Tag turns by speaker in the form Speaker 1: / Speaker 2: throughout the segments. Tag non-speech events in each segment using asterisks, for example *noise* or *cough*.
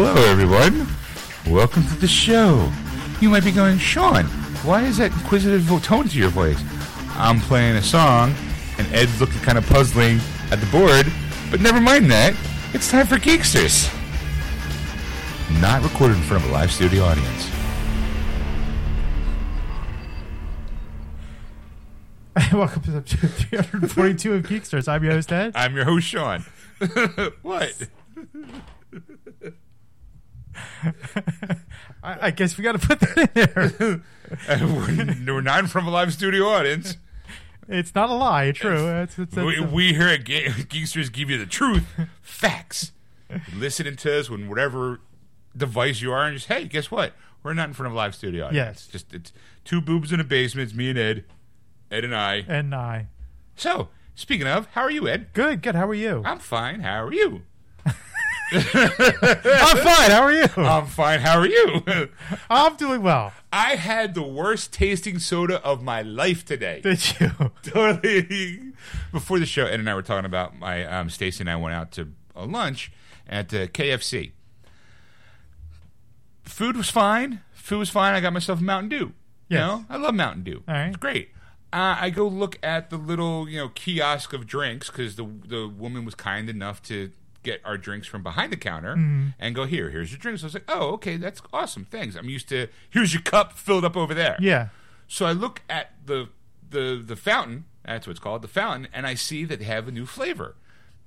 Speaker 1: Hello, everyone. Welcome to the show. You might be going, Sean, why is that inquisitive tone to your voice? I'm playing a song, and Ed's looking kind of puzzling at the board, but never mind that. It's time for Geeksters. Not recorded in front of a live studio audience. *laughs*
Speaker 2: Welcome to episode 342 of Geeksters. I'm your host, Ed.
Speaker 1: I'm your host, Sean. *laughs* what? *laughs* *laughs*
Speaker 2: I, I guess we got to put that in there. *laughs*
Speaker 1: We're, we're not in front of a live studio audience.
Speaker 2: It's not a lie. True. It's, it's,
Speaker 1: We,
Speaker 2: it's-
Speaker 1: we here at Ge- Geeksters give you the truth, facts. Listening to us when whatever device you are, and just hey, guess what? We're not in front of a live studio. audience.
Speaker 2: Yes.
Speaker 1: just it's two boobs in a basement. It's me and Ed, Ed and I.
Speaker 2: and I.
Speaker 1: So speaking of, how are you, Ed?
Speaker 2: Good, good. How are you?
Speaker 1: I'm fine. How are you? *laughs*
Speaker 2: I'm fine. How are you?
Speaker 1: I'm fine. How are you? *laughs*
Speaker 2: I'm doing well.
Speaker 1: I had the worst tasting soda of my life today.
Speaker 2: Did you? *laughs*
Speaker 1: totally. Before the show, Ed and I were talking about my um, Stacy and I went out to a lunch at uh, KFC. Food was fine. Food was fine. I got myself a Mountain Dew. You know, I love Mountain Dew.
Speaker 2: All right.
Speaker 1: It's great. Uh, I go look at the little you know kiosk of drinks because the the woman was kind enough to get our drinks from behind the counter
Speaker 2: Mm-hmm.
Speaker 1: and go here. Here's your drinks. I was like, oh, okay, that's awesome. Thanks. I'm used to. Here's your cup filled up over there.
Speaker 2: Yeah.
Speaker 1: So I look at the the the fountain. That's what it's called, the fountain, and I see that they have a new flavor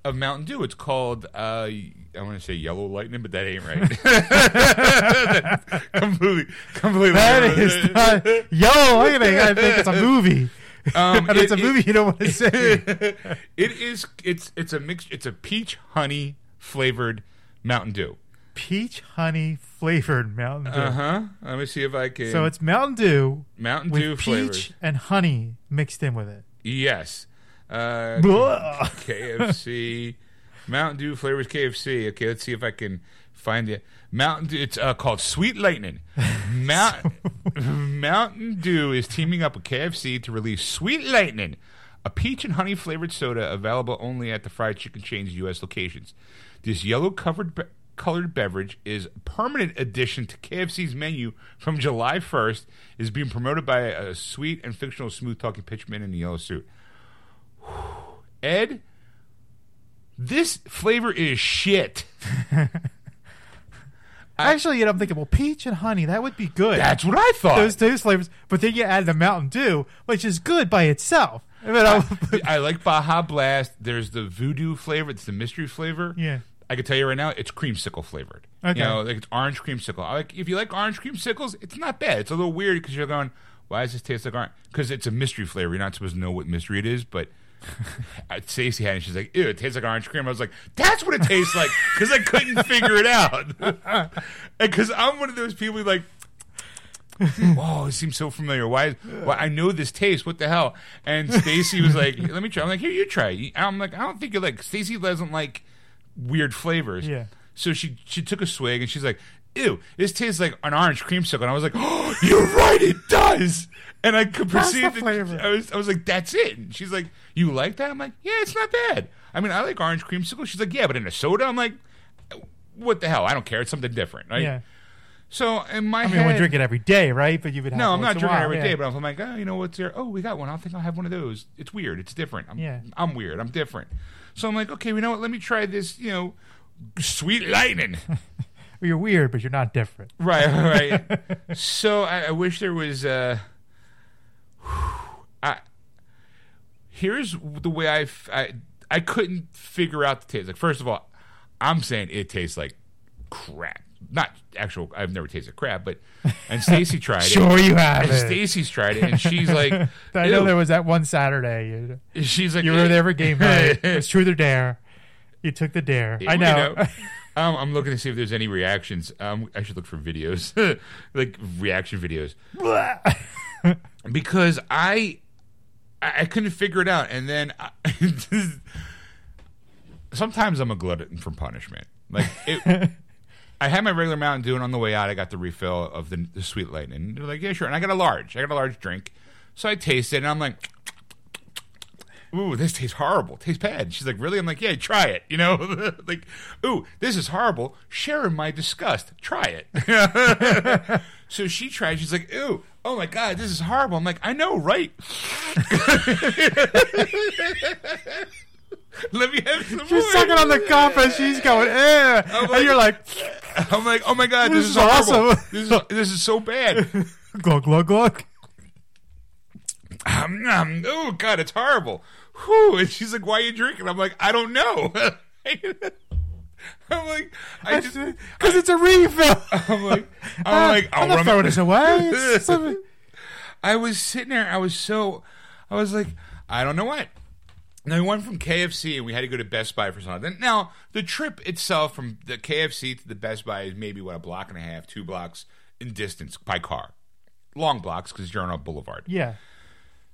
Speaker 1: of Mountain Dew. It's called uh, I want to say Yellow Lightning, but that ain't right. *laughs* Completely, completely.
Speaker 2: That is not. Yo, look at that. I think it's a movie.
Speaker 1: Um, *laughs*
Speaker 2: but it's a movie you don't want to say.
Speaker 1: it is. It's it's a mix. It's a peach honey flavored Mountain Dew.
Speaker 2: Peach honey flavored Mountain Dew.
Speaker 1: Uh huh. Let me see if I can.
Speaker 2: So it's Mountain Dew
Speaker 1: Mountain
Speaker 2: with
Speaker 1: Dew
Speaker 2: peach
Speaker 1: flavored.
Speaker 2: and honey mixed in with it.
Speaker 1: Yes. Uh. KFC, Mountain Dew flavors KFC. Okay, let's see if I can find it. Mountain Dew. It's uh, called Sweet Lightning. *laughs* Mount, Mountain Dew is teaming up with KFC to release Sweet Lightning, a peach and honey flavored soda available only at the fried chicken chain's U.S. locations. This yellow covered. Be- Colored beverage is a permanent addition to KFC's menu from July 1st. Is being promoted by a sweet and fictional smooth talking pitchman in a yellow suit. Ed, this flavor is shit. *laughs*
Speaker 2: Actually, you know, I'm thinking, well, peach and honey, that would be good.
Speaker 1: That's what I thought.
Speaker 2: those two flavors. But then you add the Mountain Dew, which is good by itself. *laughs* I mean, I- *laughs*
Speaker 1: I like Baja Blast. There's the voodoo flavor. It's the mystery flavor.
Speaker 2: yeah.
Speaker 1: I can tell you right now, it's creamsicle flavored.
Speaker 2: Okay.
Speaker 1: You know, like it's orange creamsicle. I like if you like orange creamsicles, it's not bad. It's a little weird because you're going, why does this taste like orange? Because it's a mystery flavor. You're not supposed to know what mystery it is, but. *laughs* Stacey had it. and She's like, "Ew, it tastes like orange cream." I was like, "That's what it tastes like," because I couldn't figure it out. *laughs* because I'm one of those people who like, *laughs* "Whoa, it seems so familiar. Why? Why I know this taste. What the hell?" And Stacy was like, "Let me try." I'm like, "Here, you try." And I'm like, "I don't think you like." Stacy doesn't like weird flavors.
Speaker 2: Yeah.
Speaker 1: So she she took a swig and she's like, "Ew, this tastes like an orange creamsicle." And I was like, "Oh, *gasps* you're right, it does." And I could
Speaker 2: That's
Speaker 1: perceive
Speaker 2: the flavor.
Speaker 1: I was I was like, "That's it." And she's like, "You like that?" I'm like, "Yeah, it's not bad." I mean, I like orange creamsicle. She's like, "Yeah, but in a soda." I'm like, "What the hell? I don't care. It's something different." Right?
Speaker 2: Yeah.
Speaker 1: So in my
Speaker 2: I mean,
Speaker 1: head,
Speaker 2: we drink it every day, right? But you would have
Speaker 1: no, I'm not drinking it
Speaker 2: while,
Speaker 1: every
Speaker 2: yeah.
Speaker 1: day, but I'm like, oh, you know what's there? Oh, we got one. I think I'll have one of those. It's weird. It's different. I'm,
Speaker 2: Yeah.
Speaker 1: I'm weird. I'm different. So I'm like, okay, you know what? Let me try this. You know, sweet lightning. *laughs*
Speaker 2: You're weird, but you're not different.
Speaker 1: right, right. *laughs* so I, I wish there was. Uh, *sighs* I here's the way I, f- I I couldn't figure out the taste. Like first of all, I'm saying it tastes like crap. Not actual. I've never tasted crap, but and *laughs* Stacy tried it.
Speaker 2: Sure, you have
Speaker 1: And. Stacy's tried it, and she's like, *laughs*
Speaker 2: I know there was that one Saturday.
Speaker 1: She's like,
Speaker 2: you were there for game night. it's truth or dare. You took the dare. I
Speaker 1: You
Speaker 2: know.
Speaker 1: Um, I'm looking to see if there's any reactions. Um, I should look for videos, *laughs* like reaction videos, *laughs* because I, I I couldn't figure it out, and then I, *laughs* sometimes I'm a glutton for punishment. Like it, I had my regular Mountain Dew, and on the way out, I got the refill of the, the Sweet Lightning. And they're like, "Yeah, sure." And I got a large. I got a large drink, so I tasted, it, and I'm like, ooh, this tastes horrible. Tastes bad. She's like, really? I'm like, yeah, try it. You know, *laughs* like, ooh, this is horrible. Share in my disgust. Try it. *laughs* so she tried. She's like, ooh, oh my god, this is horrible. I'm like, I know, right? *laughs* Let me have some
Speaker 2: She's
Speaker 1: more.
Speaker 2: She's sucking on the cup and she's going, eh.
Speaker 1: I'm
Speaker 2: and you're like,
Speaker 1: I'm like, oh my god, this,
Speaker 2: This
Speaker 1: is,
Speaker 2: awesome.
Speaker 1: This is this is so bad.
Speaker 2: glug, glug, glug.
Speaker 1: Um, um, oh god, it's horrible. Whew. And she's like, "Why are you drinking?" I'm like, "I don't know." *laughs* I'm like, I just,
Speaker 2: Because it's a refill. *laughs*
Speaker 1: I'm like, *laughs* I'm like,
Speaker 2: I'm
Speaker 1: I'll
Speaker 2: not
Speaker 1: run
Speaker 2: throwing this away.
Speaker 1: I was sitting there. I was so, I was like, I don't know what. Now we went from KFC and we had to go to Best Buy for something. Now the trip itself from the KFC to the Best Buy is maybe what a block and a half, two blocks in distance by car. Long blocks because you're on a boulevard.
Speaker 2: yeah,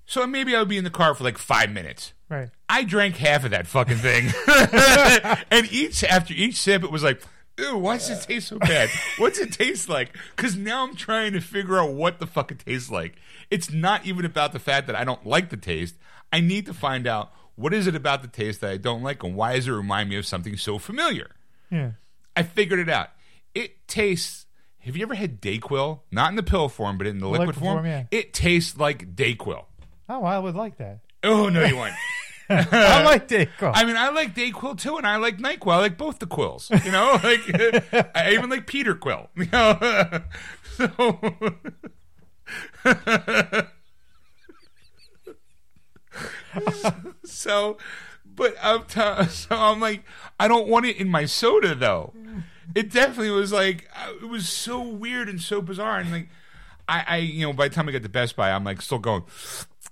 Speaker 1: So maybe I would be in the car for like five minutes.
Speaker 2: right.
Speaker 1: I drank half of that fucking thing, *laughs* and each after each sip, it was like, "Ew, why does it taste so bad? What's it taste like?" Because now I'm trying to figure out what the fuck it tastes like. It's not even about the fact that I don't like the taste. I need to find out what is it about the taste that I don't like, and why does it remind me of something so familiar.
Speaker 2: Yeah.
Speaker 1: I figured it out. It tastes. Have you ever had Dayquil? Not in the pill form, but in the liquid,
Speaker 2: liquid
Speaker 1: form.
Speaker 2: form, yeah.
Speaker 1: It tastes like Dayquil.
Speaker 2: Oh, I would like that.
Speaker 1: Oh no, you won't. *laughs*
Speaker 2: I like Dayquil.
Speaker 1: I mean, I like Dayquil too, and I like Nyquil. I like both the quills. You know, *laughs* like I even like Peter Quill. *laughs* You know, so so, but I'm t- so I'm like, I don't want it in my soda though. It definitely was like uh, it was so weird and so bizarre, and like I, I you know by the time I get to Best Buy, I'm like still going.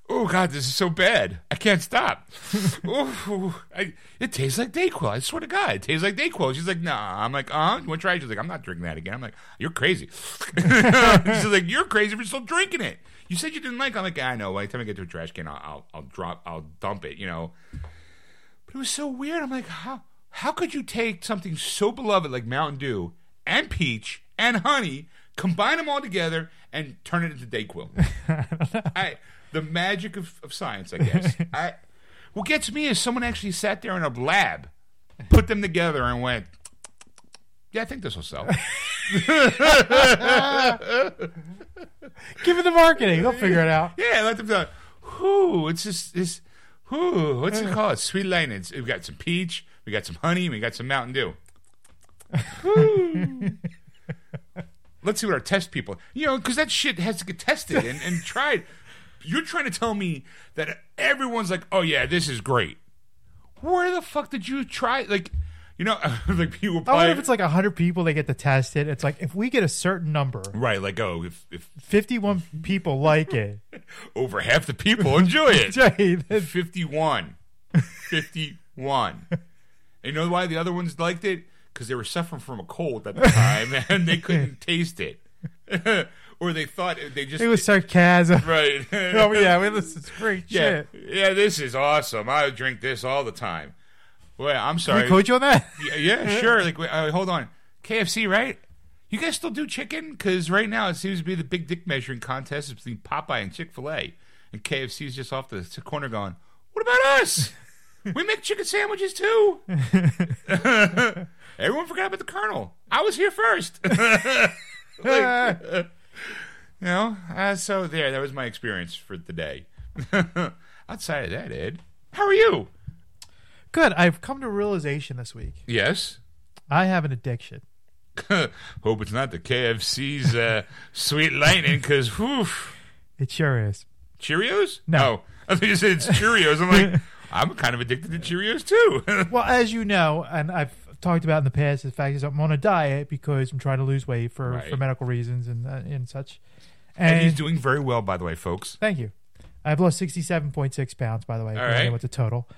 Speaker 1: Oh God, this is so bad. I can't stop. *laughs* Ooh, I, it tastes like Dayquil. I swear to God, it tastes like Dayquil. She's like, Nah. I'm like, Uh, you want to try? it?" She's like, I'm not drinking that again. I'm like, You're crazy. *laughs* She's like, You're crazy for still drinking it. You said you didn't like. it. I'm like, I know. By the time I get to a trash can, I'll, I'll, I'll drop, I'll dump it. You know. But it was so weird. I'm like, how how could you take something so beloved like Mountain Dew and peach and honey, combine them all together, and turn it into Dayquil? *laughs* I the magic of, of science, I guess. *laughs* I what gets me is someone actually sat there in a lab, put them together, and went. Yeah, I think this will sell. *laughs*
Speaker 2: Give it the marketing. They'll figure it out.
Speaker 1: Yeah, let them go. Whoo, it's just this. Whoo, what's it called? Sweet lightning. We've got some peach, we got some honey, we got some Mountain Dew. *laughs* Whoo. Let's see what our test people. You know, because that shit has to get tested and, and tried. You're trying to tell me that everyone's like, "Oh yeah, this is great." Where the fuck did you try? Like, you know, *laughs* like people.
Speaker 2: I wonder if it's like 100 people they get to test it. It's like if we get a certain number,
Speaker 1: right. Like, oh, if if
Speaker 2: 51 people like it. *laughs*
Speaker 1: over half the people enjoy it. *laughs* 51. 51. And you know why the other ones liked it? Because they were suffering from a cold at the time and they couldn't taste it. Or they thought they just.
Speaker 2: it was sarcasm. *laughs*
Speaker 1: Right. *laughs*
Speaker 2: Oh yeah, well, this is great
Speaker 1: yeah.
Speaker 2: shit.
Speaker 1: Yeah, this is awesome. I drink this all the time. Well, I'm
Speaker 2: Can
Speaker 1: sorry.
Speaker 2: we quote you on that? *laughs*
Speaker 1: Yeah, yeah, sure. Like, uh, hold on. KFC, right? You guys still do chicken? Because right now it seems to be the big dick measuring contest between Popeye and Chick Fil A, and KFC is just off the corner going, "What about us? we make chicken sandwiches too." Everyone forgot about the Colonel. I was here first. Like, you know, uh, so there. That was my experience for the day. *laughs* Outside of that, Ed, how are you?
Speaker 2: Good. I've come to a realization this week.
Speaker 1: Yes.
Speaker 2: I have an addiction. *laughs*
Speaker 1: Hope it's not the KFC's uh, *laughs* sweet lightning, because whew,
Speaker 2: It sure is.
Speaker 1: Cheerios?
Speaker 2: No.
Speaker 1: Oh, I think you said it's Cheerios. I'm like, I'm kind of addicted to Cheerios too.
Speaker 2: Well, as you know, and I've talked about in the past, the fact is I'm on a diet because I'm trying to lose weight for,
Speaker 1: Right.
Speaker 2: for medical reasons and uh, and such.
Speaker 1: And
Speaker 2: And,
Speaker 1: he's doing very well, by the way, folks.
Speaker 2: thank you. I've lost 67.6 pounds, by the way.
Speaker 1: All right.
Speaker 2: What's the total?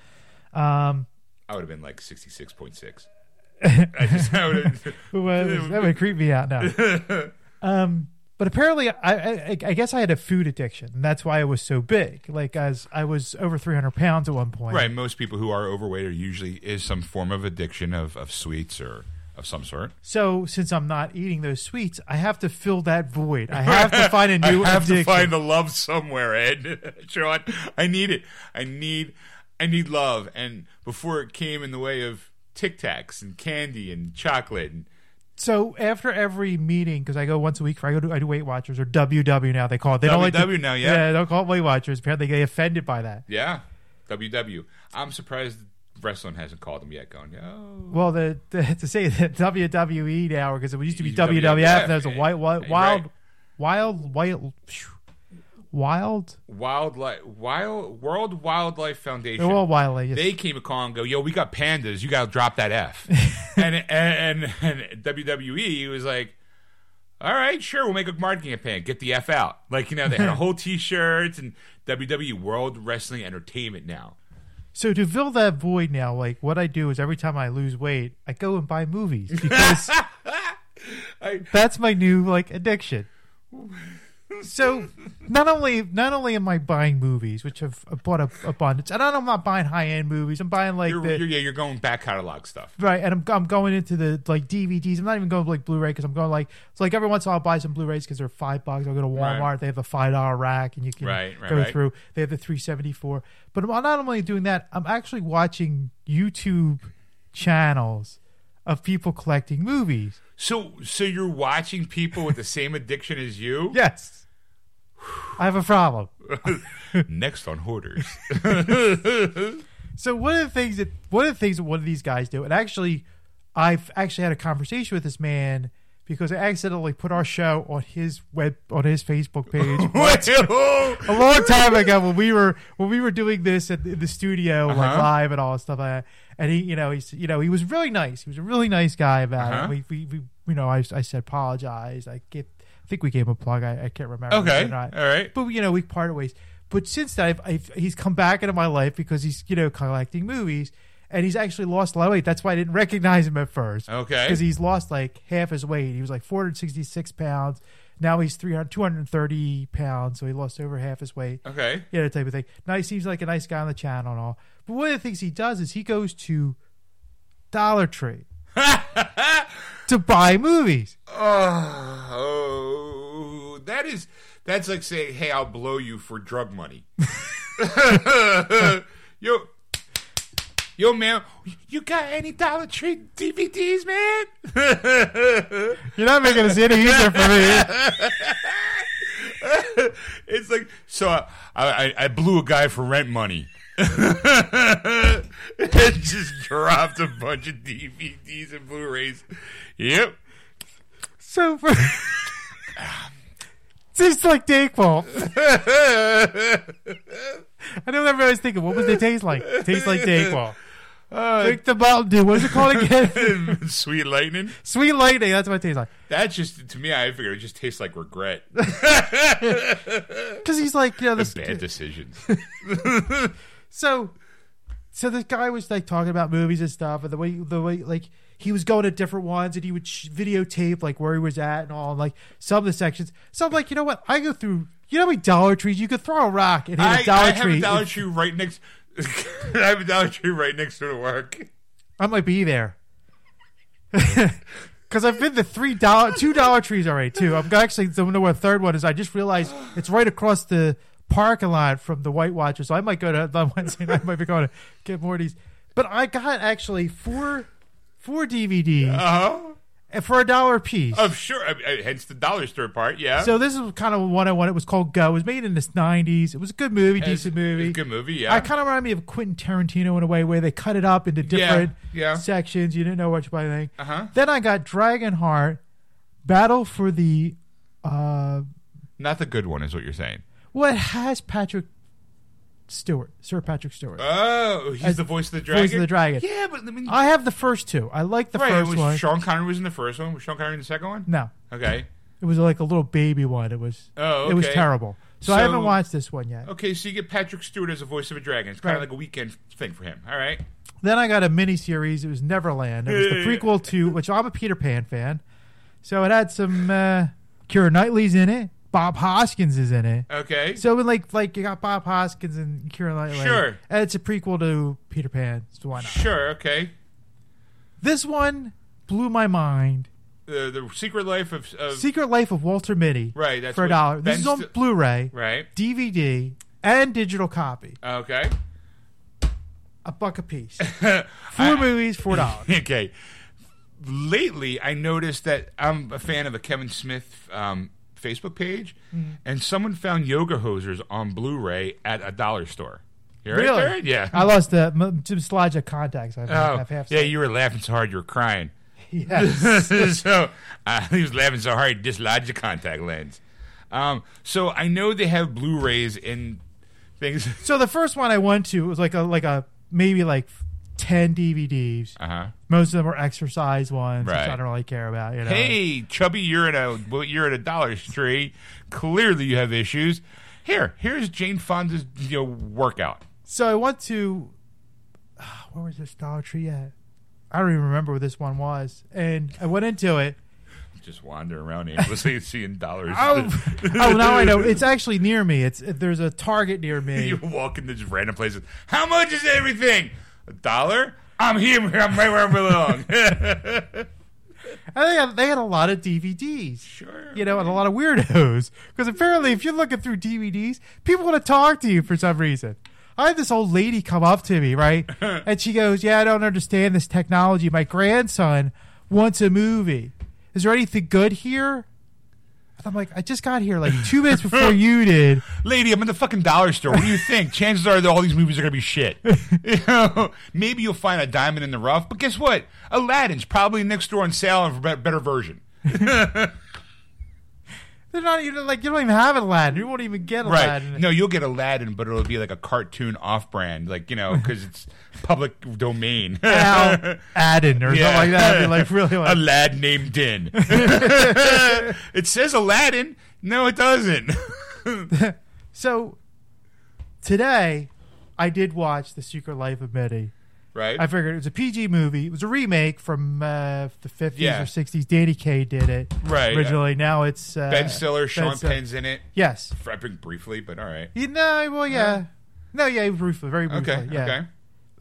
Speaker 2: Um,
Speaker 1: I would have been like 66.6. *laughs* I just, I *laughs*
Speaker 2: well, that would creep me out now. *laughs* um, but apparently, I, I I guess I had a food addiction, and that's why I was so big. Like, as I was over 300 pounds at one point.
Speaker 1: right. Most people who are overweight are usually is some form of addiction of, of sweets or of some sort.
Speaker 2: So since I'm not eating those sweets, I have to fill that void. I have to find a *laughs* new
Speaker 1: I have
Speaker 2: addiction.
Speaker 1: to find the love somewhere, Ed. *laughs* Sean, I need it. I need. I need love. And before it came in the way of Tic Tacs and candy and chocolate. And,
Speaker 2: So after every meeting, because I go once a week, for I go to I do Weight Watchers or WW now they call it. They don't like to-
Speaker 1: WW now, yeah.
Speaker 2: yeah, they don't call it Weight Watchers. Apparently, they get offended by that.
Speaker 1: yeah, WW. I'm surprised wrestling hasn't called them yet. Going, oh,
Speaker 2: Well, the, the to say that WWE now because it used to be
Speaker 1: Used to be
Speaker 2: WWF.
Speaker 1: WWF,
Speaker 2: There's a
Speaker 1: yeah.
Speaker 2: wild, wild,
Speaker 1: Right.
Speaker 2: wild, wild, wild, wild,
Speaker 1: wildlife, wild World Wildlife Foundation.
Speaker 2: they're all wild. Yes.
Speaker 1: they came a call and go, "Yo, we got pandas. You got to drop that F." *laughs* and, and and and WWE was like, "All right, sure, we'll make a marketing campaign. Get the F out." Like you know, they had a *laughs* whole T-shirts and WWE World Wrestling Entertainment now.
Speaker 2: So to fill that void now, like what I do is every time I lose weight, I go and buy movies because *laughs*
Speaker 1: I,
Speaker 2: that's my new like addiction. *laughs* So not only not only am I buying movies, which I've I've bought a abundance, and I'm not buying high end movies. I'm buying like
Speaker 1: you're,
Speaker 2: the
Speaker 1: you're, yeah, you're going back catalog stuff.
Speaker 2: right, and I'm I'm going into the like DVDs. I'm not even going like Blu-ray because I'm going like it's like every once in a while I'll buy some Blu-rays because they're five bucks. I'll go to Walmart.
Speaker 1: Right.
Speaker 2: They have the five dollar rack, and you can
Speaker 1: Right, right,
Speaker 2: go through. They have the three seventy four. But I'm not only doing that, I'm actually watching YouTube channels of people collecting movies.
Speaker 1: So so you're watching people with the same addiction as you. *laughs*
Speaker 2: Yes. I have a problem. *laughs*
Speaker 1: Next on Hoarders. *laughs*
Speaker 2: So one of the things that one of the things that one of these guys do, and actually, I've actually had a conversation with this man because I accidentally put our show on his web on his Facebook page a long time ago when we were when we were doing this at the, the studio like
Speaker 1: Uh-huh.
Speaker 2: live and all that stuff like that. And he, you know, he's you know he was really nice. He was a really nice guy about
Speaker 1: Uh-huh.
Speaker 2: it. We, we, we you know I, I said apologize. I get I think we gave him a plug. I, I can't remember.
Speaker 1: Okay,
Speaker 2: or not.
Speaker 1: all right.
Speaker 2: But you know, we parted ways. But since then, I've, I've, he's come back into my life because he's you know collecting movies, and he's actually lost a lot of weight. That's why I didn't recognize him at first.
Speaker 1: Okay.
Speaker 2: because he's lost like half his weight. He was like 466 pounds. Now he's 300, 230 pounds, so he lost over half his weight.
Speaker 1: Okay.
Speaker 2: Yeah, that type of thing. Now he seems like a nice guy on the channel and all. But one of the things he does is he goes to Dollar Tree *laughs* to buy movies.
Speaker 1: Oh, that is that's like saying, "Hey, I'll blow you for drug money." *laughs* yo, yo, man, you got any Dollar Tree DVDs, man? *laughs*
Speaker 2: You're not making this any easier for me.
Speaker 1: it's like so. I, I I blew a guy for rent money. *laughs* and just dropped a bunch of DVDs and Blu-rays. Yep.
Speaker 2: So for *laughs* tastes like Dayquil. *laughs* I know everybody's thinking, what would they taste like? Tastes like Dayquil.
Speaker 1: Uh,
Speaker 2: Drink the Mountain Dew. What is it called again?
Speaker 1: Sweet lightning.
Speaker 2: Sweet lightning. That's what it tastes like.
Speaker 1: That just to me, I figured it just tastes like regret.
Speaker 2: Because he's like, you know, this,
Speaker 1: Bad decisions.
Speaker 2: So, so this guy was like talking about movies and stuff, and the way, the way, like he was going to different ones, and he would sh- videotape like where he was at and all, and, like some of the sections. So I'm like, you know what? I go through. You know how many Dollar Trees you could throw a rock and hit
Speaker 1: I,
Speaker 2: a Dollar
Speaker 1: I have
Speaker 2: Tree?
Speaker 1: a Dollar Tree right next. *laughs* I have a Dollar Tree right next to the work.
Speaker 2: I might be there. *laughs* Because I've been to three dollar, two Dollar Trees already too. I'm actually don't know a third one is. I just realized it's right across the parking lot from the Weight Watcher, so I might go to on Wednesday night. I might be going to get more of these. But I got actually four, four DVDs
Speaker 1: Uh huh.
Speaker 2: and for a dollar a piece.
Speaker 1: I'm sure. Hence the dollar store part. Yeah.
Speaker 2: So this is kind of one I wanted. It was called Go. It was made in the '90s. It was a good movie,
Speaker 1: It's-
Speaker 2: decent movie.
Speaker 1: good movie. Yeah.
Speaker 2: I kind of remind me of Quentin Tarantino in a way where they cut it up into different
Speaker 1: yeah.
Speaker 2: sections. You didn't know which by thing.
Speaker 1: Uh huh.
Speaker 2: Then I got Dragonheart, Battle for the. Uh,
Speaker 1: Not the good one, is what you're saying.
Speaker 2: What has Patrick Stewart, Sir Patrick Stewart,
Speaker 1: Oh, he's
Speaker 2: As
Speaker 1: the voice of the dragon.
Speaker 2: voice of the dragon.
Speaker 1: Yeah, but I mean,
Speaker 2: I have the first two. I like the
Speaker 1: right.
Speaker 2: first
Speaker 1: was
Speaker 2: one.
Speaker 1: Sean Connery was in the first one. Was Sean Connery in the second one?
Speaker 2: no,
Speaker 1: Okay.
Speaker 2: it was like a little baby one. It was.
Speaker 1: Oh,
Speaker 2: It was terrible. So, I haven't watched this one yet.
Speaker 1: Okay, so you get Patrick Stewart as a voice of a dragon. It's kind of like a weekend thing for him. All right.
Speaker 2: Then I got a mini series. It was Neverland. It was the *laughs* prequel to which I'm a Peter Pan fan. So it had some uh Keira Knightley's in it. Bob Hoskins is in it.
Speaker 1: Okay.
Speaker 2: So when like like you got Bob Hoskins and Keira Knightley.
Speaker 1: Sure.
Speaker 2: And it's a prequel to Peter Pan. So why not?
Speaker 1: Sure. Okay.
Speaker 2: This one blew my mind.
Speaker 1: The the Secret Life of, of
Speaker 2: Secret Life of Walter Mitty.
Speaker 1: right. That's
Speaker 2: for a dollar. This is on Blu-ray,
Speaker 1: right.
Speaker 2: DVD, and digital copy.
Speaker 1: Okay.
Speaker 2: a buck a piece. *laughs* Four movies, four dollars. *laughs*
Speaker 1: okay. Lately, I noticed that I'm a fan of a Kevin Smith um, Facebook page,
Speaker 2: Mm-hmm.
Speaker 1: and someone found Yoga Hosers on Blu-ray at a dollar store. You heard
Speaker 2: Really?
Speaker 1: that? Yeah.
Speaker 2: I lost the m- some slides of contacts. I
Speaker 1: Oh,
Speaker 2: half
Speaker 1: yeah, you were laughing so hard you were crying. *laughs*
Speaker 2: yes. *laughs*
Speaker 1: so uh, *laughs* he was laughing so hard he dislodged a contact lens. Um, so I know they have Blu-rays in things.
Speaker 2: So the first one I went to was like a like a maybe like ten DVDs.
Speaker 1: Uh huh.
Speaker 2: Most of them are exercise ones, which I don't really care about. You know.
Speaker 1: Hey, chubby, you're at a you're at a Dollar Tree. Clearly, you have issues. Here, here's Jane Fonda's you know workout.
Speaker 2: So I went to *sighs* where was this Dollar Tree at? I don't even remember what this one was, and I went into it.
Speaker 1: Just wander around aimlessly seeing dollars. *laughs*
Speaker 2: Oh, *laughs* oh, now I know. It's actually near me. It's there's a Target near me. *laughs*
Speaker 1: you walk into just random places. How much is everything? A dollar? I'm here. I'm right where I belong. *laughs*
Speaker 2: I think they had a lot of DVDs.
Speaker 1: sure.
Speaker 2: You know, and a lot of weirdos. Because apparently, if you're looking through DVDs, people want to talk to you for some reason. I had this old lady come up to me, right? *laughs* and she goes, Yeah, I don't understand this technology. My grandson wants a movie. Is there anything good here? I'm like, I just got here like two minutes before you *laughs* did.
Speaker 1: Lady, I'm in the fucking dollar store. What do you think? Chances are that all these movies are going to be shit. *laughs* you know, maybe you'll find a diamond in the rough, but guess what? Aladdin's probably next door on sale and for a better version. *laughs*
Speaker 2: They're not even like you don't even have Aladdin. You won't even get
Speaker 1: Right.
Speaker 2: Aladdin.
Speaker 1: No, you'll get Aladdin, but it'll be like a cartoon off brand, like, you know, because it's public domain.
Speaker 2: Al Adden or something like that. It'd be like really
Speaker 1: a
Speaker 2: like
Speaker 1: lad named Din. *laughs* it says Aladdin. No, it doesn't. *laughs*
Speaker 2: So today, I did watch The Secret Life of Mitty.
Speaker 1: Right?
Speaker 2: I figured it was a PG movie. It was a remake from uh, the 50s
Speaker 1: Yeah.
Speaker 2: or 60s. Danny Kaye did it
Speaker 1: Right,
Speaker 2: originally. Now it's uh,
Speaker 1: ben Stiller, Sean
Speaker 2: Stiller.
Speaker 1: Penn's in it.
Speaker 2: Yes.
Speaker 1: Briefly, but all right.
Speaker 2: You know, well, yeah. No, yeah, briefly, very briefly.
Speaker 1: Okay,
Speaker 2: yeah.
Speaker 1: okay.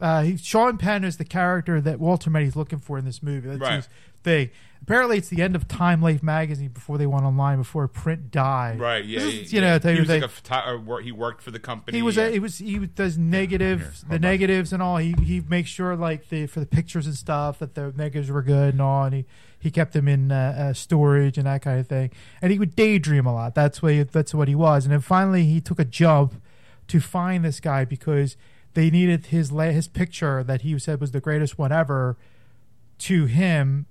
Speaker 2: Uh, he, Sean Penn is the character that Walter Mitty's looking for in this movie. That's
Speaker 1: Right.
Speaker 2: his thing. Apparently, it's the end of Time Life magazine before they went online, before print died.
Speaker 1: Right, yeah.
Speaker 2: This
Speaker 1: he-
Speaker 2: is, you know, tell
Speaker 1: he was like a he worked for the company.
Speaker 2: he was
Speaker 1: yeah.
Speaker 2: a, he was he does negatives
Speaker 1: Here,
Speaker 2: the negatives and all he he makes sure like the for the pictures and stuff that the negatives were good and all and he he kept them in uh, uh, storage and that kind of thing and he would daydream a lot that's what he, that's what he was and then finally he took a jump to find this guy because they needed his his picture that he said was the greatest one ever to him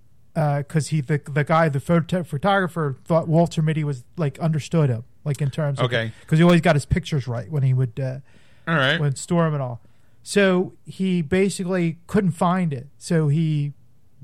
Speaker 2: because he the the guy the photo- photographer thought Walter Mitty was like understood him like in terms of
Speaker 1: Okay.
Speaker 2: because he always got his pictures right when he would uh,
Speaker 1: all right.
Speaker 2: when storm and all. So he basically couldn't find it. So he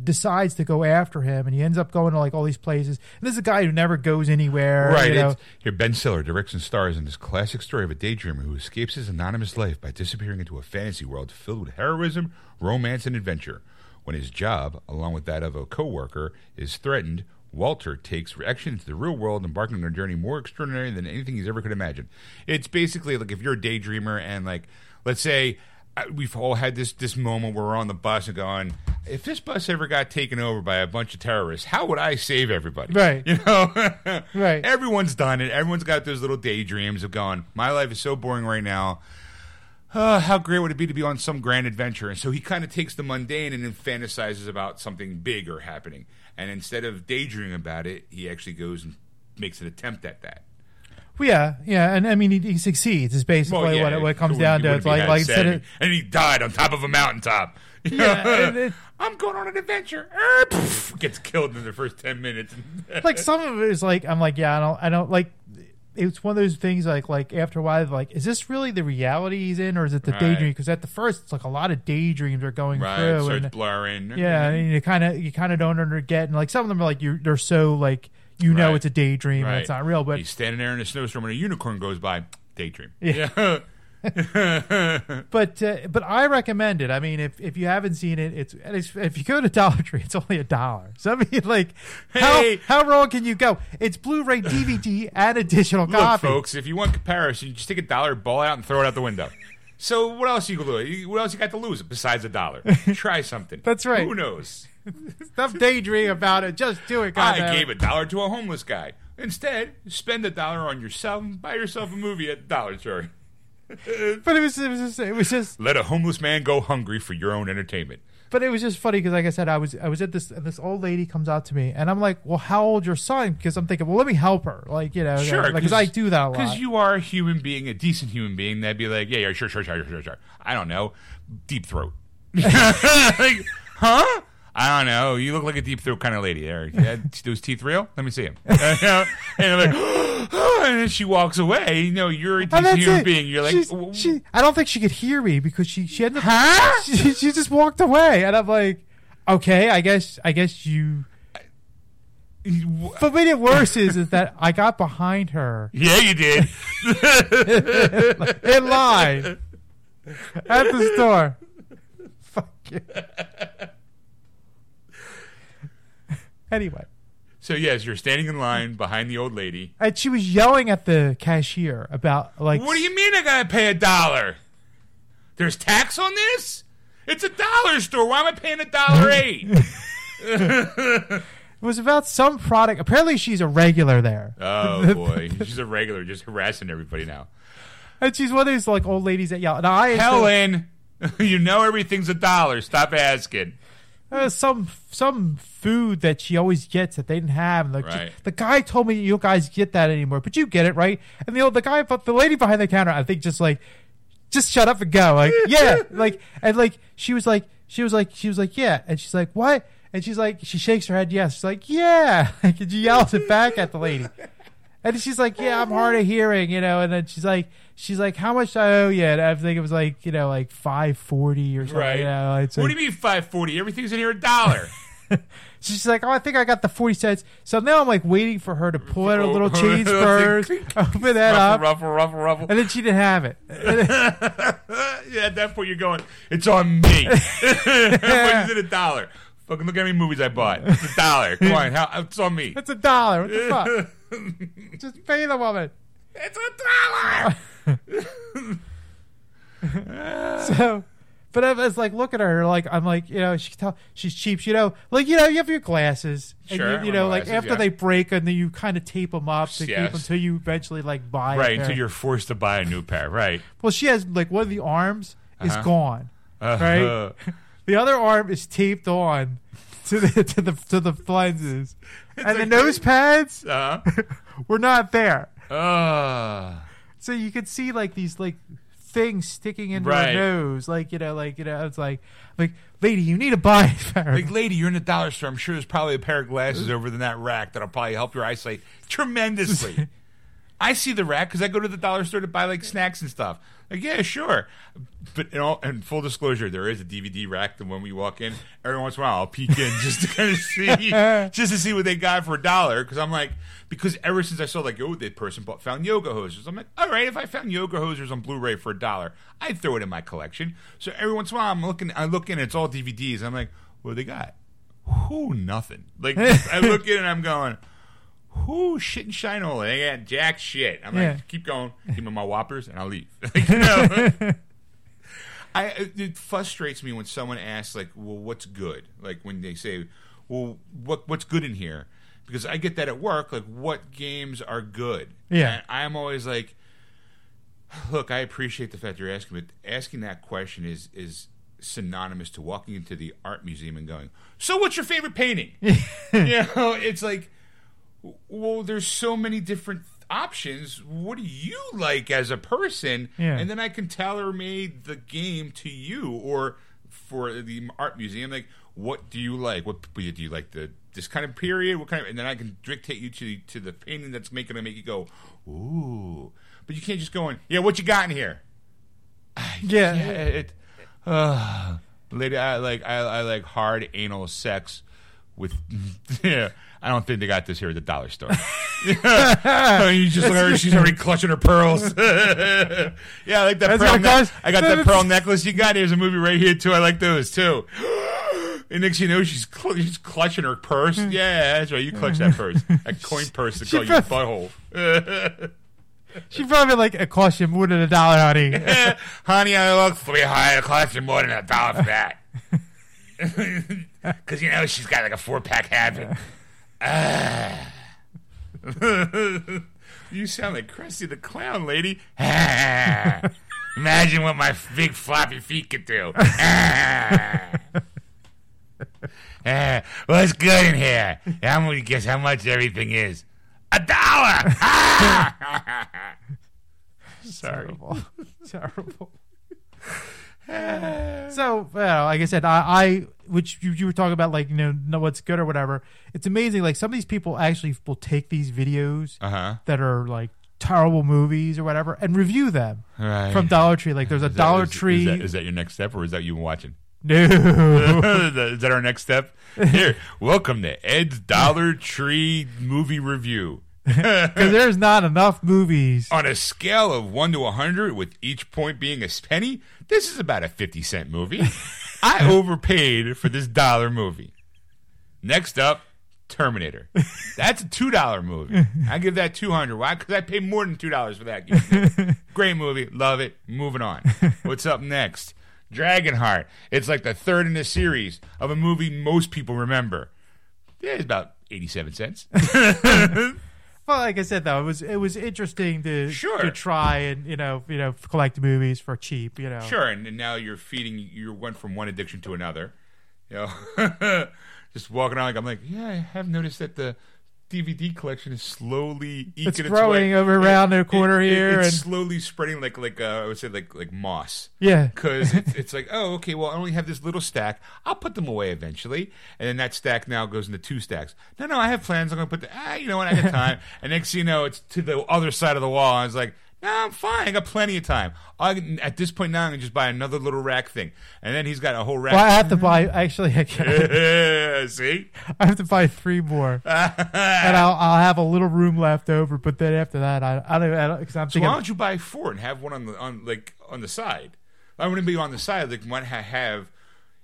Speaker 2: decides to go after him, and he ends up going to like all these places. And this is a guy who never goes anywhere.
Speaker 1: Right.
Speaker 2: you know.
Speaker 1: here, Ben Stiller directs and stars in this classic story of a daydreamer who escapes his anonymous life by disappearing into a fantasy world filled with heroism, romance, and adventure. When his job, along with that of a co-worker, is threatened, Walter takes action into the real world, embarking on a journey more extraordinary than anything he's ever could imagine. It's basically like if you're a daydreamer and like, let's say. uh, We've all had this this moment where we're on the bus and going, if this bus ever got taken over by a bunch of terrorists, how would I save everybody?
Speaker 2: Right. *laughs*
Speaker 1: You know,
Speaker 2: Right.
Speaker 1: Everyone's done it. Everyone's got those little daydreams of going, my life is so boring right now. Uh, how great would it be to be on some grand adventure? And so he kind of takes the mundane and then fantasizes about something bigger happening. And instead of daydreaming about it, he actually goes and makes an attempt at that.
Speaker 2: Well, yeah, yeah, and I mean he, he succeeds. Is basically
Speaker 1: Well, yeah,
Speaker 2: what, it, what it comes down to. It's like like instead of
Speaker 1: and he died on top of a mountaintop. *laughs*
Speaker 2: Yeah,
Speaker 1: I'm going on an adventure. Er, poof, gets killed in the first ten minutes.
Speaker 2: like some of it is like I'm like yeah I don't I don't like. It's one of those things like like after a while like is this really the reality he's in or is it the
Speaker 1: Right.
Speaker 2: daydream? Because at the first it's like a lot of daydreams are going
Speaker 1: right,
Speaker 2: through. and,
Speaker 1: blurring.
Speaker 2: Yeah, mm-hmm. and you kind of you kind of don't under get, and like some of them are like you they're so like you know
Speaker 1: Right.
Speaker 2: it's a daydream and it's not real, but
Speaker 1: He's standing there in a snowstorm and a unicorn goes by. Daydream.
Speaker 2: Yeah. *laughs* *laughs* but uh, but I recommend it. I mean, if if you haven't seen it, it's, and it's if you go to Dollar Tree, it's only a dollar. So I mean, like
Speaker 1: Hey.
Speaker 2: how how wrong can you go? It's Blu-ray, DVD, and additional
Speaker 1: Look,
Speaker 2: copy.
Speaker 1: folks, if you want comparison, you just take a dollar, ball it out, and throw it out the window. So what else you? What else you got to lose besides a dollar? Try something. *laughs*
Speaker 2: That's right.
Speaker 1: Who knows?
Speaker 2: Stop daydreaming about it. Just do it.
Speaker 1: I
Speaker 2: goddamn.
Speaker 1: gave a dollar to a homeless guy. Instead, spend a dollar on yourself and buy yourself a movie at Dollar Store. *laughs*
Speaker 2: but it was it was just it was just
Speaker 1: Let a homeless man go hungry for your own entertainment.
Speaker 2: but it was just funny because like I said I was I was at this and this old lady comes out to me and I'm like well how old your son because I'm thinking well let me help her like you know
Speaker 1: Sure,
Speaker 2: because I do that a lot
Speaker 1: Because you are a human being, a decent human being, that'd be like, yeah, yeah, sure, sure, sure, sure, sure. I don't know, deep throat. *laughs* like, huh? I don't know. You look like a deep throat kind of lady. There, yeah, *laughs* those teeth real? Let me see them. *laughs* and you're like, *gasps* and then she walks away. You know, you're a
Speaker 2: And
Speaker 1: decent
Speaker 2: that's
Speaker 1: human
Speaker 2: it.
Speaker 1: being. You're like,
Speaker 2: She's-
Speaker 1: "W-
Speaker 2: she I don't think she could hear me because she she ended up
Speaker 1: huh?
Speaker 2: she, she just walked away and I'm like okay I guess I guess you what made it worse is is that I got behind her
Speaker 1: Yeah, you did. *laughs*
Speaker 2: in line at the store. Fuck you. Anyway,
Speaker 1: so yes, you're standing in line behind the old lady.
Speaker 2: and she was yelling at the cashier about like
Speaker 1: What do you mean I gotta pay a dollar? There's tax on this? It's a dollar store. Why am I paying a dollar *laughs* eight?
Speaker 2: it was about some product. Apparently, she's a regular there,
Speaker 1: oh *laughs* boy, she's a regular, just harassing everybody now.
Speaker 2: and she's one of these like old ladies that yell. And I
Speaker 1: Helen, *laughs* you know everything's a dollar. Stop asking.
Speaker 2: Uh, some some food that she always gets that they didn't have. And the,
Speaker 1: Right.
Speaker 2: the guy told me you guys get that anymore, but you get it right. And the old the guy, the lady behind the counter, I think just like, just shut up and go. Like *laughs* yeah, like and like she was like she was like she was like yeah, and she's like what? And she's like she shakes her head yes. She's like yeah, like *laughs* and she yells it back at the lady. And she's like, "Yeah, I'm hard of hearing, you know." And then she's like, "She's like, how much do I owe you?" And I think it was like, you know, like five forty or something.
Speaker 1: Right.
Speaker 2: You know, it's
Speaker 1: what do you mean five forty? Everything's in here a dollar. *laughs*
Speaker 2: She's like, oh, I think I got the 40 cents. So now I'm like waiting for her to pull out her little *laughs* change purse, *laughs* open that up,
Speaker 1: ruffle, ruffle, ruffle, ruffle.
Speaker 2: and then she didn't have it.
Speaker 1: yeah, at that point you're going, it's on me. Is it a dollar? Fucking look at how many movies I bought. It's a dollar. Come on, how, it's on me.
Speaker 2: It's a dollar. What the fuck? Just pay the woman.
Speaker 1: It's a dollar. *laughs*
Speaker 2: So, but I was like, look at her. Like, I'm like, you know, she can tell she's cheap. You know, like, you know, you have your glasses. And
Speaker 1: Sure,
Speaker 2: you, you know,
Speaker 1: my
Speaker 2: like
Speaker 1: glasses,
Speaker 2: after
Speaker 1: yeah.
Speaker 2: they break and then you kind of tape them up to
Speaker 1: Yes.
Speaker 2: keep until you eventually like buy
Speaker 1: right,
Speaker 2: a pair.
Speaker 1: until you're forced to buy a new pair. Right.
Speaker 2: Well, she has like one of the arms is
Speaker 1: Uh-huh.
Speaker 2: gone.
Speaker 1: Uh,
Speaker 2: Right? *laughs* The other arm is taped on to the to the to the lenses, and the nose pads
Speaker 1: uh, *laughs*
Speaker 2: were not there.
Speaker 1: Uh,
Speaker 2: So you could see like these like things sticking into
Speaker 1: Right.
Speaker 2: her nose, like you know, like you know, it's like like lady, you need to buy a *laughs*
Speaker 1: like, lady, you're in the dollar store. I'm sure there's probably a pair of glasses over in that rack that'll probably help your eyesight tremendously. *laughs* I see the rack because I go to the dollar store to buy like snacks and stuff. Like, yeah, sure. But in all, and full disclosure, there is a DVD rack. that when we walk in, every once in a while, I'll peek in just to kind of see, *laughs* just to see what they got for a dollar. Because I'm like, because ever since I saw like, oh, that person bought found yoga hosers, I'm like, all right, if I found yoga hosers on Blu-ray for a dollar, I'd throw it in my collection. So every once in a while, I'm looking, I look in, it's all DVDs. I'm like, what do they got? Who nothing. Like *laughs* I look in and I'm going, who shit and shine all They got jack shit. I'm
Speaker 2: Yeah.
Speaker 1: like, keep going, give me my whoppers, and I'll leave. *laughs* Like, you know? I it frustrates me when someone asks like, well, what's good? Like when they say, well, what what's good in here? Because I get that at work. Like, what games are good?
Speaker 2: Yeah.
Speaker 1: And I'm always like, look, I appreciate the fact you're asking, but asking that question is is synonymous to walking into the art museum and going, "So, what's your favorite painting?" *laughs* you know, it's like, well, there's so many different options. What do you like as a person?
Speaker 2: Yeah.
Speaker 1: And then I can tailor made the game to you, or for the art museum, like, what do you like? What do you like the this kind of period? What kind of? And then I can dictate you to to the painting that's making to make you go, ooh. But you can't just go in. Yeah, what you got in here? *sighs*
Speaker 2: yeah,
Speaker 1: Yeah, it. Uh, lady, I like I, I like hard anal sex with. *laughs* Yeah, I don't think they got this here at the dollar store. *laughs* *laughs* you just look at her; she's already clutching her pearls. *laughs* yeah, I like that
Speaker 2: That's
Speaker 1: pearl. ne- I got that pearl necklace you got. Here's a movie right here too. I like those too. *gasps* And next you know, she's cl- she's clutching her purse. Hmm. Yeah, that's right. You clutch that purse, that coin purse to call you
Speaker 2: prob-
Speaker 1: butthole.
Speaker 2: she probably like it cost you more than a dollar, honey.
Speaker 1: Honey, I look three high. It costs you more than a dollar for that. Because, you know, she's got like a four pack habit. Ah. *laughs* you sound like Krusty the Clown, lady. Ah. Imagine what my big floppy feet could do. Ah. Ah, what's good in here? How many guess how much everything is? A dollar. Ah! *laughs* Sorry.
Speaker 2: Terrible. *laughs* Terrible. so, well, like I said, I, I which you, you were talking about, like you know, know what's good or whatever. It's amazing. Like some of these people actually will take these videos
Speaker 1: Uh huh.
Speaker 2: that are like terrible movies or whatever and review them
Speaker 1: Right.
Speaker 2: from Dollar Tree. Like there's a
Speaker 1: that-
Speaker 2: Dollar
Speaker 1: is-
Speaker 2: Tree.
Speaker 1: Is that, is that your next step, or is that you watching?
Speaker 2: no, *laughs*
Speaker 1: is that our next step? Here, welcome to Ed's Dollar Tree movie review. *laughs*
Speaker 2: because there's not enough movies.
Speaker 1: On a scale of 1 to 100, with each point being a penny, this is about a 50 cent movie. *laughs* I overpaid for this dollar movie. Next up, Terminator. That's a $2 movie. I give that 200 Why? Because I paid more than $2 for that. Great movie. Love it. Moving on. What's up next? Dragonheart. It's like the third in the series of a movie most people remember. Yeah, it's about 87 cents. *laughs*
Speaker 2: Well, like I said, though, it was it was interesting to
Speaker 1: Sure.
Speaker 2: to try and you know you know collect movies for cheap. You know,
Speaker 1: Sure, and, and now you're feeding. You went from one addiction to another. You know, *laughs* just walking around like I'm like, yeah, I have noticed that the DVD collection is slowly eking
Speaker 2: It's
Speaker 1: its,
Speaker 2: growing
Speaker 1: way.
Speaker 2: over around the corner here
Speaker 1: It's
Speaker 2: and-
Speaker 1: slowly spreading like like uh, I would say like like moss.
Speaker 2: yeah.
Speaker 1: Because it's, it's like, oh, okay, well, I only have this little stack. I'll put them away eventually. And then that stack now goes into two stacks. No, no, I have plans. I'm going to put the, ah, you know what, I got time. *laughs* and next you know, it's to the other side of the wall. I was like, no, I'm fine. I got plenty of time. I, at this point now, I can just buy another little rack thing. And then he's got a whole rack.
Speaker 2: Well, I have to buy. Actually, I, *laughs* can, *laughs*
Speaker 1: See?
Speaker 2: I have to buy three more, *laughs* and I'll I'll have a little room left over. But then after that, I I don't. I don't cause I'm
Speaker 1: So
Speaker 2: thinking.
Speaker 1: why don't you buy four and have one on the on like on the side? I wouldn't be on the side. Like why not have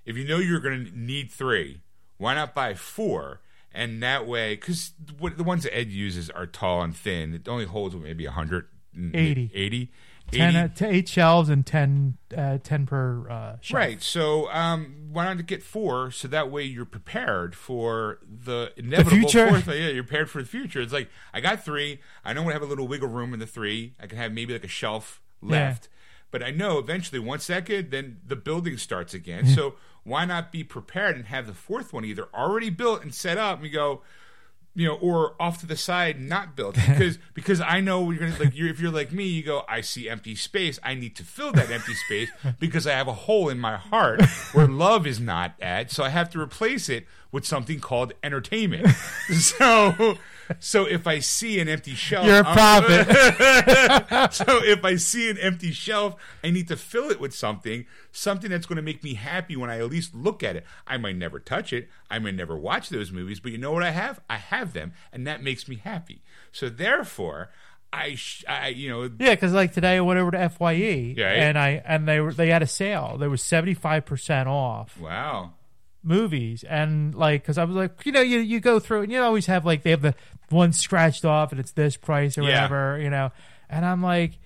Speaker 1: if you know you're going to need three, why not buy four? And that way, because the ones that Ed uses are tall and thin. It only holds maybe 100,
Speaker 2: 80.
Speaker 1: 80,
Speaker 2: 10, uh, eight shelves and 10, uh, 10 per uh, shelf.
Speaker 1: Right. So um, why not get four so that way you're prepared for the inevitable
Speaker 2: future.
Speaker 1: fourth. Yeah, you're prepared for the future. It's like I got three. I know I have a little wiggle room in the three. I can have maybe like a shelf left. But I know eventually once that good, then the building starts again. so why not be prepared and have the fourth one either already built and set up and you go you know, or off to the side, not built because *laughs* because I know you're gonna like you're, if you're like me, you go, I see empty space. I need to fill that empty space because I have a hole in my heart where love is not at. So I have to replace it with something called entertainment. *laughs* So so if I see an empty shelf,
Speaker 2: You're a prophet. *laughs*
Speaker 1: so if I see an empty shelf, I need to fill it with something, something that's going to make me happy when I at least look at it. I might never touch it, I might never watch those movies, but you know what I have? I have them, and that makes me happy. So therefore, I, sh- I you know,
Speaker 2: Yeah, because like today I went over to Fye,
Speaker 1: Yeah.
Speaker 2: and I and they were they had a sale. They were seventy five percent off
Speaker 1: wow,
Speaker 2: movies, and like because I was like, you know, you you go through and you always have like they have the one scratched off and it's this price or
Speaker 1: Yeah.
Speaker 2: whatever, you know, and I'm like.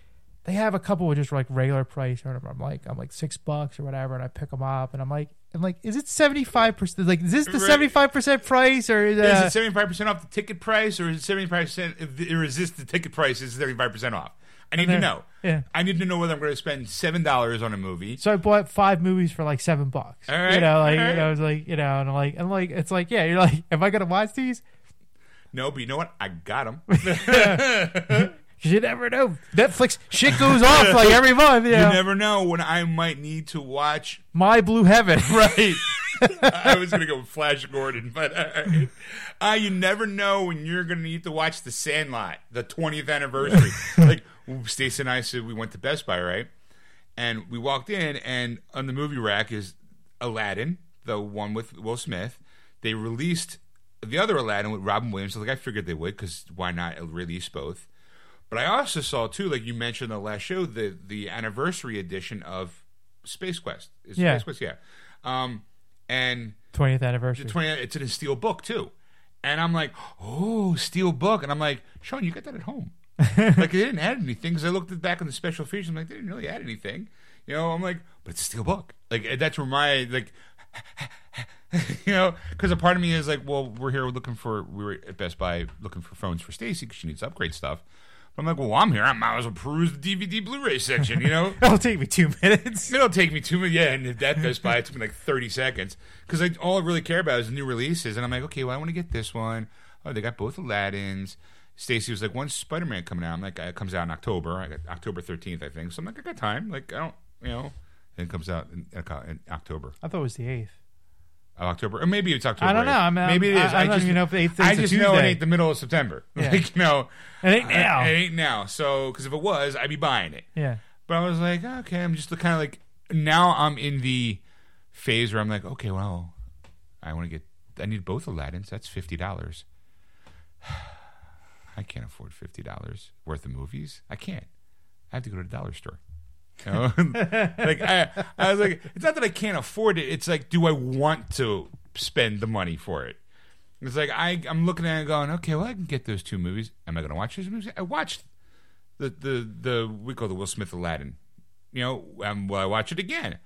Speaker 2: They have a couple with just like regular price or whatever. I'm like, I'm like six bucks or whatever, and I pick them up, and I'm like, I'm like, is it seventy five percent? Like, is this the seventy five percent price or is,
Speaker 1: is
Speaker 2: uh,
Speaker 1: it seventy five percent off the ticket price, or is it seventy five percent? Or is this the ticket price? Is seventy five percent off? I need to know.
Speaker 2: yeah.
Speaker 1: I need to know whether I'm going to spend seven dollars on a movie.
Speaker 2: So I bought five movies for like seven bucks.
Speaker 1: All right,
Speaker 2: you know, like
Speaker 1: right.
Speaker 2: you know, I was like, you know, and I'm like, and like, it's like, yeah, you're like, am I gonna watch these?
Speaker 1: No, but you know what? I got them. *laughs*
Speaker 2: You never know. Netflix shit goes off like every *laughs* month. You,
Speaker 1: You never know when I might need to watch
Speaker 2: My Blue Heaven. *laughs*
Speaker 1: Right. I was gonna go with Flash Gordon, but uh, uh, you never know when you're gonna need to watch The Sandlot, the 20th anniversary. like Stacey and I said, we went to Best Buy, right? And we walked in, and on the movie rack is Aladdin, the one with Will Smith. They released the other Aladdin with Robin Williams. Like I figured they would, because why not release both? But I also saw too, like you mentioned in the last show, the the anniversary edition of Space Quest. Is
Speaker 2: Yeah.
Speaker 1: Space Quest, yeah. Um, and
Speaker 2: 20th anniversary.
Speaker 1: 20, it's in a steel book too. And I'm like, oh, steel book. And I'm like, Sean, you got that at home. *laughs* like they didn't add anything because I looked at back on the special features. I'm like, they didn't really add anything. You know, I'm like, but it's a steel book. Like that's where my like, *laughs* you know, because a part of me is like, well, we're here looking for we were at Best Buy looking for phones for Stacy because she needs to upgrade stuff. But I'm like, well, I'm here. I might as well peruse the DVD Blu-ray section. You know, *laughs*
Speaker 2: It'll take me two minutes.
Speaker 1: it'll take me two minutes. Yeah, and if that goes by, it took me like 30 seconds because I, all I really care about is new releases. And I'm like, okay, well, I want to get this one. Oh, they got both Aladdins. Stacy was like, when's Spider-Man coming out? I'm like, uh, it comes out in October. I got October 13th, I think. So I'm like, I got time. Like, I don't, you know. And it comes out in, uh, in October.
Speaker 2: I thought it was the eighth.
Speaker 1: Of October, or maybe it's October.
Speaker 2: I don't know.
Speaker 1: 8th.
Speaker 2: I'm- I'm-
Speaker 1: maybe it is.
Speaker 2: I- I don't
Speaker 1: just,
Speaker 2: even know if the 8th is
Speaker 1: I just know it ain't the middle of September. *laughs*
Speaker 2: Yeah.
Speaker 1: Like, you know,
Speaker 2: It ain't now.
Speaker 1: It ain't now. So, because if it was, I'd be buying it.
Speaker 2: Yeah.
Speaker 1: But I was like, okay, I'm just kind of like now I'm in the phase where I'm like, okay, well, I want to get, I need both Aladdins. That's fifty dollars. *sighs* I can't afford fifty dollars worth of movies. I can't. I have to go to the dollar store. Know? *laughs* like I, I was like, it's not that I can't afford it. It's like, do I want to spend the money for it? It's like I, I'm looking at it going, okay, well, I can get those two movies. Am I going to watch those movies? I watched the the the we call the Will Smith Aladdin. You know, um, will I watch it again?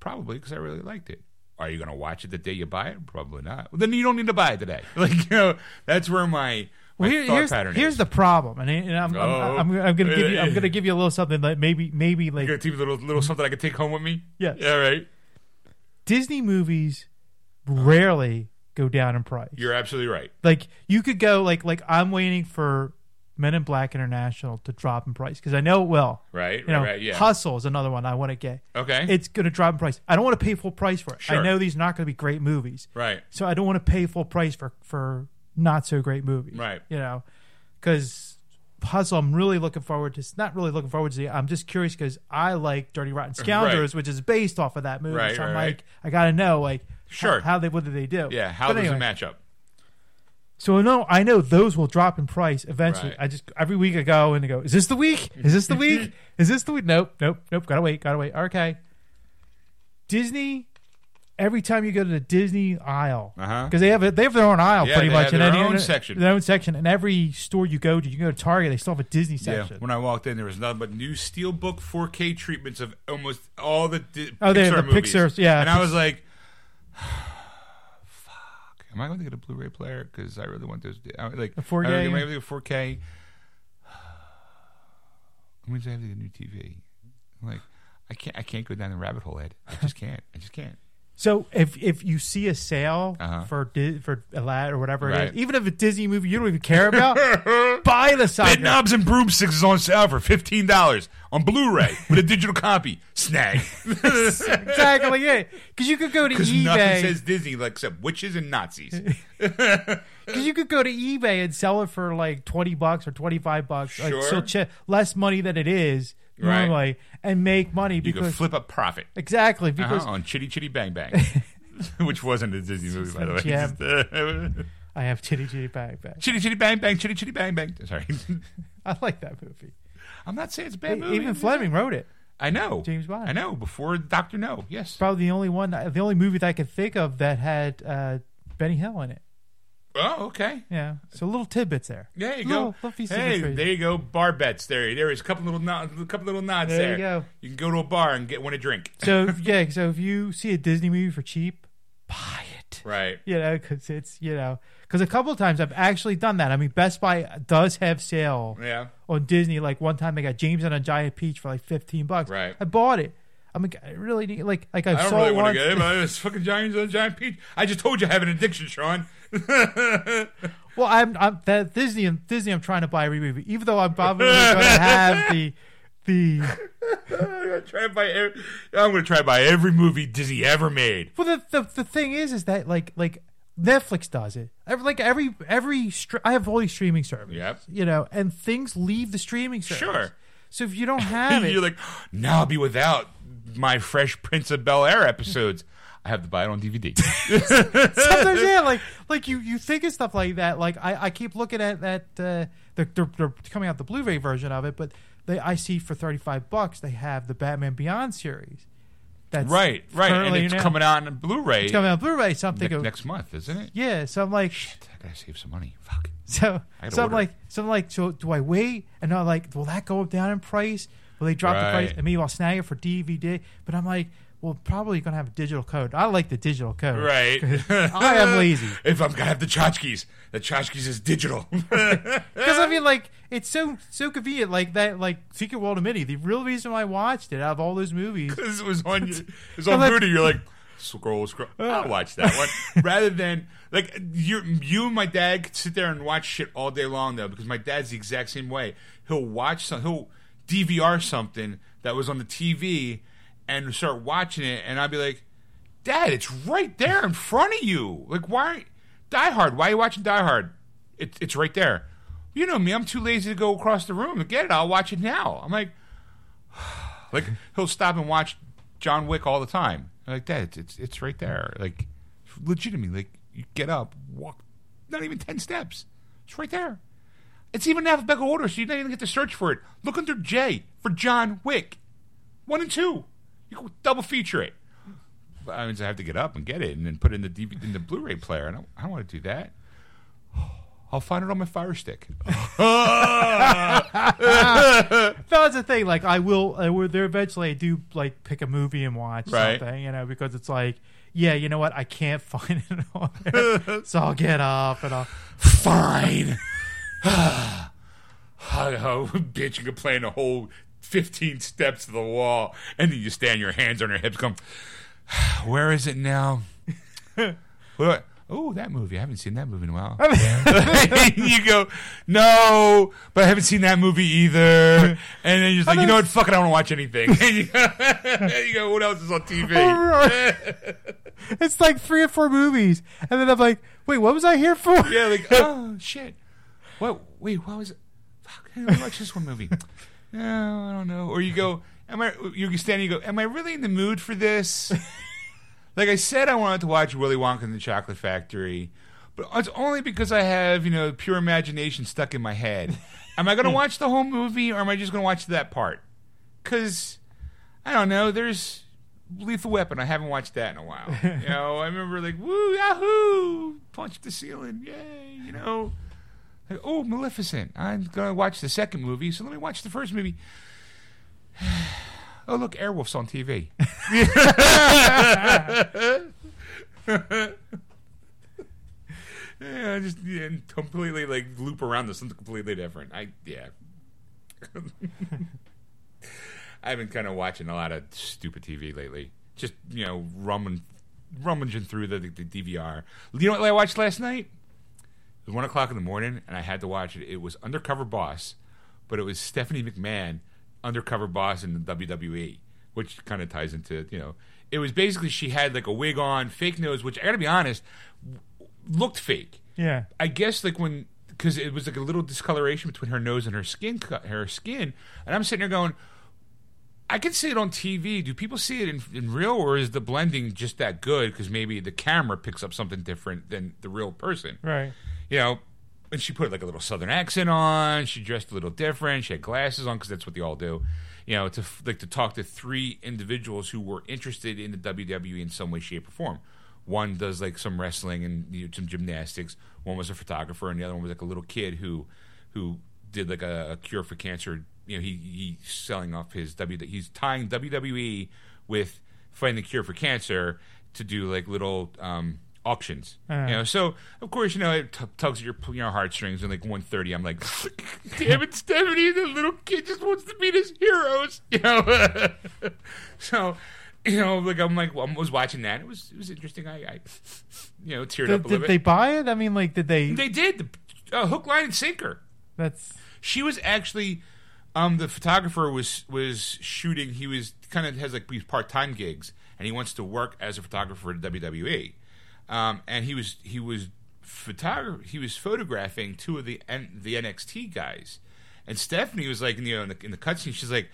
Speaker 1: Probably because I really liked it. Are you going to watch it the day you buy it? Probably not. Well, then you don't need to buy it today. *laughs* Like you know, that's where my
Speaker 2: Well, here- here's, here's the problem, and, and I'm,
Speaker 1: Oh.
Speaker 2: I'm, I'm, I'm gonna give you I'm *laughs* gonna give you a little something that maybe maybe like
Speaker 1: You little little something I can take home with me.
Speaker 2: Yes.
Speaker 1: Yeah, right.
Speaker 2: Disney movies uh-huh. rarely go down in price.
Speaker 1: You're absolutely right.
Speaker 2: like you could go like like I'm waiting for Men in Black International to drop in price because I know it will.
Speaker 1: Right.
Speaker 2: You know,
Speaker 1: right. Yeah.
Speaker 2: Hustle is another one I want to get.
Speaker 1: okay.
Speaker 2: It's going to drop in price. I don't want to pay full price for it. I know these are not going to be great movies,
Speaker 1: right.
Speaker 2: so I don't want to pay full price for for not so great movie.
Speaker 1: Right.
Speaker 2: You know, because Puzzle, I'm really looking forward to. Not really looking forward to. I'm just curious because I like Dirty Rotten Scoundrels, which is based off of that movie.
Speaker 1: Right,
Speaker 2: so I'm
Speaker 1: right,
Speaker 2: like. I got to know like
Speaker 1: Sure.
Speaker 2: how, how they what do they do?
Speaker 1: Yeah. How
Speaker 2: But
Speaker 1: does
Speaker 2: anyway,
Speaker 1: it match up?
Speaker 2: So no, I know those will drop in price eventually.
Speaker 1: Right.
Speaker 2: I just every week I go and I go, is this the week? Is this the *laughs* week? Is this the week? Nope, nope, nope. Gotta wait, gotta wait. Okay. Disney. Every time you go to the Disney aisle, because uh-huh. they have a, they have their own aisle
Speaker 1: Yeah,
Speaker 2: pretty
Speaker 1: they
Speaker 2: much,
Speaker 1: have
Speaker 2: and
Speaker 1: their
Speaker 2: then-
Speaker 1: own section.
Speaker 2: their own section. And every store you go to, you can go to Target, they still have a Disney section. Yeah.
Speaker 1: When I walked in, there was nothing but new Steelbook 4K treatments of almost all the di-
Speaker 2: Oh, they-
Speaker 1: Pixar
Speaker 2: the
Speaker 1: movies.
Speaker 2: Pixar- yeah,
Speaker 1: And I was like, *sighs* "Fuck, am I going to get a Blu-ray player? Because I really want those. Like
Speaker 2: A 4K?
Speaker 1: I, am I going to get a 4K? That means I have to get a new TV. I'm like, I can't. I can't go down the rabbit hole, Ed. I just can't. I just can't.
Speaker 2: So if if you see a sale
Speaker 1: Uh-huh.
Speaker 2: for Di- for Aladdin or whatever
Speaker 1: Right.
Speaker 2: is, even if it's a Disney movie you don't even care about, *laughs* buy the
Speaker 1: Bed
Speaker 2: sucker.
Speaker 1: knobs and broomsticks is on sale for fifteen dollars on Blu-ray with a digital copy. Snag.
Speaker 2: exactly it. Because you could go to *laughs*
Speaker 1: Because nothing
Speaker 2: eBay.
Speaker 1: says Disney like, except witches and Nazis. *laughs*
Speaker 2: Because you could go to eBay and sell it for like twenty bucks or twenty five bucks, like so ch- less money than it is
Speaker 1: Right.
Speaker 2: normally, and make money
Speaker 1: You
Speaker 2: because
Speaker 1: flip a profit
Speaker 2: exactly because
Speaker 1: uh-huh, on Chitty Chitty Bang Bang, *laughs* which wasn't a Disney movie, by the way. Just, uh,
Speaker 2: I have Chitty Chitty bang bang.
Speaker 1: chitty Chitty Bang Bang, Chitty Chitty Bang Bang. Sorry, *laughs*
Speaker 2: I like that movie.
Speaker 1: I'm not saying it's a bad movie. Ian
Speaker 2: Fleming wrote it.
Speaker 1: I know.
Speaker 2: James Bond.
Speaker 1: I know. Before Doctor No, yes.
Speaker 2: Probably the only one, the only movie that I could think of that had uh, Benny Hill in it.
Speaker 1: Oh, okay.
Speaker 2: Yeah, so little tidbits there.
Speaker 1: There you
Speaker 2: Little-
Speaker 1: go.
Speaker 2: little
Speaker 1: hey, there you go. Bar bets. There, there is a couple little nods. A couple little nods
Speaker 2: There
Speaker 1: there.
Speaker 2: you go.
Speaker 1: You can go to a bar and get one a drink.
Speaker 2: So *laughs* yeah, so if you see a Disney movie for cheap, buy it.
Speaker 1: Right.
Speaker 2: You know, because it's you know, because a couple of times I've actually done that. I mean, Best Buy does have sale
Speaker 1: Yeah.
Speaker 2: on Disney. Like one time they got James and a Giant Peach for like fifteen bucks.
Speaker 1: Right.
Speaker 2: I bought it. I mean, I really need like like I,
Speaker 1: I don't
Speaker 2: saw
Speaker 1: really want to get it, but it's fucking giants on a giant peach. I just told you I have an addiction, Sean. *laughs*
Speaker 2: Well, I'm I'm that Disney Disney. I'm trying to buy every movie, even though I'm probably going to have the the. *laughs*
Speaker 1: I'm gonna try to buy. Every, I'm gonna try to buy every movie Disney ever made.
Speaker 2: Well, the, the the thing is, is that like like Netflix does it. Every, like every every str- I have all these streaming services.
Speaker 1: Yep.
Speaker 2: You know, and things leave the streaming service.
Speaker 1: Sure.
Speaker 2: So if you don't *laughs* have it,
Speaker 1: You're like, now I'll be without my Fresh Prince of Bel Air episodes. I have to buy it on DVD. *laughs*
Speaker 2: sometimes yeah, like like you you think of stuff like that. Like I, I keep looking at that. Uh, they're, they're they're coming out the Blu-ray version of it, but they I see for thirty five bucks they have the Batman Beyond series. That's
Speaker 1: right, right, and it's
Speaker 2: now-
Speaker 1: coming out on Blu-ray
Speaker 2: It's coming out Blu-ray. Something
Speaker 1: ne- next month, isn't it?
Speaker 2: yeah. So I'm like.
Speaker 1: I gotta save some money. Fuck.
Speaker 2: So, so I'm like, so I'm like, so do I wait? And I'm like, will that go up down in price? Will they drop the price? And maybe I'll snag it for DVD. But I'm like, well, probably gonna have a digital code. I like the digital code.
Speaker 1: Right. *laughs*
Speaker 2: I am lazy. *laughs*
Speaker 1: If I'm gonna have the tchotchkes, the tchotchkes is digital. *laughs*
Speaker 2: Because I mean, like, it's so so convenient. Like that, like Secret World of Minnie. The real reason why I watched it out of all those movies,
Speaker 1: Because it was on it was on Vudu. You're like scroll, scroll. Uh. I'll watch that one rather than like you. You and my dad could sit there and watch shit all day long though, because my dad's the exact same way. He'll watch some. He'll DVR something that was on the TV and start watching it, and I'd be like, Dad, it's right there in front of you. Like, why? Die Hard. Why are you watching Die Hard? It, it's right there. You know me. I'm too lazy to go across the room to get it. I'll watch it now. I'm like, *sighs* like he'll stop and watch John Wick all the time. I'm like that, it's, it's it's right there. Like legitimately, like you get up, walk, not even ten steps. It's right there. It's even in alphabetical order, so you don't even get to search for it. Look under J for John Wick, one and two. You can double feature it. I mean, I have to get up and get it, and then put it in the DVD, in the Blu-ray player. And I don't, I don't want to do that. *sighs* I'll find it on my Fire Stick. *laughs*
Speaker 2: that's the thing. Like, I will. I will there eventually, I do like pick a movie and watch
Speaker 1: Right.
Speaker 2: something. You know, because it's like, yeah, you know what? I can't *laughs* find it on there, *laughs* so I'll get up and I'll.
Speaker 1: Fine. oh, *sighs* *sighs* bitch, you could play in a whole 15 steps to the wall, and then you stand your hands on your hips, come, *sighs* where is it now? *laughs* what? Oh, that movie. I haven't seen that movie in a while. *laughs* *laughs* you go, no, but I haven't seen that movie either. And then you're just like, you know what? Fuck it, I don't want to watch anything. And you, go, you go, what else is on TV?
Speaker 2: it's like three or four movies, and then I'm like, wait, what was I here for?
Speaker 1: Yeah, like oh shit. What? Wait, what was it? Fuck, I this one movie. No, I don't know. Or you go, am I? You stand, and you go, am I really in the mood for this? *laughs* like I said, I wanted to watch Willy Wonka and the Chocolate Factory, but it's only because I have you know pure imagination stuck in my head. *laughs* Am I going to watch the whole movie, or am I just going to watch that part? Because I don't know. There's Lethal Weapon. I haven't watched that in a while. *laughs* You know, I remember like woo yahoo, punch the ceiling, yay. You know, oh Maleficent. I'm gonna watch the second movie, so let me watch the first movie. *sighs* oh look, Airwolf's on TV. *laughs* yeah, I just yeah, completely like loop around to something completely different. I yeah. *laughs* I've been kind of watching a lot of stupid TV lately. Just you know, rummaging, rummaging through the, the, DVR. You know what I watched last night? It was one o'clock in the morning, and I had to watch it. It was Undercover Boss, but it was Stephanie McMahon, Undercover Boss in the WWE, which kind of ties into you know. It was basically she had like a wig on, fake nose, which I got to be honest, w- looked fake.
Speaker 2: Yeah,
Speaker 1: I guess like when because it was like a little discoloration between her nose and her skin, her skin, and I'm sitting there going, I can see it on TV. Do people see it in, in real, or is the blending just that good? Because maybe the camera picks up something different than the real person.
Speaker 2: right.
Speaker 1: You know, and she put like a little southern accent on. She dressed a little different. She had glasses on because that's what they all do. You know, to like to talk to three individuals who were interested in the WWE in some way, shape, or form. One does like some wrestling and you know, some gymnastics. One was a photographer, and the other one was like a little kid who who did like a, a cure for cancer. You know, he he's selling off his W. He's tying WWE with finding the cure for cancer to do like little um, auctions.
Speaker 2: Uh.
Speaker 1: You know, so of course you know it t- tugs at your you know heartstrings. And like one thirty, I'm like, *laughs* damn it, Stephanie, the little kid just wants to meet his heroes. *laughs* You know, *laughs* so you know, like I'm like well, I was watching that. It was it was interesting. I, I you know teared
Speaker 2: Did,
Speaker 1: up a little bit.
Speaker 2: did they buy it? I mean, like, did they?
Speaker 1: They did the uh, hook, line, and sinker.
Speaker 2: that's
Speaker 1: She was actually, um, the photographer was was shooting. He was kind of has like these part time gigs, and he wants to work as a photographer at WWE. Um, and he was he was photograph he was photographing two of the N- the NXT guys, and Stephanie was like, you know, in the, in the cutscene, she's like,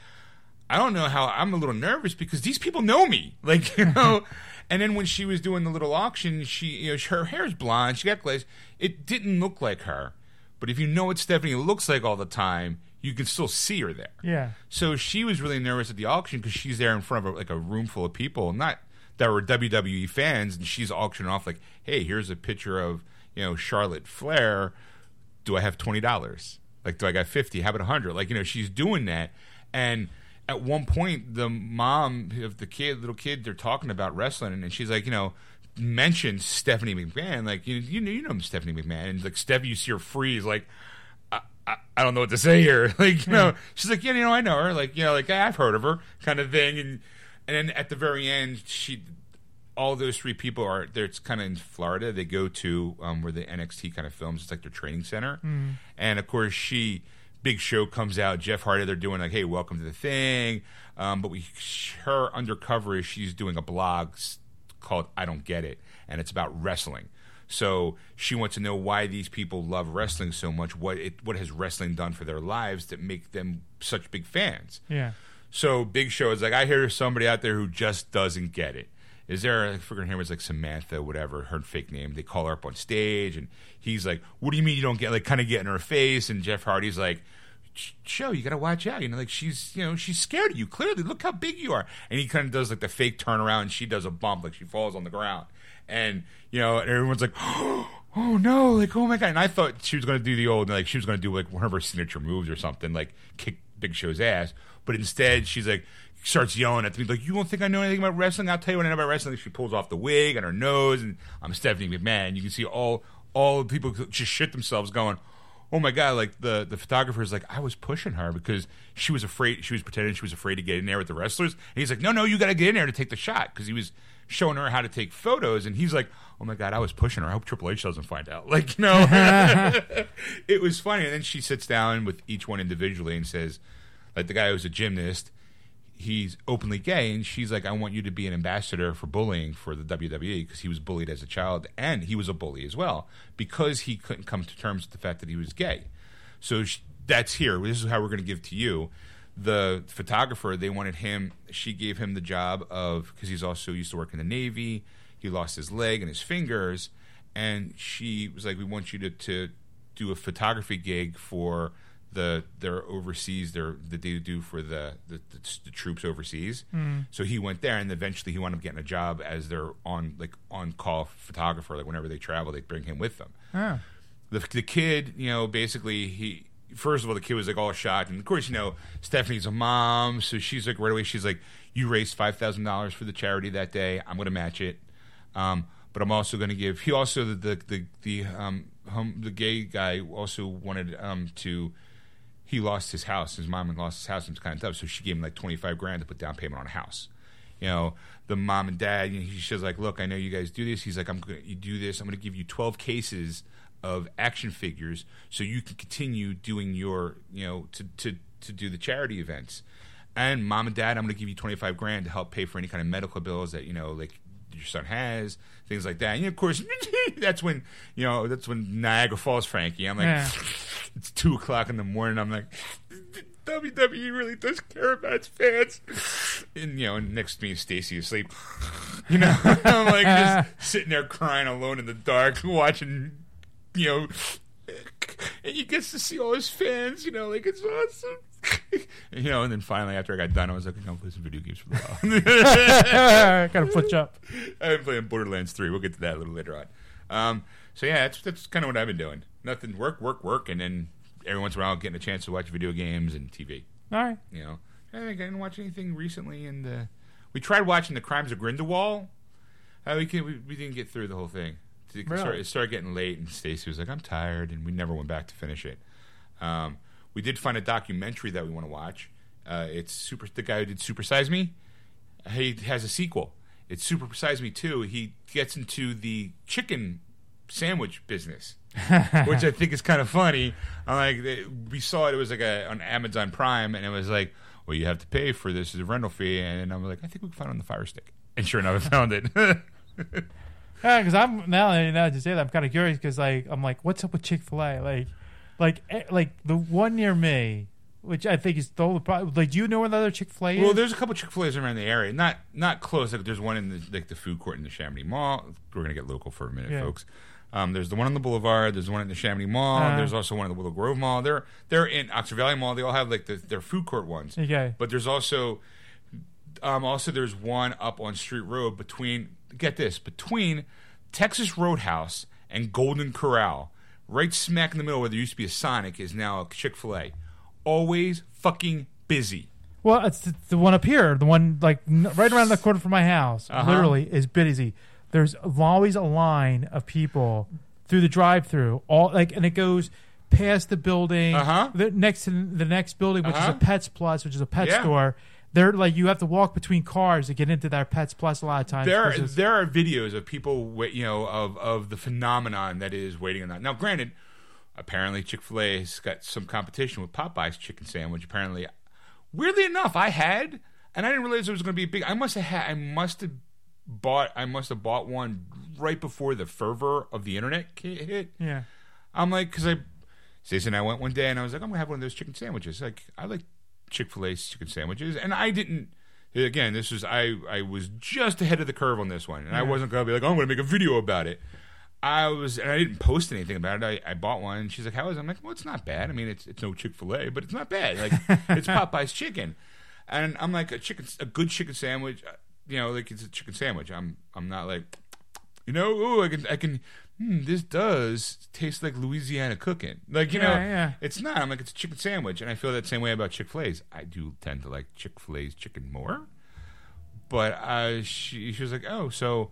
Speaker 1: I don't know how I'm a little nervous because these people know me, *laughs* like you know. *laughs* and then when she was doing the little auction, she you know her hair's blonde, she got glaze. It didn't look like her, but if you know what Stephanie looks like all the time, you can still see her there.
Speaker 2: yeah.
Speaker 1: So she was really nervous at the auction because she's there in front of a, like a room full of people, not that were WWE fans, and she's auctioning off like, "Hey, here's a picture of you know Charlotte Flair. Do I have twenty dollars? Like, do I got fifty? How about a hundred? Like, you know, she's doing that, and at one point the mom of the kid, little kid, they're talking about wrestling, and she's like, you know, mentioned Stephanie McMahon, like you you know you know Stephanie McMahon, and like Steph, you see her freeze, like. I, I, I don't know what to say here. *laughs* Like, you know, hmm. she's like, yeah, you know, I know her. Like, you know, like I've heard of her, kind of thing. And and then at the very end, she, all those three people are there. It's kind of in Florida. They go to um, where the NXT kind of films. It's like their training center. And of course, she Big Show comes out. Jeff Hardy. They're doing like, hey, welcome to the thing. Um, but we her undercover is she's doing a blog called I Don't Get It, and it's about wrestling. So she wants to know why these people love wrestling so much. What it what has wrestling done for their lives that make them such big fans?
Speaker 2: Yeah.
Speaker 1: So Big Show is like, I hear somebody out there who just doesn't get it. Is there? I forget her name like Samantha, whatever her fake name. They call her up on stage, and he's like, "What do you mean you don't get?" Like, kind of get in her face, and Jeff Hardy's like, "Sh- "Show, you got to watch out. You know, like she's, you know, she's scared of you. Clearly, look how big you are." And he kind of does like the fake turnaround, and she does a bump, like she falls on the ground, and you know, everyone's like, *gasps* "Oh no!" Like, "Oh my god!" And I thought she was to do the old, like she was to do like one of her signature moves or something, like kick Big Show's ass. But instead, she's like starts yelling at me like, "You don't think I know anything about wrestling? I'll tell you what I know about wrestling." She pulls off the wig and her nose, and I'm Stephanie McMahon. You can see all all the people just shit themselves, going, "Oh my god!" Like the the photographer is like, "I was pushing her because she was afraid. She was pretending she was afraid to get in there with the wrestlers." And he's like, "No, no, you got to get in there to take the shot," because he was showing her how to take photos, and he's like, "Oh my god, I was pushing her. I hope Triple H doesn't find out." *laughs* Like, you know, *laughs* it was funny. And then she sits down with each one individually and says, like the guy who's a gymnast, he's openly gay, and she's like, I want you to be an ambassador for bullying for the WWE because he was bullied as a child and he was a bully as well because he couldn't come to terms with the fact that he was gay. So sh- that's here. This is how we're going to give to you. The photographer, they wanted him, she gave him the job of, because he's also used to work in the Navy, he lost his leg and his fingers, and she was like, We want you to, to do a photography gig for the their overseas their that they do for the the, the, the troops overseas. So he went there, and eventually he wound up getting a job as their on like on call photographer. Like whenever they travel, they bring him with them. The the kid, you know, basically he. First of all, the kid was like all shocked, and of course, you know, Stephanie's a mom, so she's like right away. She's like, "You raised five thousand dollars for the charity that day. I'm going to match it." Um, but I'm also going to give. He also the the the, the um the gay guy also wanted um to. He lost his house. His mom had lost his house. and It was kind of tough, so she gave him like twenty five grand to put down payment on a house. You know, the mom and dad. You know, she's like, "Look, I know you guys do this." He's like, "I'm going to do this. I'm going to give you twelve cases of action figures, so you can continue doing your you know to to to do the charity events." And mom and dad, I'm going to give you 25 grand to help pay for any kind of medical bills that you know like your son has, things like that. And of course, *laughs* that's when you know that's when Niagara Falls, Frankie. I'm like,
Speaker 2: Yeah. *laughs*
Speaker 1: it's two o'clock in the morning. I'm like, WWE really does care about its fans. And you know, next to me is Stacy asleep. *laughs* You know, *laughs* I'm like just *laughs* sitting there crying alone in the dark, watching. You know, and he gets to see all his fans. You know, like it's awesome. you know, and then finally, after I got done, I was like, "I'm gonna play some video games for a while."
Speaker 2: Gotta put you up.
Speaker 1: I've been playing Borderlands 3. We'll get to that a little later on. Um, so yeah, that's that's kind of what I've been doing. Nothing, work, work, work, and then every once in a while getting a chance to watch video games and TV.
Speaker 2: All right.
Speaker 1: You know, I think I didn't watch anything recently. And uh, we tried watching The Crimes of Grindelwald. Uh, we, can, we we didn't get through the whole thing. It
Speaker 2: Really?
Speaker 1: started, it started getting late, and Stacy was like, "I'm tired," and we never went back to finish it. Um, we did find a documentary that we want to watch. Uh, it's super. The guy who did Super Size Me, he has a sequel. It's Super Size Me Two. He gets into the chicken sandwich business, *laughs* which I think is kind of funny. I'm like, we saw it. It was like a, on Amazon Prime, and it was like, well, you have to pay for this as a rental fee. And I'm like, I think we can find it on the Fire Stick. And sure enough, I found it. *laughs*
Speaker 2: Yeah, because I'm now now that you say that I'm kind of curious because like I'm like, what's up with Chick Fil A? Like, like eh, like the one near me, which I think is the problem. Like, do you know where the other Chick Fil A is?
Speaker 1: Well, there's a couple Chick Fil A's around the area, not not close. Like there's one in the like the food court in the Neshaminy Mall. We're gonna get local for a minute,
Speaker 2: Yeah.
Speaker 1: folks. Um, there's the one on the Boulevard. There's the one at the Neshaminy Mall.
Speaker 2: Uh-huh.
Speaker 1: there's also one at the Willow Grove Mall. They're they're in Oxford Valley Mall. They all have like the, their food court ones.
Speaker 2: okay.
Speaker 1: But there's also um, also there's one up on Street Road between get this between Texas Roadhouse and Golden Corral, right smack in the middle where there used to be a Sonic is now a Chick Fil A. Always fucking busy.
Speaker 2: Well, it's the, the one up here, the one like n- right around the corner from my house.
Speaker 1: Uh-huh.
Speaker 2: Literally is busy. There's always a line of people through the drive-through, all like, and it goes past the building,
Speaker 1: Uh-huh.
Speaker 2: the next to the next building, which
Speaker 1: Uh-huh.
Speaker 2: is a Pets Plus, which is a pet
Speaker 1: Yeah.
Speaker 2: store. They're like you have to walk between cars to get into that Pets Plus a lot of times.
Speaker 1: there
Speaker 2: it's-
Speaker 1: there are videos of people you know of of the phenomenon that is waiting on that. Now, granted, apparently Chick Fil A has got some competition with Popeyes chicken sandwich. Apparently, weirdly enough, I had and I didn't realize it was going to be big. I must have had I must have bought I must have bought one right before the fervor of the internet hit.
Speaker 2: yeah.
Speaker 1: I'm like, because I, Stacey and I went one day, and I was like, I'm gonna have one of those chicken sandwiches. Like, I like Chick Fil A's chicken sandwiches, and I didn't. Again, this was I. I was just ahead of the curve on this one, and I wasn't gonna be like, oh, I'm gonna make a video about it. I was, and I didn't post anything about it. I, I bought one, and she's like, "How is?" it? I'm like, "Well, it's not bad. I mean, it's it's no Chick Fil A, but it's not bad. Like, *laughs* it's Popeye's chicken." And I'm like, a chicken, a good chicken sandwich. You know, like it's a chicken sandwich. I'm I'm not like, you know, ooh, I can I can. Hmm, this does taste like Louisiana cooking. Like you know,
Speaker 2: Yeah, yeah.
Speaker 1: it's not. I'm like it's a chicken sandwich, and I feel that same way about Chick Fil A's. I do tend to like Chick Fil A's chicken more, but uh, she she was like, oh, so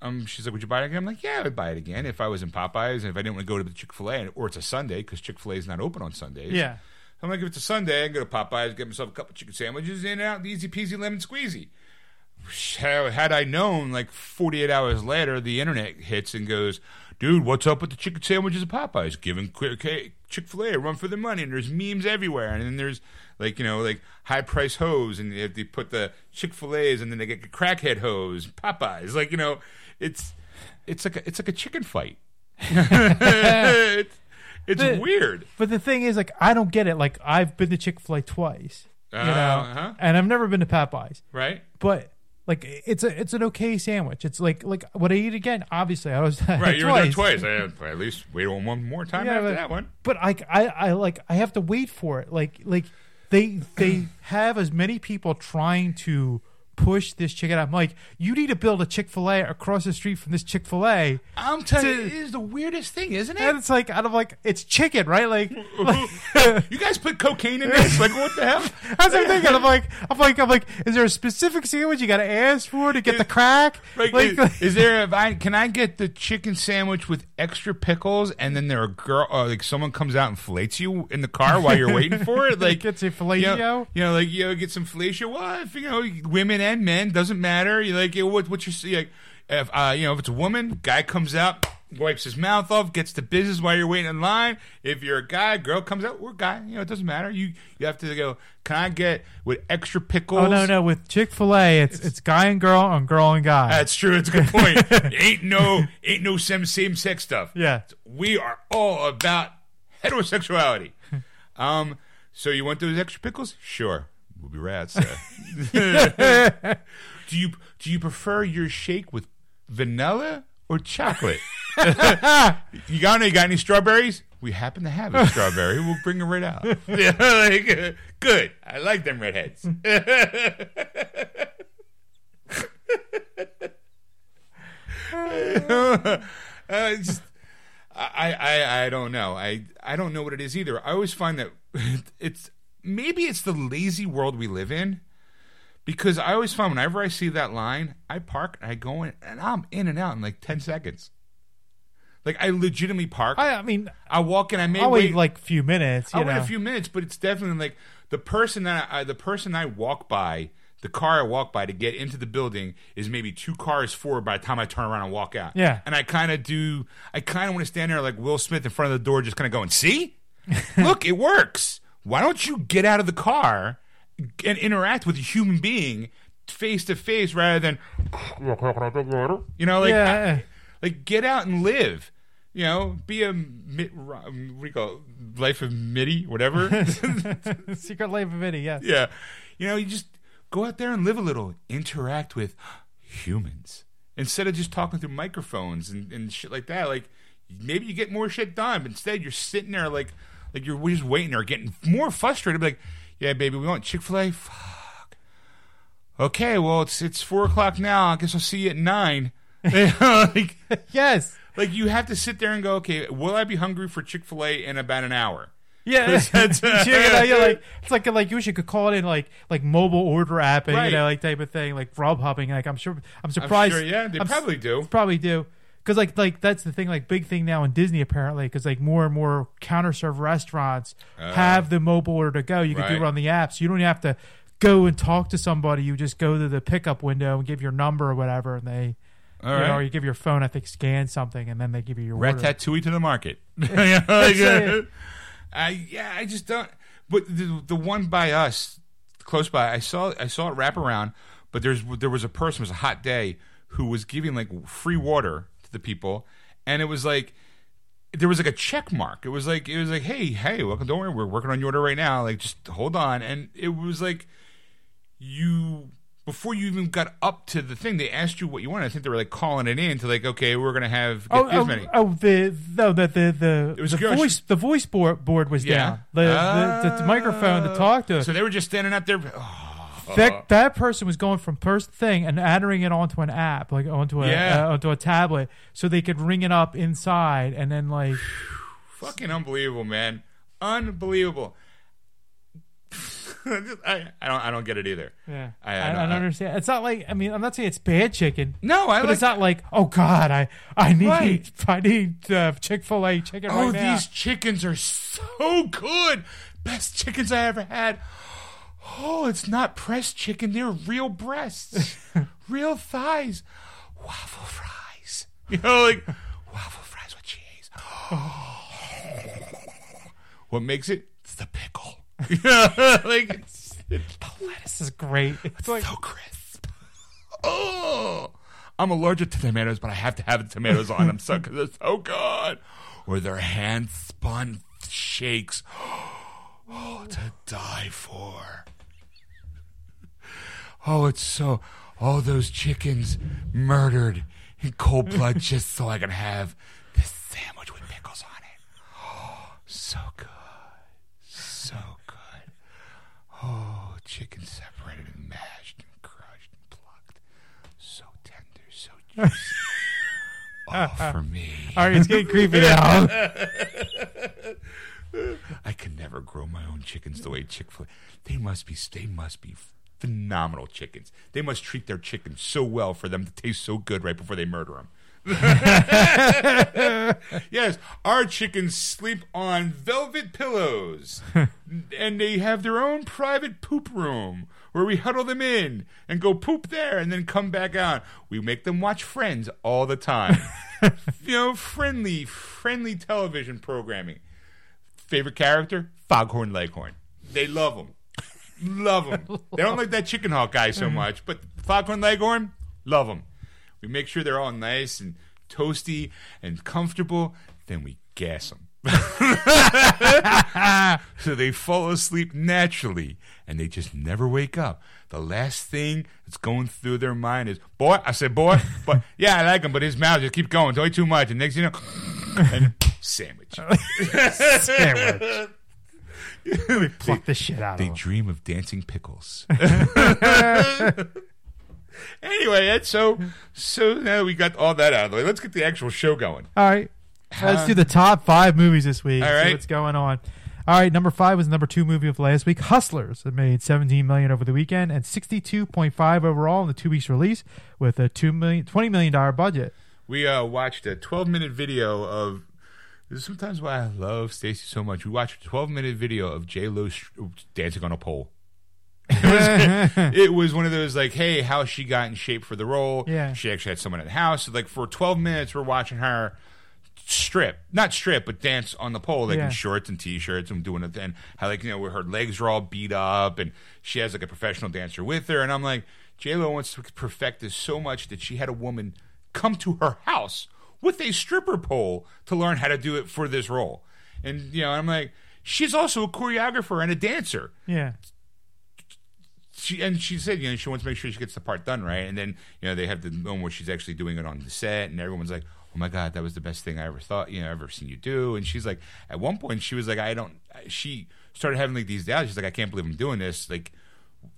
Speaker 1: um, she's like, would you buy it again? I'm like, yeah, I would buy it again if I was in Popeyes and if I didn't want to go to the Chick Fil A or it's a Sunday because Chick Fil A is not open on Sundays.
Speaker 2: Yeah.
Speaker 1: I'm like, if it's a Sunday, I can go to Popeyes, get myself a couple chicken sandwiches, in and out, the easy peasy lemon squeezy. Had had I known, like 48 hours later, the internet hits and goes, dude, what's up with the chicken sandwiches at Popeyes? Giving quick Chick fil A a run for their money, and there's memes everywhere. And then there's, like, you know, like high price hose, and they, put the Chick fil A's, and then they get crackhead hose, Popeyes. Like, you know, it's it's like a, it's like a chicken fight. *laughs* it's it's
Speaker 2: The-
Speaker 1: weird.
Speaker 2: But the thing is, like, I don't get it. Like, I've been to Chick Fil A twice, you know,
Speaker 1: Uh-huh.
Speaker 2: and I've never been to Popeyes.
Speaker 1: Right?
Speaker 2: But like, it's a it's an okay sandwich. It's like like what I eat again. Obviously, I was *laughs*
Speaker 1: Right, you were there twice. I had, at least wait on one more time
Speaker 2: Yeah,
Speaker 1: after
Speaker 2: but-
Speaker 1: that one.
Speaker 2: But like, I I like I have to wait for it. Like like they they *clears throat* have as many people trying to push this chicken. I'm like, you need to build a Chick Fil A across the street from this Chick Fil A.
Speaker 1: I'm telling you, it is the weirdest thing, isn't it?
Speaker 2: And it's like, I'm like, it's chicken, right? Like, *laughs* like
Speaker 1: you guys put cocaine in this? Like, what the hell? *laughs*
Speaker 2: I'm thinking. I'm like, I'm like, I'm like, is there a specific sandwich you got to ask for to get the crack?
Speaker 1: Like, is, is there? A, I, can I get the chicken sandwich with extra pickles, and then there a girl, uh, like someone comes out and fillets you in the car while you're waiting for it? *laughs* Like,
Speaker 2: Gets a
Speaker 1: you know, you know, like you know, get some fellatio. Well, if, you know, women and men doesn't matter. You like, what, what you see? Like, if uh, you know, if it's a woman, guy comes out. Wipes his mouth off, gets to business while you're waiting in line. If you're a guy, girl comes out, we're guy. You know, it doesn't matter. You you have to go. Can I get with extra pickles?
Speaker 2: Oh no, no. With Chick Fil A, it's it's guy and girl and girl and guy.
Speaker 1: That's true. It's a good point. *laughs* ain't no ain't no same same sex stuff.
Speaker 2: yeah.
Speaker 1: We are all about heterosexuality. *laughs* Um, so you want those extra pickles? Sure. We'll be rats. *laughs* uh. do you do you prefer your shake with vanilla or chocolate? *laughs* you got any? You got any strawberries? We happen to have a strawberry. We'll bring them right out. yeah, *laughs* like, good. I like them redheads. uh, just, I, I, I don't know. I, I don't know what it is either. I always find that it's maybe it's the lazy world we live in. Because I always find whenever I see that line, I park and I go in and I'm in and out in like ten seconds. Like I legitimately park.
Speaker 2: I, I mean,
Speaker 1: I walk in. I may
Speaker 2: I'll
Speaker 1: wait
Speaker 2: wait like a few minutes.
Speaker 1: I'll wait a few minutes, but it's definitely like the person that I, the person I walk by, the car I walk by to get into the building is maybe two cars forward by the time I turn around and walk out.
Speaker 2: Yeah.
Speaker 1: and I kind of do. I kind of want to stand there like Will Smith in front of the door, just kind of going, "See, look, it works. Why don't you get out of the car and interact with a human being?" Face to face, rather than you know, like
Speaker 2: Yeah.
Speaker 1: like get out and live. You know, be a what do you call it? life of Mitty whatever. *laughs* *laughs*
Speaker 2: Secret Life of Mitty yes.
Speaker 1: yeah, you know, you just go out there and live a little, interact with humans instead of just talking through microphones and, and shit like that. Like maybe you get more shit done, but instead you're sitting there like like you're just waiting or getting more frustrated. Like, yeah, baby, we want Chick Fil A. Fuck. Okay, well it's it's four o'clock now. I guess I'll see you at nine. *laughs* like, *laughs*
Speaker 2: Yes.
Speaker 1: like you have to sit there and go, okay, will I be hungry for Chick Fil A in about an hour?
Speaker 2: Yeah, *laughs*
Speaker 1: that's-
Speaker 2: you know, you're like it's like like you wish you could call it in like like mobile order app, and
Speaker 1: Right.
Speaker 2: you know, like type of thing, like Grubhubbing. Like I'm sure, I'm
Speaker 1: I'm
Speaker 2: surprised.
Speaker 1: sure, yeah, they
Speaker 2: I'm
Speaker 1: probably do.
Speaker 2: probably do because like like that's the thing like big thing now in disney apparently because like more and more counter serve restaurants have the mobile order to go you can do it on the app so you don't have to go and talk to somebody you just go to the pickup window and give your number or whatever and they
Speaker 1: All
Speaker 2: you know, or you give your phone i think scan something and then they give you your order
Speaker 1: Ratatouille to the market. *laughs* *laughs* Like, uh, I yeah, I just don't. But the the one by us, close by, I saw I saw it wrap around. But there's there was a person, it was a hot day, who was giving like free water to the people, and it was like there was like a check mark. It was like it was like, hey, hey, welcome. Don't worry, we're working on your order right now. Like, just hold on. And it was like you before you even got up to the thing, they asked you what you wanted. I think they were like calling it in to like, okay, we're gonna have
Speaker 2: Oh, oh,
Speaker 1: many.
Speaker 2: oh, the no, the the the,
Speaker 1: It was
Speaker 2: the voice the voice board, board was
Speaker 1: Yeah.
Speaker 2: down. The, the, the, the microphone to oh. talk to.
Speaker 1: So they were just standing out there. Oh,
Speaker 2: that that person was going from first thing and adding it onto an app, like onto a
Speaker 1: Yeah.
Speaker 2: uh, onto a tablet, so they could ring it up inside, and then like
Speaker 1: fucking unbelievable, man! Unbelievable. *laughs* I, I don't I don't get it either.
Speaker 2: yeah,
Speaker 1: I-
Speaker 2: I,
Speaker 1: I
Speaker 2: I,
Speaker 1: don't-
Speaker 2: don't understand. It's not like I mean, I'm not saying it's bad chicken,
Speaker 1: No, I
Speaker 2: but
Speaker 1: like.
Speaker 2: it's not like oh god, I I need
Speaker 1: Right. *laughs*
Speaker 2: I need uh, Chick Fil A chicken
Speaker 1: oh,
Speaker 2: right now.
Speaker 1: these chickens are so good. Best chickens I ever had. Oh, it's not pressed chicken; they're real breasts, *laughs* real thighs, waffle fries. *laughs* You know, like waffle fries with cheese. *gasps* what makes it? It's the pickle. *laughs* like it's, it's
Speaker 2: This is great. It's like
Speaker 1: so crisp. Oh, I'm allergic to tomatoes, but I have to have the tomatoes on them so because they're so good. Or their hand spun shakes. *gasps* Oh, to die for. Oh, it's so. All those chickens murdered in cold blood *laughs* just so I can have this sandwich with pickles on it. Oh, *gasps* so good. So good. Oh, chicken separated and mashed and crushed and plucked. So tender, so juicy. *laughs* oh, for me.
Speaker 2: all right, it's getting creepy now. *laughs*
Speaker 1: I can never grow my own chickens the way Chick Fil A. They must be. They must be phenomenal chickens. They must treat their chickens so well for them to taste so good right before they murder them. *laughs* yes, our chickens sleep on velvet pillows, *laughs* and they have their own private poop room where we huddle them in and go poop there, and then come back out. We make them watch Friends all the time. *laughs* you know, friendly, friendly television programming. Favorite character? Foghorn Leghorn. They love him. Love him. They don't like that chicken hawk guy so mm-hmm. much, but Foghorn Leghorn, love them. We make sure they're all nice and toasty and comfortable, then we gas them. *laughs* so they fall asleep naturally and they just never wake up. The last thing that's going through their mind is, boy, I said, boy, but *laughs* yeah, I like him, but his mouth just keeps going. Don't eat too much. And next thing you know, *laughs* and sandwich.
Speaker 2: Sandwich. Pluck the shit out
Speaker 1: They
Speaker 2: of them.
Speaker 1: dream of dancing pickles. *laughs* anyway, that's so so now we got all that out of the way. Let's get the actual show going.
Speaker 2: All right. Let's do the top five movies this week.
Speaker 1: All
Speaker 2: See
Speaker 1: right.
Speaker 2: what's going on. All right, number five was the number two movie of last week. Hustlers. It made 17 million over the weekend and 62.5 overall in the two weeks release with a two million, 20 million dollar budget.
Speaker 1: We uh, watched a 12 minute video of. This is sometimes why I love Stacey so much. We watched a 12 minute video of J Lo dancing on a pole. It was, *laughs* it was one of those like, hey, how she got in shape for the role.
Speaker 2: Yeah.
Speaker 1: she actually had someone at the house. So like for 12 minutes, we're watching her strip, not strip, but dance on the pole, like
Speaker 2: Yeah.
Speaker 1: in shorts and t-shirts and doing it. And how like you know her legs are all beat up, and she has like a professional dancer with her. And I'm like, J Lo wants to perfect this so much that she had a woman come to her house with a stripper pole to learn how to do it for this role. And you know, I'm like, she's also a choreographer and a dancer
Speaker 2: Yeah.
Speaker 1: she and she said, you know, she wants to make sure she gets the part done right. And then, you know, they have the moment where she's actually doing it on the set, and everyone's like, "Oh my god, that was the best thing I ever thought, you know, ever seen you do." And she's like, at one point, she was like, "I don't." She started having like these doubts. She's like, "I can't believe I'm doing this." Like,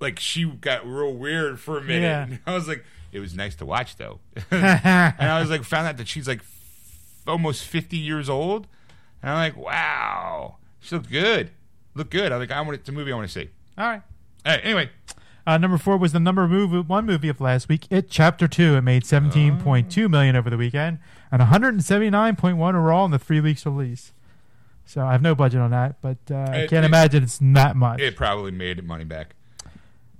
Speaker 1: like she got real weird for a minute.
Speaker 2: Yeah. *laughs*
Speaker 1: I was like, it was nice to watch though. *laughs* *laughs* and I was like, found out that she's like f- almost 50 years old, and I'm like, wow. She looked good. Look good. I like. I want it's a movie I want to see.
Speaker 2: All right.
Speaker 1: All right. Anyway,
Speaker 2: Uh, number four was the number movie, one movie of last week. It Chapter Two. It made seventeen point two million over the weekend and one hundred and seventy nine point one overall in the three weeks release. So I have no budget on that, but uh, I
Speaker 1: It-
Speaker 2: can't
Speaker 1: it-
Speaker 2: imagine it's that much.
Speaker 1: it probably made money back.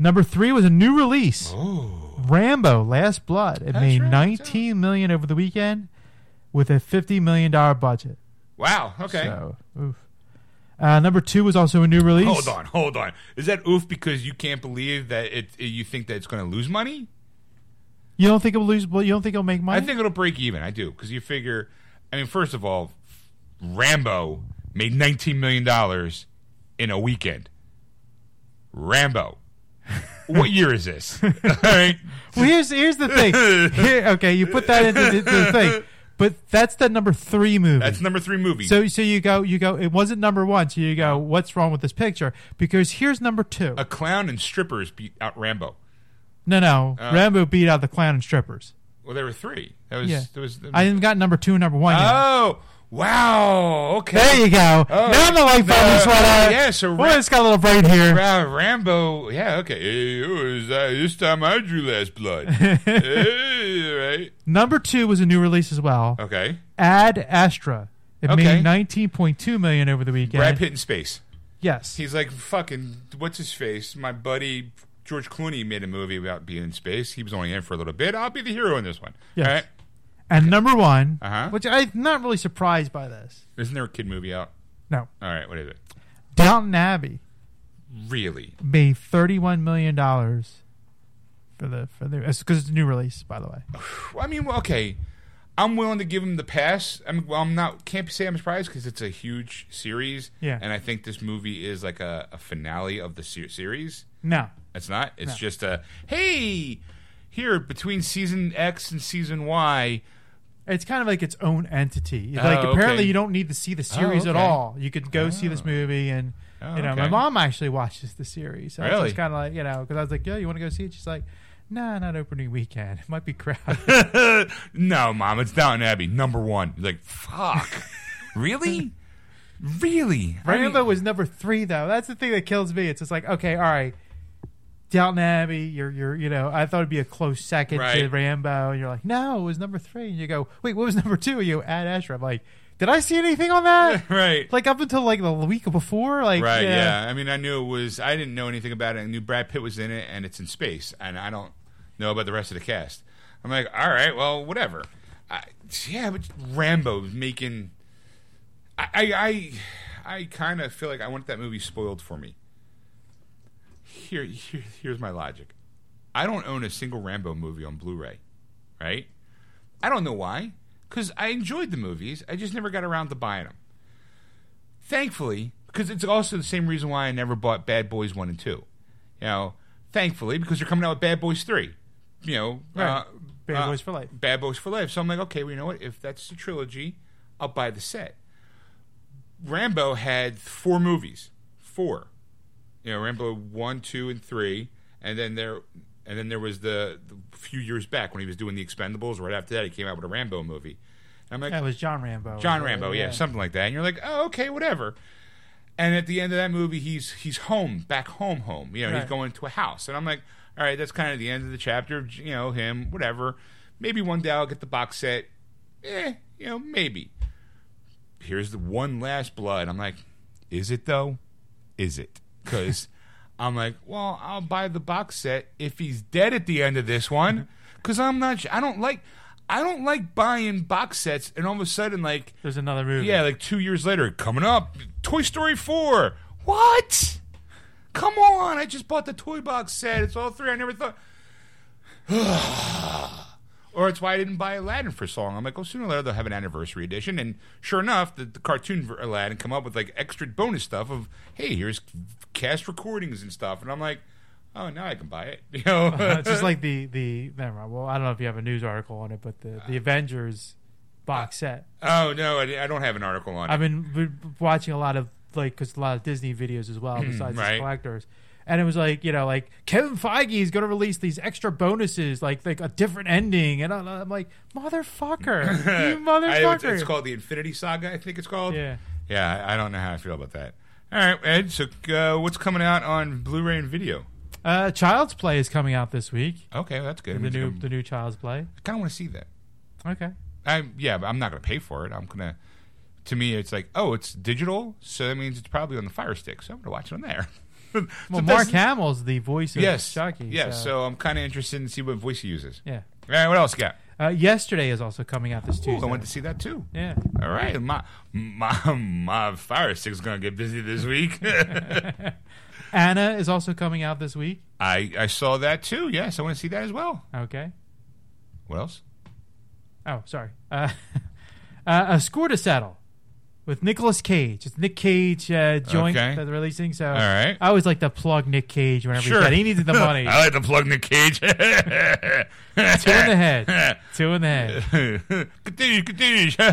Speaker 2: Number three was a new release,
Speaker 1: Oh,
Speaker 2: Rambo: Last Blood. It
Speaker 1: That's
Speaker 2: made
Speaker 1: right,
Speaker 2: nineteen million over the weekend with a fifty million dollar budget.
Speaker 1: wow. Okay.
Speaker 2: So, oof. Uh, number two was also a new release.
Speaker 1: Hold on, hold on. Is that oof because you can't believe that it? You think that it's going to lose money?
Speaker 2: You don't think it'll lose? You don't think it'll make money?
Speaker 1: I think it'll break even. I do because you figure. I mean, first of all, Rambo made nineteen million dollars in a weekend. Rambo. What year is this? *laughs* All right.
Speaker 2: Well, here's here's the thing. Here, okay, you put that into the, the thing, but that's the number three movie.
Speaker 1: That's number three movie.
Speaker 2: so so you go you go. It wasn't number one. So you go. What's wrong with this picture? Because here's number two.
Speaker 1: a clown and strippers beat out Rambo.
Speaker 2: no, no.
Speaker 1: Uh,
Speaker 2: Rambo beat out the clown and strippers.
Speaker 1: Well, there were three. That was.
Speaker 2: Yeah.
Speaker 1: There was.
Speaker 2: I didn't got number two and number one. yet.
Speaker 1: Oh wow. Okay.
Speaker 2: There you go.
Speaker 1: Oh,
Speaker 2: now I'm the light bulb is what I.
Speaker 1: yeah, so
Speaker 2: Boy,
Speaker 1: Ra-
Speaker 2: it's got a little brain here.
Speaker 1: Ra- Rambo, yeah, okay. Hey, was, uh, this time I drew last blood. *laughs* hey, right.
Speaker 2: Number two was a new release as well.
Speaker 1: Okay.
Speaker 2: Ad Astra. It
Speaker 1: Okay.
Speaker 2: made 19.2 million over the weekend.
Speaker 1: Brad Pitt in space.
Speaker 2: Yes.
Speaker 1: He's like, fucking, what's his face? My buddy George Clooney made a movie about being in space. He was only in for a little bit. I'll be the hero in this one.
Speaker 2: Yes.
Speaker 1: All right.
Speaker 2: And number one,
Speaker 1: Uh-huh.
Speaker 2: which I'm not really surprised by this.
Speaker 1: Isn't there a kid movie out?
Speaker 2: No.
Speaker 1: All right, what is it?
Speaker 2: Downton Abbey
Speaker 1: Really?
Speaker 2: made 31 million dollars for the for the because it's a new release by the way.
Speaker 1: Well, *sighs* I mean, well, okay. I'm willing to give him the pass. I mean, well, I'm not. Can't say I'm surprised because it's a huge series.
Speaker 2: Yeah.
Speaker 1: And I think this movie is like a, a finale of the se- series.
Speaker 2: No.
Speaker 1: It's not. It's just a hey, here between season X and season Y.
Speaker 2: It's kind of like its own entity.
Speaker 1: Oh,
Speaker 2: like apparently
Speaker 1: okay.
Speaker 2: you don't need to see the oh, series at
Speaker 1: okay.
Speaker 2: all. You could go see this oh. movie and
Speaker 1: Oh,
Speaker 2: you know my mom actually watches the series. So
Speaker 1: Really?
Speaker 2: it's kind of like you know because I was like, yeah, you want to go see it? She's like, nah, not opening weekend. It might be crowded. *laughs*
Speaker 1: no, mom, it's Downton Abbey, number one. You're like, fuck, *laughs* really, really. I mean-
Speaker 2: was number three though. That's the thing that kills me. It's just like okay, all right. Downton Abbey, you're you're you know, I thought it'd be a close second to Rambo, and you're like, no, it was number three. And you go, wait, what was *laughs* number two? And you Ad Astra. I'm like, did I see anything on that? *laughs*
Speaker 1: right.
Speaker 2: like up until like the week before, like
Speaker 1: Right,
Speaker 2: yeah.
Speaker 1: yeah. I mean, I knew it was. I didn't know anything about it. I knew Brad Pitt was in it, and it's in space, and I don't know about the rest of the cast. I'm like, all right, well, whatever. I, yeah, but Rambo's making. I, I, I, I kind of feel like I want that movie spoiled for me. Here, here, here's my logic. I don't own a single Rambo movie on Blu-ray, right? I don't know why, because I enjoyed the movies. I just never got around to buying them thankfully, because it's also the same reason why I never bought Bad Boys One and Two. You know, thankfully because they're coming out with Bad Boys Three. You know,
Speaker 2: Right.
Speaker 1: uh,
Speaker 2: Bad
Speaker 1: uh,
Speaker 2: Boys for life.
Speaker 1: Bad Boys for life. So I'm like, okay, well, you know what? If that's the trilogy, I'll buy the set. Rambo had four movies, four. You know, Rambo one, two, and three, and then there, and then there was the, the few years back when he was doing the Expendables. Right after that, he came out with a Rambo movie. And I'm like,
Speaker 2: That was John Rambo.
Speaker 1: John Rambo, yeah, something like that. And you're like, oh, okay, whatever. And at the end of that movie, he's he's home, back home, home. You know,
Speaker 2: Right.
Speaker 1: he's going to a house, and I'm like, all right, that's kind of the end of the chapter. You know, him, whatever. Maybe one day I'll get the box set. Eh, you know, maybe. Here's the one last blood. I'm like, is it though? Is it? Because I'm like, well, I'll buy the box set if he's dead at the end of this one. Mm-hmm. Because I'm not. I don't like. I don't like buying box sets and all of a sudden like
Speaker 2: There's another movie.
Speaker 1: yeah, like two years later, coming up, Toy Story 4. What? Come on, I just bought the toy box set. It's all three. I never thought. *sighs* or it's why I didn't buy Aladdin for so long. I'm like, oh, sooner or later they'll have an anniversary edition. And sure enough, the, the cartoon Aladdin come up with like extra bonus stuff of, hey, here's cast recordings and stuff. And I'm like, oh, now I can buy it. *laughs* You know, uh-huh.
Speaker 2: it's just like *laughs* the the never mind. Well, I don't know if you have a news article on it, but the the uh, Avengers box uh, set.
Speaker 1: oh no, I, I don't have an article on it.
Speaker 2: I've been watching a lot of like because a lot of Disney videos as well, mm-hmm, besides
Speaker 1: Right.
Speaker 2: the collectors. And it was like you know, like Kevin Feige is going to release these extra bonuses, like like a different ending, and I'm like, motherfucker, *laughs* you
Speaker 1: I- it's,
Speaker 2: motherfucker.
Speaker 1: it's called the Infinity Saga, I think it's called.
Speaker 2: yeah,
Speaker 1: Yeah, I don't know how I feel about that. All right, Ed. So, uh, what's coming out on Blu-ray and video?
Speaker 2: Uh, Child's Play is coming out this week.
Speaker 1: Okay, well, that's good.
Speaker 2: The new
Speaker 1: I'm-
Speaker 2: the new Child's Play.
Speaker 1: I kind of want to see that.
Speaker 2: Okay.
Speaker 1: I yeah, but I'm not going to pay for it. I'm gonna. To me, it's like, oh, it's digital, so that means it's probably on the Fire Stick. So I'm gonna watch it on there. *laughs*
Speaker 2: Well, Mark
Speaker 1: that's-
Speaker 2: Hamill's the voice of
Speaker 1: Yes,
Speaker 2: Chucky.
Speaker 1: yes. So, I'm kind of interested in see what voice he uses.
Speaker 2: yeah.
Speaker 1: All right, what else you got?
Speaker 2: Uh, yesterday is also coming out this
Speaker 1: Ooh,
Speaker 2: Tuesday.
Speaker 1: I went to see that too.
Speaker 2: yeah.
Speaker 1: All right, my my my Fire Stick's gonna get busy this week. *laughs*
Speaker 2: Anna is also coming out this week.
Speaker 1: I I saw that too. Yes, I want to see that as well.
Speaker 2: Okay.
Speaker 1: What else?
Speaker 2: Oh, sorry. Uh, *laughs* uh, a score to settle with Nicolas Cage. It's Nick Cage uh, joint
Speaker 1: Okay.
Speaker 2: that they're releasing. So
Speaker 1: All right.
Speaker 2: I always like to plug Nick Cage whenever
Speaker 1: Sure.
Speaker 2: he can. He needed the money. *laughs*
Speaker 1: I like to plug Nick Cage. *laughs*
Speaker 2: Two in the head. Two in the head. *laughs*
Speaker 1: continue, continue. All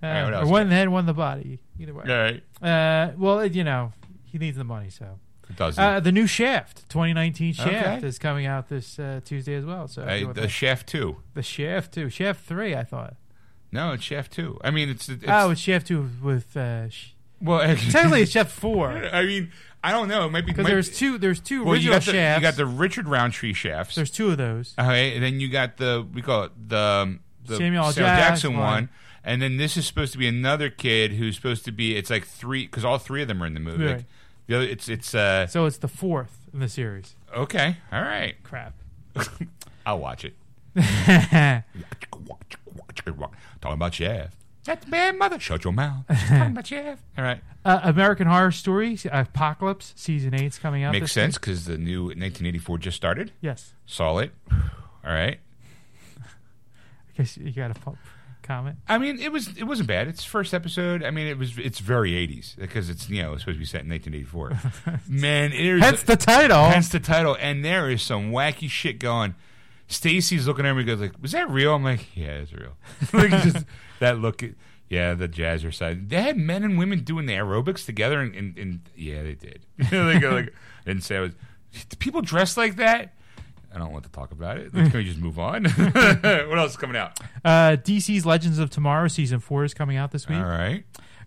Speaker 2: Uh,
Speaker 1: right, what
Speaker 2: or
Speaker 1: else?
Speaker 2: one in the head, one in the body. Either way.
Speaker 1: right.
Speaker 2: Uh, well, you know, he needs the money. So
Speaker 1: Does
Speaker 2: uh, the new Shaft, 2019 Shaft,
Speaker 1: Okay.
Speaker 2: is coming out this uh, Tuesday as well. So if you want
Speaker 1: the
Speaker 2: the,
Speaker 1: Shaft two.
Speaker 2: the Shaft two, Shaft three, I thought.
Speaker 1: No, it's Shaft two. I mean, it's, it's
Speaker 2: oh, it's Shaft two with uh, sh-
Speaker 1: well. *laughs*
Speaker 2: technically it's Shaft four
Speaker 1: I mean, I don't know. It might be
Speaker 2: because there's two. There's two
Speaker 1: Well, you
Speaker 2: original
Speaker 1: the
Speaker 2: shafts.
Speaker 1: you got the Richard Roundtree shafts.
Speaker 2: there's two of those.
Speaker 1: Okay, and then you got the we call it the, um, the
Speaker 2: Samuel L.
Speaker 1: Jackson
Speaker 2: Jackson
Speaker 1: one.
Speaker 2: one.
Speaker 1: and then this is supposed to be another kid who's supposed to be. It's like three because all three of them are in the movie. Like, the other, it's it's uh
Speaker 2: So it's the fourth in the series.
Speaker 1: okay, all right.
Speaker 2: Crap. *laughs*
Speaker 1: I'll watch it. *laughs*
Speaker 2: uh,
Speaker 1: Talking about Shaft. That's bad, mother. Shut your mouth. Talking about Shaft. *laughs* All right,
Speaker 2: American Horror Story Apocalypse season eight's coming out.
Speaker 1: makes
Speaker 2: this
Speaker 1: sense because the new 1984 just started.
Speaker 2: Yes.
Speaker 1: Saw it. All right.
Speaker 2: I guess you got a po- comment.
Speaker 1: I mean, it was it wasn't bad. It's first episode. I mean, it was it's very 80s because it's you know it's supposed to be set in 1984. *laughs* Man, there's
Speaker 2: Hence the title.
Speaker 1: hence the title, and there is some wacky shit going. Stacy's looking at me, and goes like, "Was that real?" I'm like, "Yeah, it's real." *laughs* like just that look. Yeah, the Jazzercise. They had men and women doing the aerobics together, and, and, and yeah, they did. *laughs* they go like, *laughs* I didn't say I was. Do people dress like that? I don't want to talk about it. Can we just move on? what else is coming out?
Speaker 2: Uh, DC's Legends of Tomorrow season four is coming out this week.
Speaker 1: All right.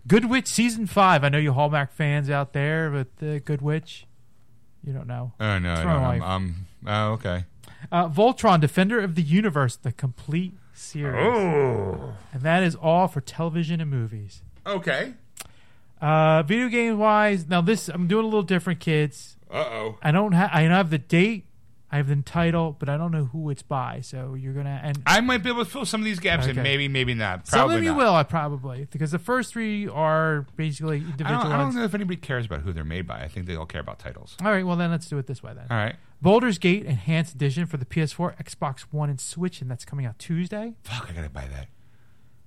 Speaker 2: Good Witch season five. I know you Hallmark fans out there, but uh, Good Witch, you don't know.
Speaker 1: Oh no,
Speaker 2: It's
Speaker 1: no
Speaker 2: my
Speaker 1: I'm,
Speaker 2: wife.
Speaker 1: I'm oh okay.
Speaker 2: Uh, Voltron, Defender of the Universe, the complete series,
Speaker 1: Oh,
Speaker 2: and that is all for television and movies.
Speaker 1: okay.
Speaker 2: Uh, video game wise, now this I'm doing a little different, kids.
Speaker 1: Uh oh.
Speaker 2: I don't have I don't have the date, I have the title, but I don't know who it's by. So you're gonna and
Speaker 1: I might be able to fill some of these gaps, and maybe, maybe not.
Speaker 2: some of you
Speaker 1: not.
Speaker 2: will. I probably because the first three are basically
Speaker 1: I
Speaker 2: individual
Speaker 1: don't, I don't know if anybody cares about who they're made by. I think they all care about titles.
Speaker 2: All right, well then let's do it this way then.
Speaker 1: All right.
Speaker 2: Baldur's Gate Enhanced Edition for the PS4, Xbox One, and Switch, and that's coming out Tuesday.
Speaker 1: Fuck, I gotta buy that.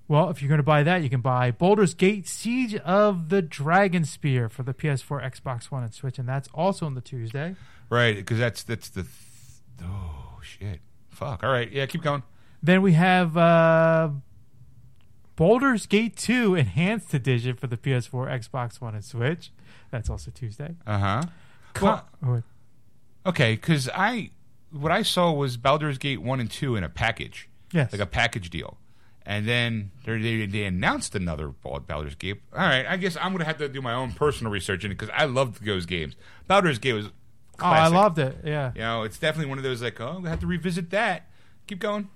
Speaker 2: Well, if you're going to buy that, you can buy Baldur's Gate Siege of the Dragonspear for the PS4, Xbox One, and Switch, and that's also on the Tuesday.
Speaker 1: Right, because that's that's the. Oh shit. Fuck. All right. Yeah, keep going.
Speaker 2: Then we have uh, Baldur's Gate 2 Enhanced Edition for the PS4, Xbox One, and Switch. That's also Tuesday.
Speaker 1: Uh huh.
Speaker 2: Well, oh,
Speaker 1: Okay, because I what I saw was Baldur's Gate one and two in a package,
Speaker 2: yes.
Speaker 1: like a package deal, and then they they, announced another Bal- Baldur's Gate. All right, I guess I'm gonna have to do my own personal research in it because I loved those games. Baldur's Gate was.
Speaker 2: Oh, I loved it. Yeah.
Speaker 1: You know, it's definitely one of those like, oh, we have to revisit that. Keep going.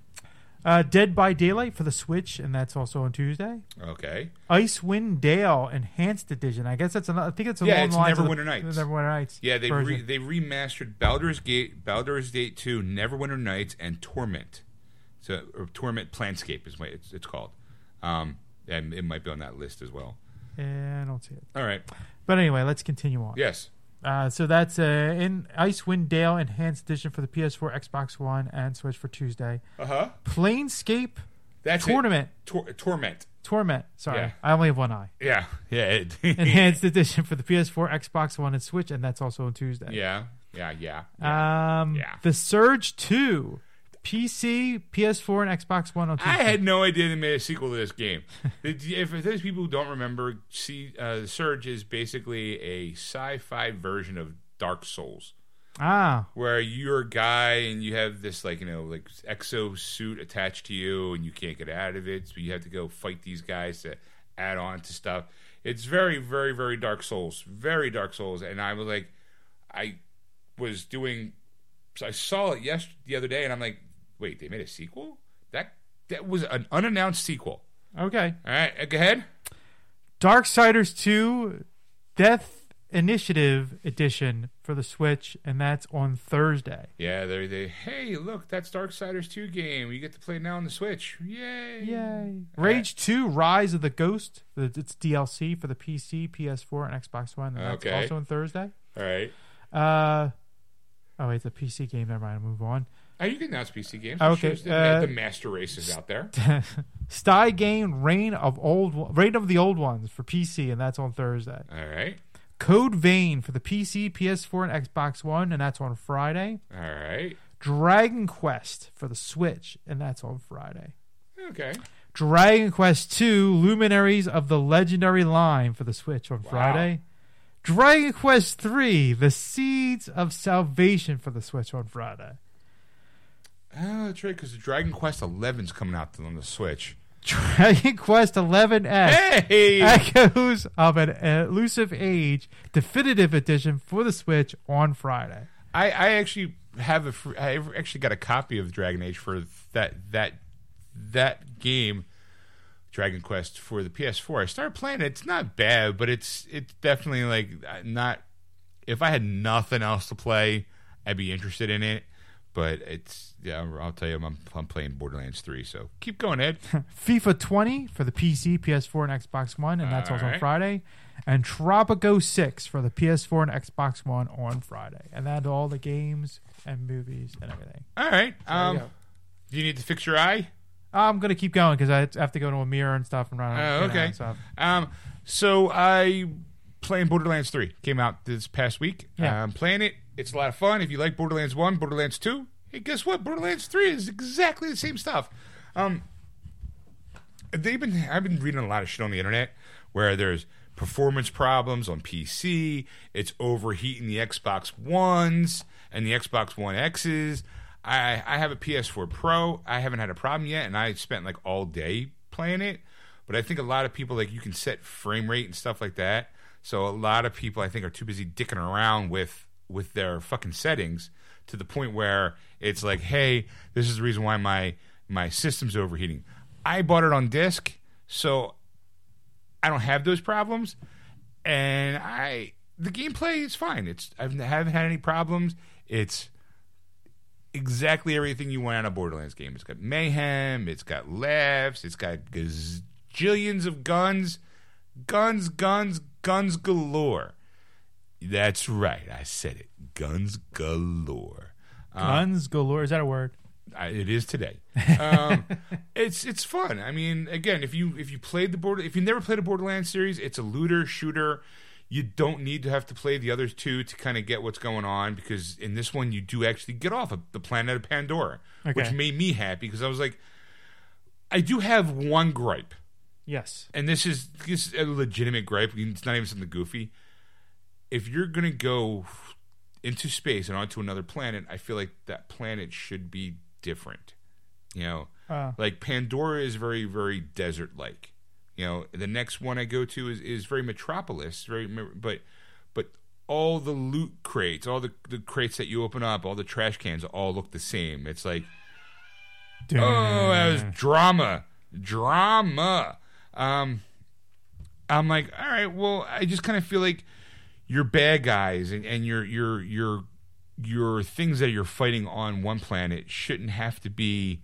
Speaker 2: Uh, Dead by Daylight for the Switch, and that's also on Tuesday.
Speaker 1: Okay.
Speaker 2: Icewind Dale Enhanced Edition. I guess that's another. I think it's
Speaker 1: Yeah,
Speaker 2: along
Speaker 1: it's
Speaker 2: the lines
Speaker 1: Neverwinter Nights.
Speaker 2: Neverwinter Nights.
Speaker 1: Yeah, they re- they remastered Baldur's Gate, Baldur's Gate Two, Neverwinter Nights, and Torment. So, or Torment Planescape is what it's, it's called. Um, and it might be on that list as well.
Speaker 2: Eh, I don't see it.
Speaker 1: All right.
Speaker 2: But anyway, let's continue on.
Speaker 1: Yes.
Speaker 2: Uh, so that's uh, in Icewind Dale Enhanced Edition for the PS4, Xbox One, and Switch for Tuesday.
Speaker 1: Uh huh.
Speaker 2: Planescape
Speaker 1: That's
Speaker 2: Tournament.
Speaker 1: Tor- torment.
Speaker 2: Torment. Sorry,
Speaker 1: Yeah.
Speaker 2: I only have one eye.
Speaker 1: Yeah. *laughs* Yeah. *laughs*
Speaker 2: Enhanced Edition for the PS4, Xbox One, and Switch, and that's also on Tuesday.
Speaker 1: yeah. Yeah. Yeah. yeah.
Speaker 2: Um,
Speaker 1: Yeah.
Speaker 2: The Surge Two, PC, PS4, and Xbox One on
Speaker 1: I had no idea they made a sequel to this game. *laughs* if those people who don't remember, see, uh, Surge is basically a sci-fi version of Dark Souls.
Speaker 2: ah,
Speaker 1: where you're a guy and you have this like you know like exo suit attached to you and you can't get out of it so you have to go fight these guys to add on to stuff. It's very, very, very Dark Souls, very Dark Souls. And I was like, I was doing, I saw it yesterday, the other day, and I'm like, wait, they made a sequel? That that was an unannounced sequel.
Speaker 2: Okay.
Speaker 1: All right, go ahead.
Speaker 2: Darksiders 2 Death Initiative Edition for the Switch, and that's on Thursday.
Speaker 1: Yeah, they they hey look that's Darksiders 2 game. You get to play it now on the Switch. Yay!
Speaker 2: Yay. Rage 2 Rise of the Ghost. It's DLC for the PC, PS4, and Xbox One. And that's
Speaker 1: Okay.
Speaker 2: also on Thursday.
Speaker 1: All right.
Speaker 2: Uh, oh, wait, it's a PC game. Never mind. I'll move on.
Speaker 1: Oh, you can announce PC games.
Speaker 2: Okay,
Speaker 1: Sure, the,
Speaker 2: uh,
Speaker 1: the master races out there. *laughs*
Speaker 2: Stygian Reign of Old Reign of the Old Ones for PC, and that's on Thursday.
Speaker 1: All right.
Speaker 2: Code Vein for the PC, PS4, and Xbox One, and that's on Friday.
Speaker 1: All right.
Speaker 2: Dragon Quest for the Switch, and that's on Friday.
Speaker 1: Okay.
Speaker 2: Dragon Quest II Luminaries of the Legendary Line for the Switch on Friday. Dragon Quest III The Seeds of Salvation for the Switch on Friday.
Speaker 1: Oh, that's right, because the Dragon Quest 11's coming out on the Switch.
Speaker 2: Dragon Quest 11S
Speaker 1: Hey!
Speaker 2: Echoes of an Elusive Age Definitive Edition for the Switch on Friday.
Speaker 1: I, I actually have a free, I actually got a copy of Dragon Age for that that that game, Dragon Quest for the PS4. I started playing it. It's not bad, but it's it's definitely like not. If I had nothing else to play, I'd be interested in it. But it's yeah, I'll tell you, I'm I'm playing Borderlands 3. So keep going, Ed. *laughs*
Speaker 2: FIFA 20 for the PC, PS4, and Xbox One, and that's also on
Speaker 1: Alright.
Speaker 2: Friday. And Tropico 6 for the PS4 and Xbox One on Friday. And that's all the games and movies and everything.
Speaker 1: All right.
Speaker 2: There you
Speaker 1: Um,
Speaker 2: go.
Speaker 1: do you need to fix your eye?
Speaker 2: I'm going to keep going because I have to go to a mirror and stuff and run
Speaker 1: Oh,
Speaker 2: you
Speaker 1: okay.
Speaker 2: and stuff.
Speaker 1: Um, so I playing Borderlands 3 came out this past week.
Speaker 2: Yeah.
Speaker 1: I'm playing it. It's a lot of fun. If you like Borderlands 1, Borderlands 2, hey, guess what? Borderlands 3 is exactly the same stuff. Um, they've been I've been reading a lot of shit on the internet where there's performance problems on PC, it's overheating the Xbox Ones and the Xbox One X's. I I have a PS4 Pro. I haven't had a problem yet and I spent like all day playing it. But I think a lot of people like you can set frame rate and stuff like that. So a lot of people I think are too busy dicking around with with their fucking settings to the point where it's like, hey, this is the reason why my my system's overheating. I bought it on disc, so I don't have those problems, and I the gameplay is fine. It's I haven't had any problems. It's exactly everything you want out a Borderlands game. It's got mayhem. It's got laughs. It's got gazillions of guns, guns, guns, guns galore. That's right. I said it. Guns galore.
Speaker 2: Guns galore. Is that a word?
Speaker 1: I, it is today. Um, *laughs* it's it's fun. I mean, again, if you if you played the border, if you never played a Borderlands series, it's a looter shooter. You don't need to have to play the other two to kind of get what's going on because in this one you do actually get off of the planet of Pandora, which made me happy because I was like, I do have one gripe,
Speaker 2: Yes.
Speaker 1: and this is this is a legitimate gripe. It's not even something goofy. If you're gonna go into space and onto another planet, I feel like that planet should be different. You know,
Speaker 2: Uh,
Speaker 1: like Pandora is very, very desert like. You know, the next one I go to is, is very metropolis, very, but but all the loot crates, all the, the crates that you open up, all the trash cans, all look the same. It's like Oh, that was drama. Drama. Um, I'm like, all right, well, I just kind of feel like your bad guys and, and your your your your things that you're fighting on one planet shouldn't have to be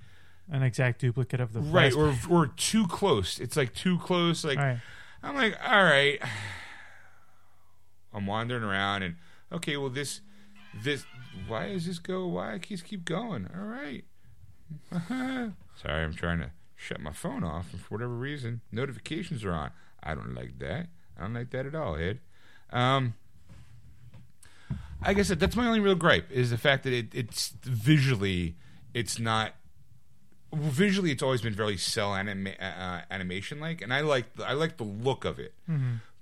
Speaker 2: an exact duplicate of the
Speaker 1: right or or too close. It's like too close. Like
Speaker 2: Right.
Speaker 1: I'm like, all right. I'm wandering around and okay, well this this why does this go? Why keeps keep going? All right. *laughs* Sorry, I'm trying to shut my phone off and for whatever reason notifications are on. I don't like that. I don't like that at all, Ed. Um, I guess that that's my only real gripe is the fact that it, it's visually it's not visually it's always been very cell anima- uh, animation like and I like the, I like the look of it.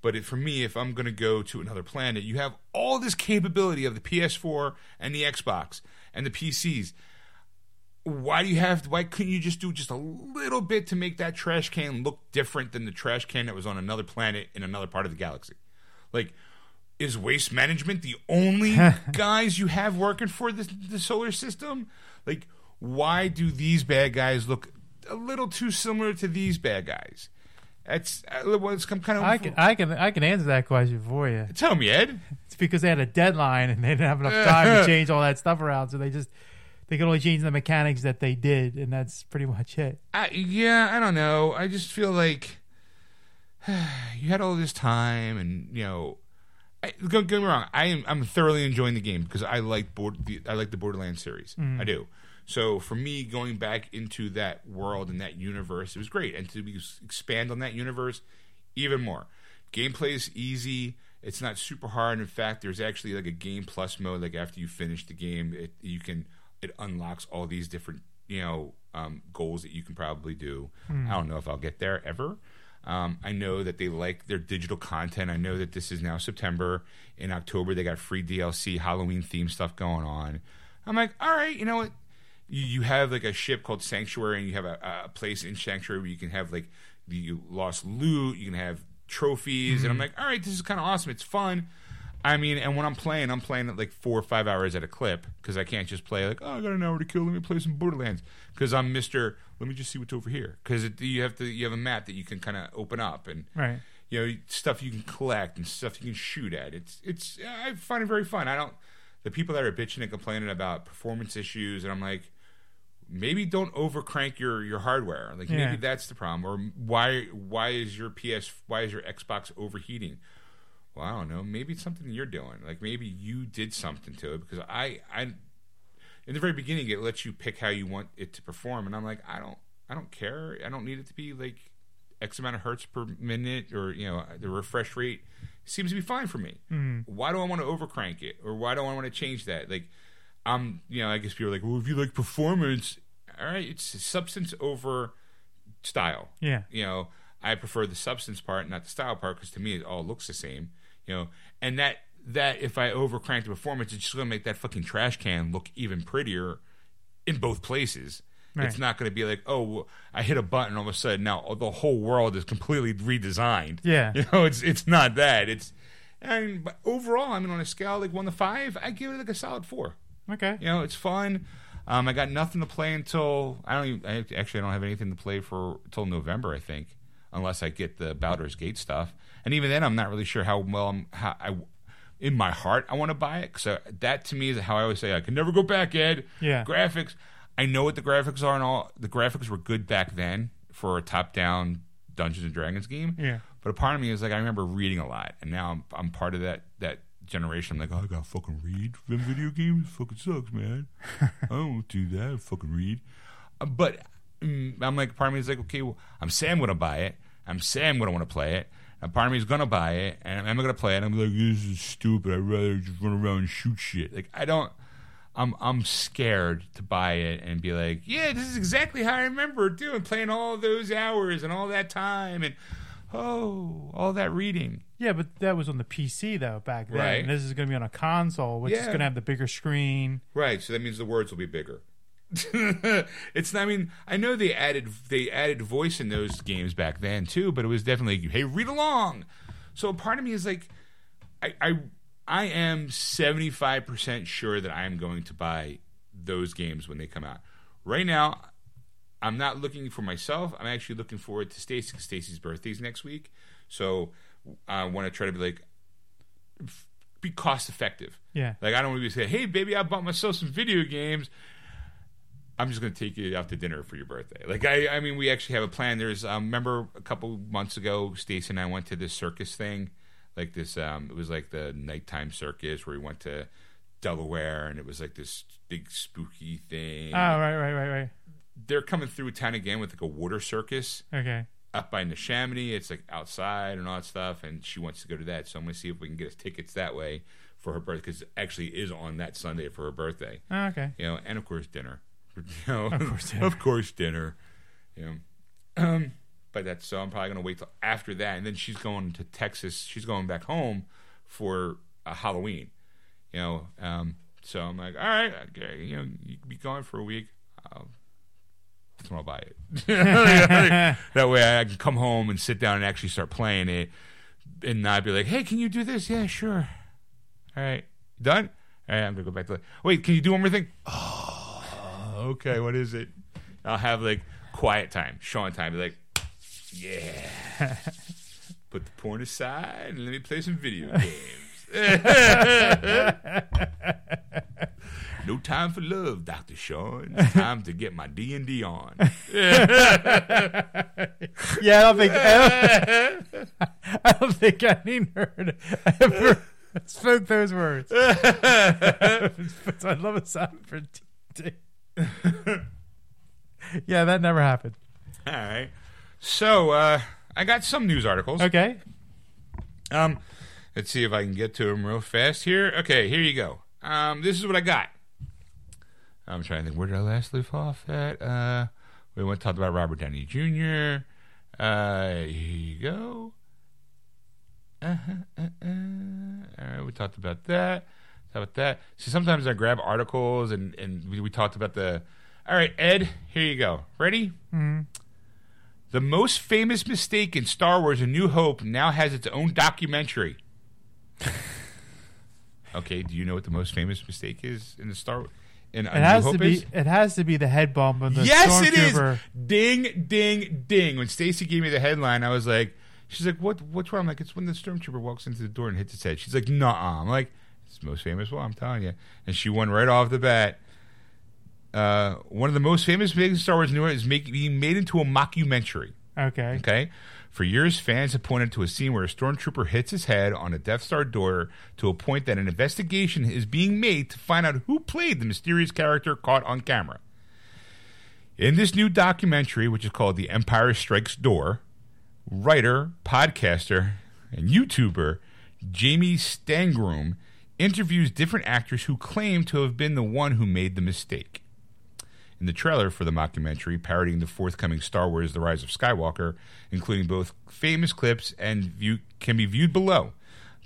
Speaker 1: But it, for me, if I'm going to go to another planet, you have all this capability of the PS4 and the Xbox and the PCs. why do you have? Why couldn't you just do just a little bit to make that trash can look different than the trash can that was on another planet in another part of the galaxy? Like, is waste management the only *laughs* guys you have working for the, the solar system? Like, why do these bad guys look a little too similar to these bad guys? That's uh, what's come kind of.
Speaker 2: I can I can I can answer that question for you.
Speaker 1: tell me, Ed.
Speaker 2: It's because they had a deadline and they didn't have enough time to *laughs* change all that stuff around, so they just they could only change the mechanics that they did, and that's pretty much it.
Speaker 1: I, yeah, I don't know. I just feel like *sighs* you had all this time, and you know, I, don't get me wrong. I am I'm thoroughly enjoying the game because I like board the, I like the Borderlands series. I do. So for me, going back into that world and that universe, it was great, and to be, expand on that universe even more. Gameplay is easy. It's not super hard. In fact, there's actually like a game plus mode. Like after you finish the game, it you can it unlocks all these different you know um, goals that you can probably do. I don't know if I'll get there ever. Um, I know that they like their digital content. I know that this is now September. In October, they got free DLC, Halloween theme stuff going on. I'm like, all right, you know what? You, you have like a ship called Sanctuary, and you have a, a place in Sanctuary where you can have like the lost loot. You can have trophies, and I'm like, all right, this is kind of awesome. It's fun. I mean, and when I'm playing, I'm playing at like four or five hours at a clip because I can't just play like, oh, I got an hour to kill. Let me play some Borderlands because I'm Mister. Let me just see what's over here because you have to. You have a map that you can kind of open up and
Speaker 2: Right.
Speaker 1: you know stuff you can collect and stuff you can shoot at. It's it's. I find it very fun. I don't. The people that are bitching and complaining about performance issues, and I'm like, maybe don't overcrank your your hardware. Like
Speaker 2: Yeah.
Speaker 1: maybe that's the problem. Or why why is your PS why is your Xbox overheating? Well, I don't know. Maybe it's something you're doing. Like maybe you did something to it because I I in the very beginning it lets you pick how you want it to perform, and I'm like I don't I don't care. I don't need it to be like X amount of hertz per minute or you know the refresh rate seems to be fine for me. Hmm. Why do I want to overcrank it or why do I want to change that? Like I'm you know I guess people are like well if you like performance, all right, it's substance over style
Speaker 2: Yeah.
Speaker 1: you know i prefer the substance part not the style part because to me it all looks the same you know and that that if i overcrank the performance it's just going to make that fucking trash can look even prettier in both places
Speaker 2: Right.
Speaker 1: it's not going to be like oh well, i hit a button all of a sudden now the whole world is completely redesigned
Speaker 2: Yeah. *laughs*
Speaker 1: you know it's it's not that it's and but overall i mean on a scale like one to five i give it like a solid four
Speaker 2: Okay.
Speaker 1: you know, it's fun. Um, I got nothing to play until I don't even, I, actually I don't have anything to play for until November I think, unless I get the Baldur's Gate stuff. And even then, I'm not really sure how well I'm how I in my heart I want to buy it. So that to me is how I always say I can never go back, Ed.
Speaker 2: Yeah.
Speaker 1: graphics. I know what the graphics are and all. The graphics were good back then for a top-down Dungeons and Dragons game.
Speaker 2: Yeah.
Speaker 1: But a part of me is like I remember reading a lot, and now I'm I'm part of that that generation. I'm like, oh, I gotta fucking read them video games. Fucking sucks, man. *laughs* I don't do that. I fucking read. Uh, But mm, I'm like, part of me is like, okay, well, I'm saying I'm gonna buy it. I'm saying I'm gonna want to play it. And part of me is gonna buy it, and I'm gonna play it. I'm like, this is stupid. I'd rather just run around and shoot shit. Like I don't. I'm I'm scared to buy it and be like, yeah, this is exactly how I remember doing, playing all those hours and all that time and oh, all that reading.
Speaker 2: Yeah, but that was on the PC though back then.
Speaker 1: Right.
Speaker 2: And this is going to be on a console, which is going to have the bigger screen.
Speaker 1: Right, so that means the words will be bigger. *laughs* it's not, I mean, I know they added they added voice in those games back then too, but it was definitely hey, read along. So part of me is like I I, I am 75% sure that I am going to buy those games when they come out. Right now, I'm not looking for myself. I'm actually looking forward to Stacy. Stacy's birthday's next week, so uh, I want to try to be like be cost effective.
Speaker 2: Yeah.
Speaker 1: Like I don't want to be say, "Hey, baby, I bought myself some video games." I'm just going to take you out to dinner for your birthday. Like I, I mean, we actually have a plan. There's, um, remember a couple months ago, Stacey and I went to this circus thing, like this. Um, it was like the nighttime circus where we went to Delaware, and it was like this big spooky thing.
Speaker 2: Oh, right, right, right, right.
Speaker 1: They're coming through town again with like a water circus
Speaker 2: Okay.
Speaker 1: up by Neshaminy. It's like outside and all that stuff, and she wants to go to that. So I'm going to see if we can get us tickets that way for her birthday because it actually is on that Sunday for her birthday.
Speaker 2: Oh, okay.
Speaker 1: You know, and of course dinner. *laughs* You know,
Speaker 2: Of course dinner.
Speaker 1: of course dinner. You know, um, but that's so I'm probably going to wait till after that, and then she's going to Texas. She's going back home for uh, Halloween. You know, um, so I'm like, all right, okay, you know, you can be gone for a week. I'll then I'll buy it. *laughs* *laughs* that way I can come home and sit down and actually start playing it, and not be like, "Hey, can you do this?" Yeah, sure. All right, done. All right, I'm gonna go back to. Wait, can you do one more thing? *gasps* *gasps* Oh, Oh, okay. What is it? I'll have like quiet time, Sean time. Like, yeah. Put the porn aside and let me play some video games. no time for love, Doctor Sean. It's time to get my D and D on. *laughs*
Speaker 2: Yeah, I don't think I don't, *laughs* I don't think any nerd ever *laughs* spoke those words. But I love a sound for D. *laughs* yeah, that never happened.
Speaker 1: All right. So uh, I got some news articles.
Speaker 2: Okay.
Speaker 1: Um, let's see if I can get to them real fast here. Okay, here you go. Um, this is what I got. I'm trying to think. Where did I last leave off at? Uh, we went to talk about Robert Downey Jr. Uh, here you go. Uh-huh, uh-uh. All right, we talked about that. How about that? See, sometimes I grab articles and and we, we talked about the. All right, Ed, here you go. Ready? Mm-hmm. The most famous mistake in Star Wars: A New Hope now has its own documentary. *laughs* okay, do you know what the most famous mistake is in the Star in A
Speaker 2: It has
Speaker 1: New
Speaker 2: to
Speaker 1: Hope
Speaker 2: be.
Speaker 1: is?
Speaker 2: It has to be the head bump of the
Speaker 1: yes, it is. Ding, ding, ding. When Stacy gave me the headline, I was like, "She's like, what? What's wrong?" I'm like, "It's when the stormtrooper walks into the door and hits his head." She's like, "Nah." I'm like, "It's the most famous one." I'm telling you. And she won right off the bat. Uh, one of the most famous in Star Wars New is make, being made into a mockumentary.
Speaker 2: Okay.
Speaker 1: Okay. For years, fans have pointed to a scene where a stormtrooper hits his head on a Death Star door to a point that an investigation is being made to find out who played the mysterious character caught on camera. In this new documentary, which is called The Empire Strikes Door, writer, podcaster, and YouTuber Jamie Stangroom interviews different actors who claim to have been the one who made the mistake. In the trailer for the mockumentary parodying the forthcoming Star Wars The Rise of Skywalker, including both famous clips and view, can be viewed below.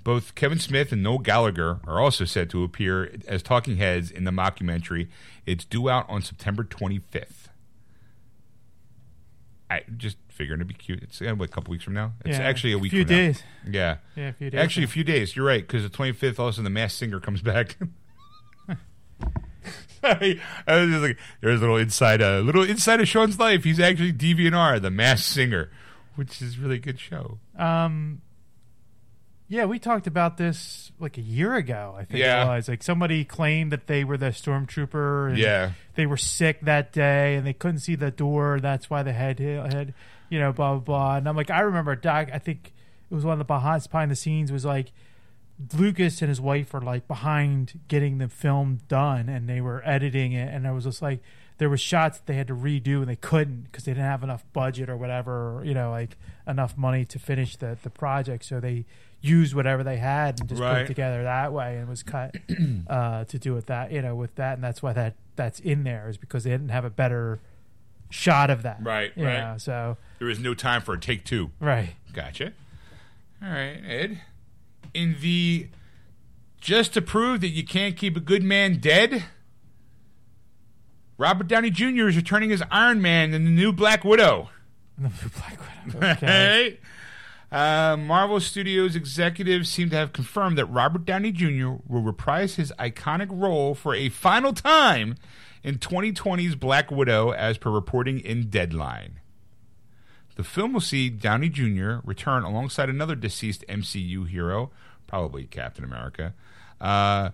Speaker 1: Both Kevin Smith and Noel Gallagher are also said to appear as talking heads in the mockumentary. It's due out on September 25th. I just figuring it'd be cute. It's uh, what, a couple weeks from now. It's
Speaker 2: Yeah,
Speaker 1: actually a week.
Speaker 2: few
Speaker 1: from now.
Speaker 2: days.
Speaker 1: Yeah.
Speaker 2: Yeah, a few days.
Speaker 1: Actually, a few days. You're right, because the 25th, also the Masked Singer comes back. *laughs* *laughs* I was just like, there's a little inside, a little inside of Sean's life. He's actually DVNR, the Masked Singer, which is a really good show.
Speaker 2: Um, yeah, we talked about this like a year ago. I think
Speaker 1: Yeah.
Speaker 2: it was like somebody claimed that they were the stormtrooper. And
Speaker 1: Yeah.
Speaker 2: they were sick that day and they couldn't see the door. That's why they had had you know blah blah blah. And I'm like, I remember Doc. I think it was one of the behind behind the scenes was like Lucas and his wife were like behind getting the film done and they were editing it and it was just like there was shots that they had to redo and they couldn't because they didn't have enough budget or whatever or, you know like enough money to finish the the project so they used whatever they had and just put it together that way and it was cut *clears throat* uh, to do with that you know with that and that's why that that's in there is because they didn't have a better shot of that
Speaker 1: Right,
Speaker 2: yeah
Speaker 1: right.
Speaker 2: so
Speaker 1: There is no time for a take two.
Speaker 2: right
Speaker 1: Gotcha. All right, Ed. In the just to prove that you can't keep a good man dead, Robert Downey Jr. is returning as Iron Man in the new Black Widow.
Speaker 2: The Black Widow. Okay. *laughs*
Speaker 1: Uh, Marvel Studios executives seem to have confirmed that Robert Downey Jr. will reprise his iconic role for a final time in 2020's Black Widow, as per reporting in Deadline. The film will see Downey Jr. return alongside another deceased MCU hero, probably Captain America. Uh,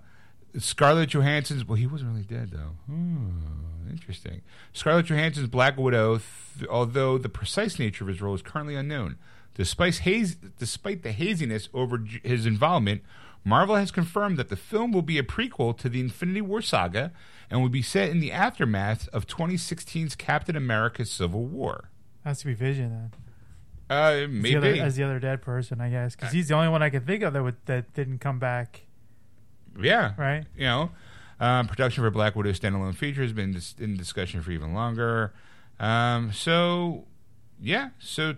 Speaker 1: Scarlett Johansson's. Well, he wasn't really dead though. Hmm, interesting. Scarlett Johansson's Black Widow, th- although the precise nature of his role is currently unknown. Despite haze, despite the haziness over J- his involvement, Marvel has confirmed that the film will be a prequel to the Infinity War saga and will be set in the aftermath of 2016's Captain America: Civil War.
Speaker 2: has to be Vision then
Speaker 1: Uh,
Speaker 2: as the,
Speaker 1: maybe.
Speaker 2: other, as the other dead person I guess because he's the only one I can think of that would, that didn't come back
Speaker 1: yeah.
Speaker 2: right
Speaker 1: you know, um, production for Black Widow standalone feature has been dis- in discussion for even longer. Um, so, yeah, so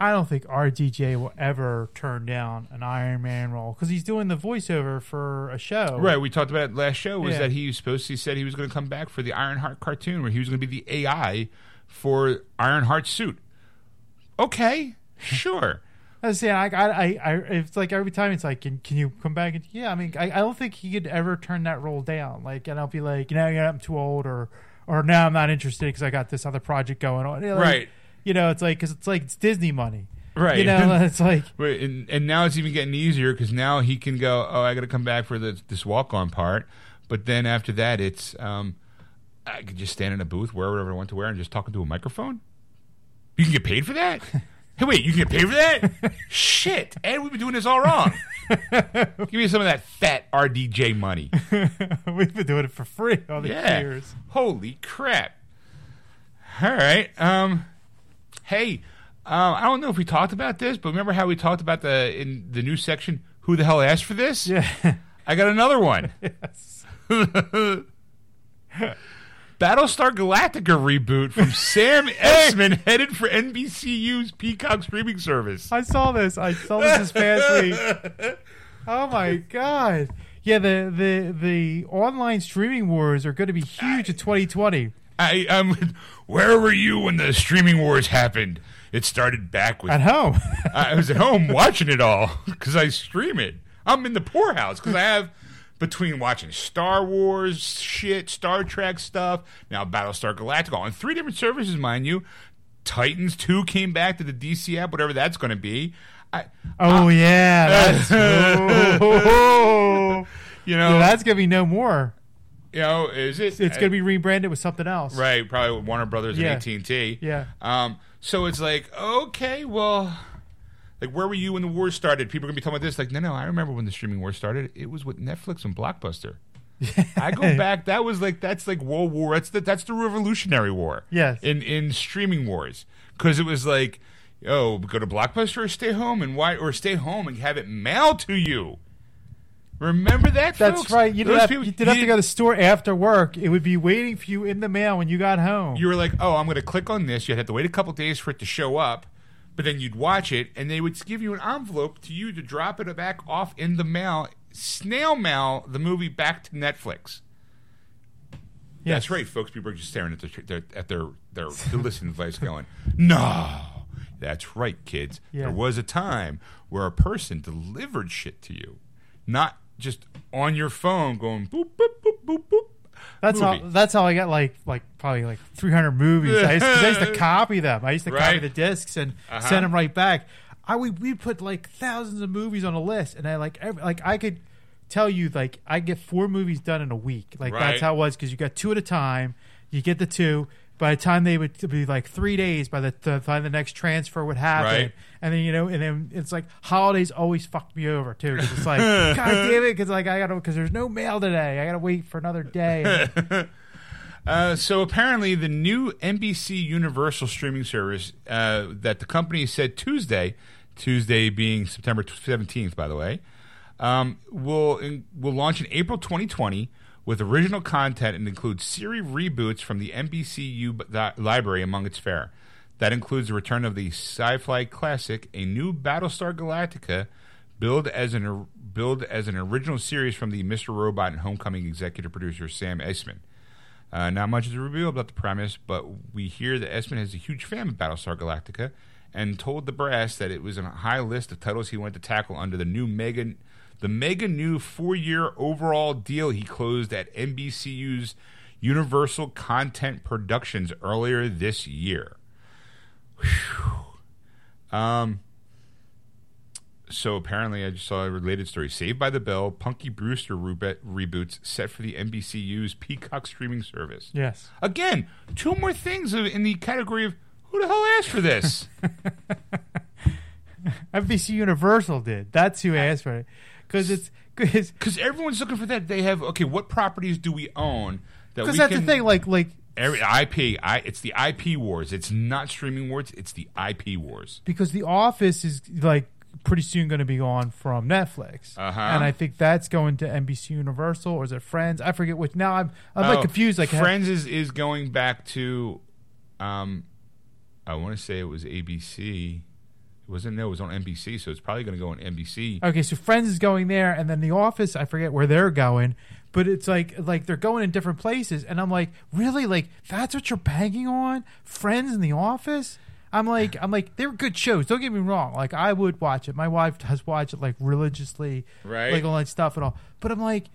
Speaker 2: I don't think RDJ will ever turn down an Iron Man role because he's doing the voiceover for a show.
Speaker 1: Right, we talked about it last show. Was
Speaker 2: Yeah.
Speaker 1: that he was supposed to? He said he was going to come back for the Ironheart cartoon, where he was going to be the AI for Ironheart's suit. Okay, *laughs* sure.
Speaker 2: I was saying, I, I, I, I, it's like every time it's like, can, can you come back? And, yeah, I mean, I, I don't think he could ever turn that role down. Like, and I'll be like, you know, I'm too old, or, or now I'm not interested because I got this other project going on. Like,
Speaker 1: Right.
Speaker 2: You know, it's like because it's like it's Disney money.
Speaker 1: Right.
Speaker 2: You know, *laughs* it's like
Speaker 1: Right, and, and now it's even getting easier because now he can go. Oh, I got to come back for the, this walk on part. But then after that, it's um, I could just stand in a booth, wear whatever I want to wear, and just talk into a microphone. You can get paid for that. *laughs* hey, wait, you can get paid for that? Shit, and we've been doing this all wrong. *laughs* Give me some of that fat RDJ money.
Speaker 2: we've been doing it for free all these
Speaker 1: Yeah.
Speaker 2: years.
Speaker 1: Holy crap. All right. Um hey, um, I don't know if we talked about this, but remember how we talked about the in the new section who the hell asked for this?
Speaker 2: Yeah.
Speaker 1: I got another one. *laughs*
Speaker 2: yes. *laughs*
Speaker 1: Battlestar Galactica reboot from Sam *laughs* Esmail headed for NBCU's Peacock streaming service.
Speaker 2: I saw this. I saw this this past week. Oh my god! Yeah, the the the online streaming wars are going to be huge in 2020.
Speaker 1: I um where were you when the streaming wars happened? It started back with
Speaker 2: At home, *laughs*
Speaker 1: I was at home watching it all because I stream it. I'm in the poorhouse because I have between watching Star Wars shit, Star Trek stuff, now Battlestar Galactica on three different services, mind you. Titans 2 came back to the DC app, whatever that's going to be. I,
Speaker 2: oh yeah, that's *laughs* oh,
Speaker 1: you know,
Speaker 2: Yeah, that's going to be no more.
Speaker 1: You know, is it?
Speaker 2: It's going to be rebranded with something else.
Speaker 1: right, probably with Warner Brothers
Speaker 2: Yeah.
Speaker 1: and AT and T.
Speaker 2: Yeah.
Speaker 1: Um. So it's like, okay, well, like, where were you when the war started? People are gonna be talking about this. Like, no, no, I remember when the streaming war started. It was with Netflix and Blockbuster. *laughs* I go back. That was like that's like World War. That's the that's the Revolutionary War.
Speaker 2: Yes.
Speaker 1: In in streaming wars, because it was like, oh, go to Blockbuster or stay home and why or stay home and have it mailed to you. Remember that?
Speaker 2: That's
Speaker 1: folks?
Speaker 2: right. You didn't have,
Speaker 1: people-
Speaker 2: you didn't have to go to the store after work. It would be waiting for you in the mail when you got home.
Speaker 1: you were like, oh, I'm going to click on this. You'd have to wait a couple days for it to show up, but then you'd watch it, and they would give you an envelope to you to drop it back off in the mail, snail mail the movie back to Netflix.
Speaker 2: Yes.
Speaker 1: That's right, folks. People are just staring at their, their at their their, their listening device, going, "No, that's right, kids.
Speaker 2: Yeah.
Speaker 1: There was a time where a person delivered shit to you, not just on your phone, going boop boop boop boop boop."
Speaker 2: That's how. That's how I got like like probably like 300 movies. I used, I used to *laughs* copy them. I used to copy the discs and
Speaker 1: Uh-huh.
Speaker 2: send them right back. I would we put like thousands of movies on a list, and I like every, like I could tell you like I get four movies done in a week. Like
Speaker 1: Right.
Speaker 2: that's how it was because you got two at a time. You get the two. By the time they would be like three days, by the the time the next transfer would happen,
Speaker 1: Right.
Speaker 2: and then you know, and then it's like holidays always fucked me over too. 'cause it's like, *laughs* God damn it, because like I gotta because there's no mail today. I gotta wait for another day. *laughs*
Speaker 1: Uh, so apparently, the new NBC Universal streaming service uh, that the company said Tuesday, Tuesday being September seventeenth, by the way, um, will will launch in April 2020 with original content and includes series reboots from the NBCU library among its fare. That includes the return of the sci-fi classic, a new Battlestar Galactica, billed as an billed as an original series from the Mr. Robot and Homecoming executive producer Sam Esmail. Uh, not much is revealed about the premise, but we hear that Esmail is a huge fan of Battlestar Galactica and told the brass that it was on a high list of titles he wanted to tackle under the new mega, the mega new four-year overall deal he closed at NBCU's Universal Content Productions earlier this year. Whew. Um. So apparently, I just saw a related story. Saved by the Bell, Punky Brewster reboot, reboots set for the NBCU's Peacock streaming service.
Speaker 2: yes.
Speaker 1: Again, two more things in the category of who the hell asked for this? *laughs*
Speaker 2: NBC Universal did. That's who asked for it. Because it's *laughs* because
Speaker 1: Because everyone's looking for that. They have okay. What properties do we own that we
Speaker 2: that's
Speaker 1: can?
Speaker 2: the thing. Like like
Speaker 1: Every IP, I, it's the IP wars. It's not streaming wars. It's the IP wars.
Speaker 2: because The Office is like pretty soon going to be on from Netflix,
Speaker 1: Uh-huh.
Speaker 2: and I think that's going to NBC Universal or is it Friends? I forget which. Now I'm I'm like
Speaker 1: Oh,
Speaker 2: confused. Like
Speaker 1: Friends is is going back to, um, I want to say it was ABC. It wasn't there. it was on NBC, so it's probably going to go on NBC.
Speaker 2: Okay, so Friends is going there, and then The Office. I forget where they're going, but it's like like they're going in different places, and I'm like, really, like that's what you're banging on? Friends and The Office? I'm like, I'm like, they're good shows. Don't get me wrong. Like I would watch it. My wife does watch it like religiously,
Speaker 1: Right.
Speaker 2: Like all that stuff and all. But I'm like,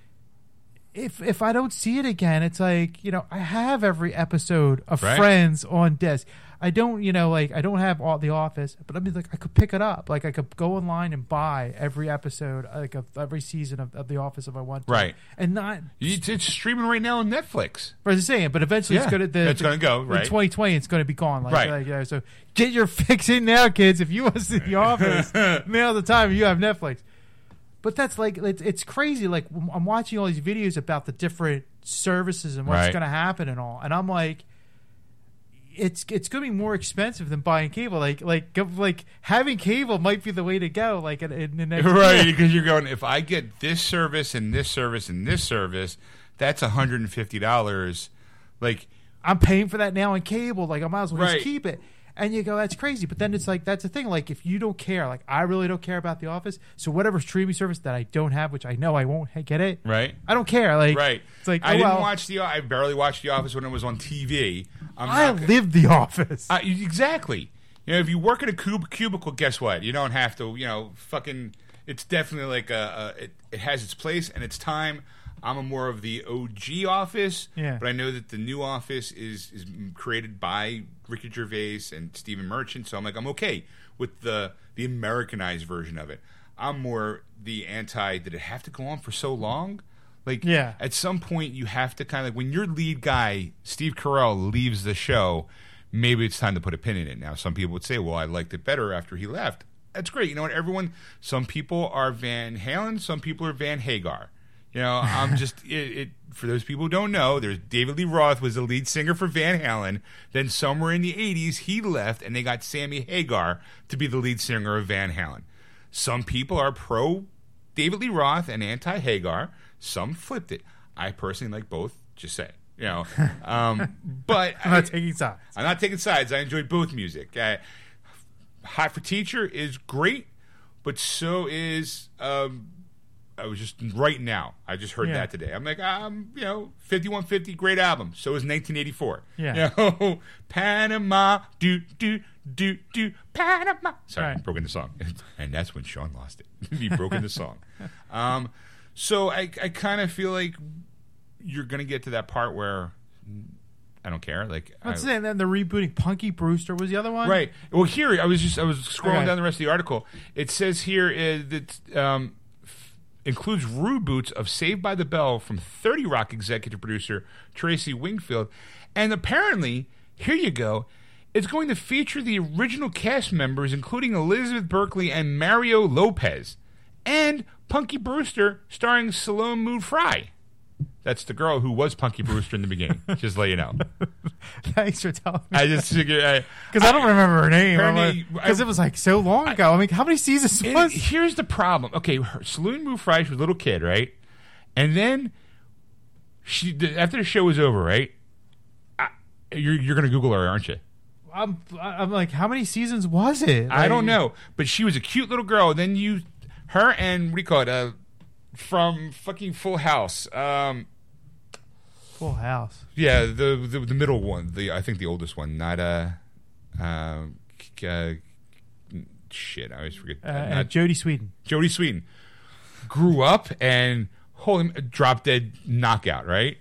Speaker 2: if if I don't see it again, it's like you know I have every episode of
Speaker 1: Right.
Speaker 2: Friends on disc. I don't, you know, like I don't have all The Office, but I mean, like I could pick it up. Like I could go online and buy every episode, like of every season of, of The Office if I want to,
Speaker 1: Right.
Speaker 2: And not,
Speaker 1: It's, it's streaming right now on Netflix.
Speaker 2: for the saying, but eventually
Speaker 1: Yeah,
Speaker 2: it's gonna the,
Speaker 1: it's gonna go,
Speaker 2: in
Speaker 1: right.
Speaker 2: 2020, it's gonna be gone. Like,
Speaker 1: Right.
Speaker 2: like, yeah, so get your *laughs* fix in now, kids. If you want to see The Office, *laughs* now the time you have Netflix. But that's like it's, it's crazy. Like I'm watching all these videos about the different services and what's
Speaker 1: Right.
Speaker 2: going to happen and all, and I'm like, it's it's going to be more expensive than buying cable. Like like like having cable might be the way to go. Like in, in the next
Speaker 1: right, because you're going, if I get this service and this service and this service, that's $150. Like,
Speaker 2: I'm paying for that now in cable. Like I might as well
Speaker 1: Right.
Speaker 2: just keep it. And you go, that's crazy. But then it's like that's the thing. Like if you don't care, like I really don't care about The Office. So whatever streaming service that I don't have, which I know I won't get it,
Speaker 1: right?
Speaker 2: I don't care. Like
Speaker 1: Right.
Speaker 2: It's like
Speaker 1: I
Speaker 2: oh,
Speaker 1: didn't
Speaker 2: well,
Speaker 1: watch the. I barely watched The Office when it was on TV. I'm
Speaker 2: I live The Office.
Speaker 1: Uh, exactly. You know, if you work in a cub- cubicle, guess what? You don't have to. You know, fucking. It's definitely like a. a it, it has its place and its time. I'm a more of the OG Office,
Speaker 2: Yeah.
Speaker 1: but I know that the new Office is is created by Ricky Gervais and Stephen Merchant, so I'm like I'm okay with the the Americanized version of it. I'm more the anti. Did it have to go on for so long? Like,
Speaker 2: Yeah.
Speaker 1: at some point you have to kind of like when your lead guy Steve Carell leaves the show, maybe it's time to put a pin in it. Now, some people would say, "Well, I liked it better after he left." That's great. You know what? Everyone. Some people are Van Halen. Some people are Van Hagar. You know, I'm *laughs* just it, it. For those people who don't know, there's David Lee Roth was the lead singer for Van Halen. Then somewhere in the '80s, he left, and they got Sammy Hagar to be the lead singer of Van Halen. Some people are pro David Lee Roth and anti Hagar. Some flipped it. I personally like both. Just say, you know. *laughs* Um, but
Speaker 2: I'm not taking sides.
Speaker 1: I'm not taking sides. I enjoy both music. Uh, Hot for Teacher is great, but so is. Um, I was just right now. I just heard
Speaker 2: Yeah.
Speaker 1: that today. I'm like, um, you know, 5150, great album. So is 1984.
Speaker 2: Yeah.
Speaker 1: You know, *laughs* Panama, do do do do Panama. Sorry,
Speaker 2: Right.
Speaker 1: I broke in the song, *laughs* and that's when Sean lost it. he broke in the song. Um, so I, I kind of feel like you're gonna get to that part where I don't care. Like, I,
Speaker 2: What's that? Then the rebooting Punky Brewster was the other one.
Speaker 1: Right. Well, here I was just I was scrolling
Speaker 2: Okay.
Speaker 1: down the rest of the article. It says here uh, that um, f- includes reboots of Saved by the Bell from 30 Rock executive producer Tracey Wigfield, and apparently here you go. It's going to feature the original cast members, including Elizabeth Berkley and Mario Lopez, and Punky Brewster, starring Soleil Moon Fry. That's the girl who was Punky Brewster in the beginning. *laughs* just let you know.
Speaker 2: Thanks for telling me.
Speaker 1: I just figured. I,
Speaker 2: Because I, don't remember her name. Because it was like so long ago. I mean, how many seasons
Speaker 1: And
Speaker 2: was?
Speaker 1: here's the problem. Okay, her, Saloon Fry, she was a little kid, right? And then she the- after the show was over, right? I, you're you're gonna Google her, aren't you?
Speaker 2: I'm, I'm like, how many seasons was it?
Speaker 1: I don't know, but she was a cute little girl. Then you, her and it? Uh, from fucking Full House. Um,
Speaker 2: Full House.
Speaker 1: yeah, the, the the middle one. The I think the oldest one, not uh, uh, uh shit. I always forget.
Speaker 2: Uh,
Speaker 1: not
Speaker 2: and Jodie Sweetin.
Speaker 1: Jodie Sweetin grew up and holy drop dead knockout, right?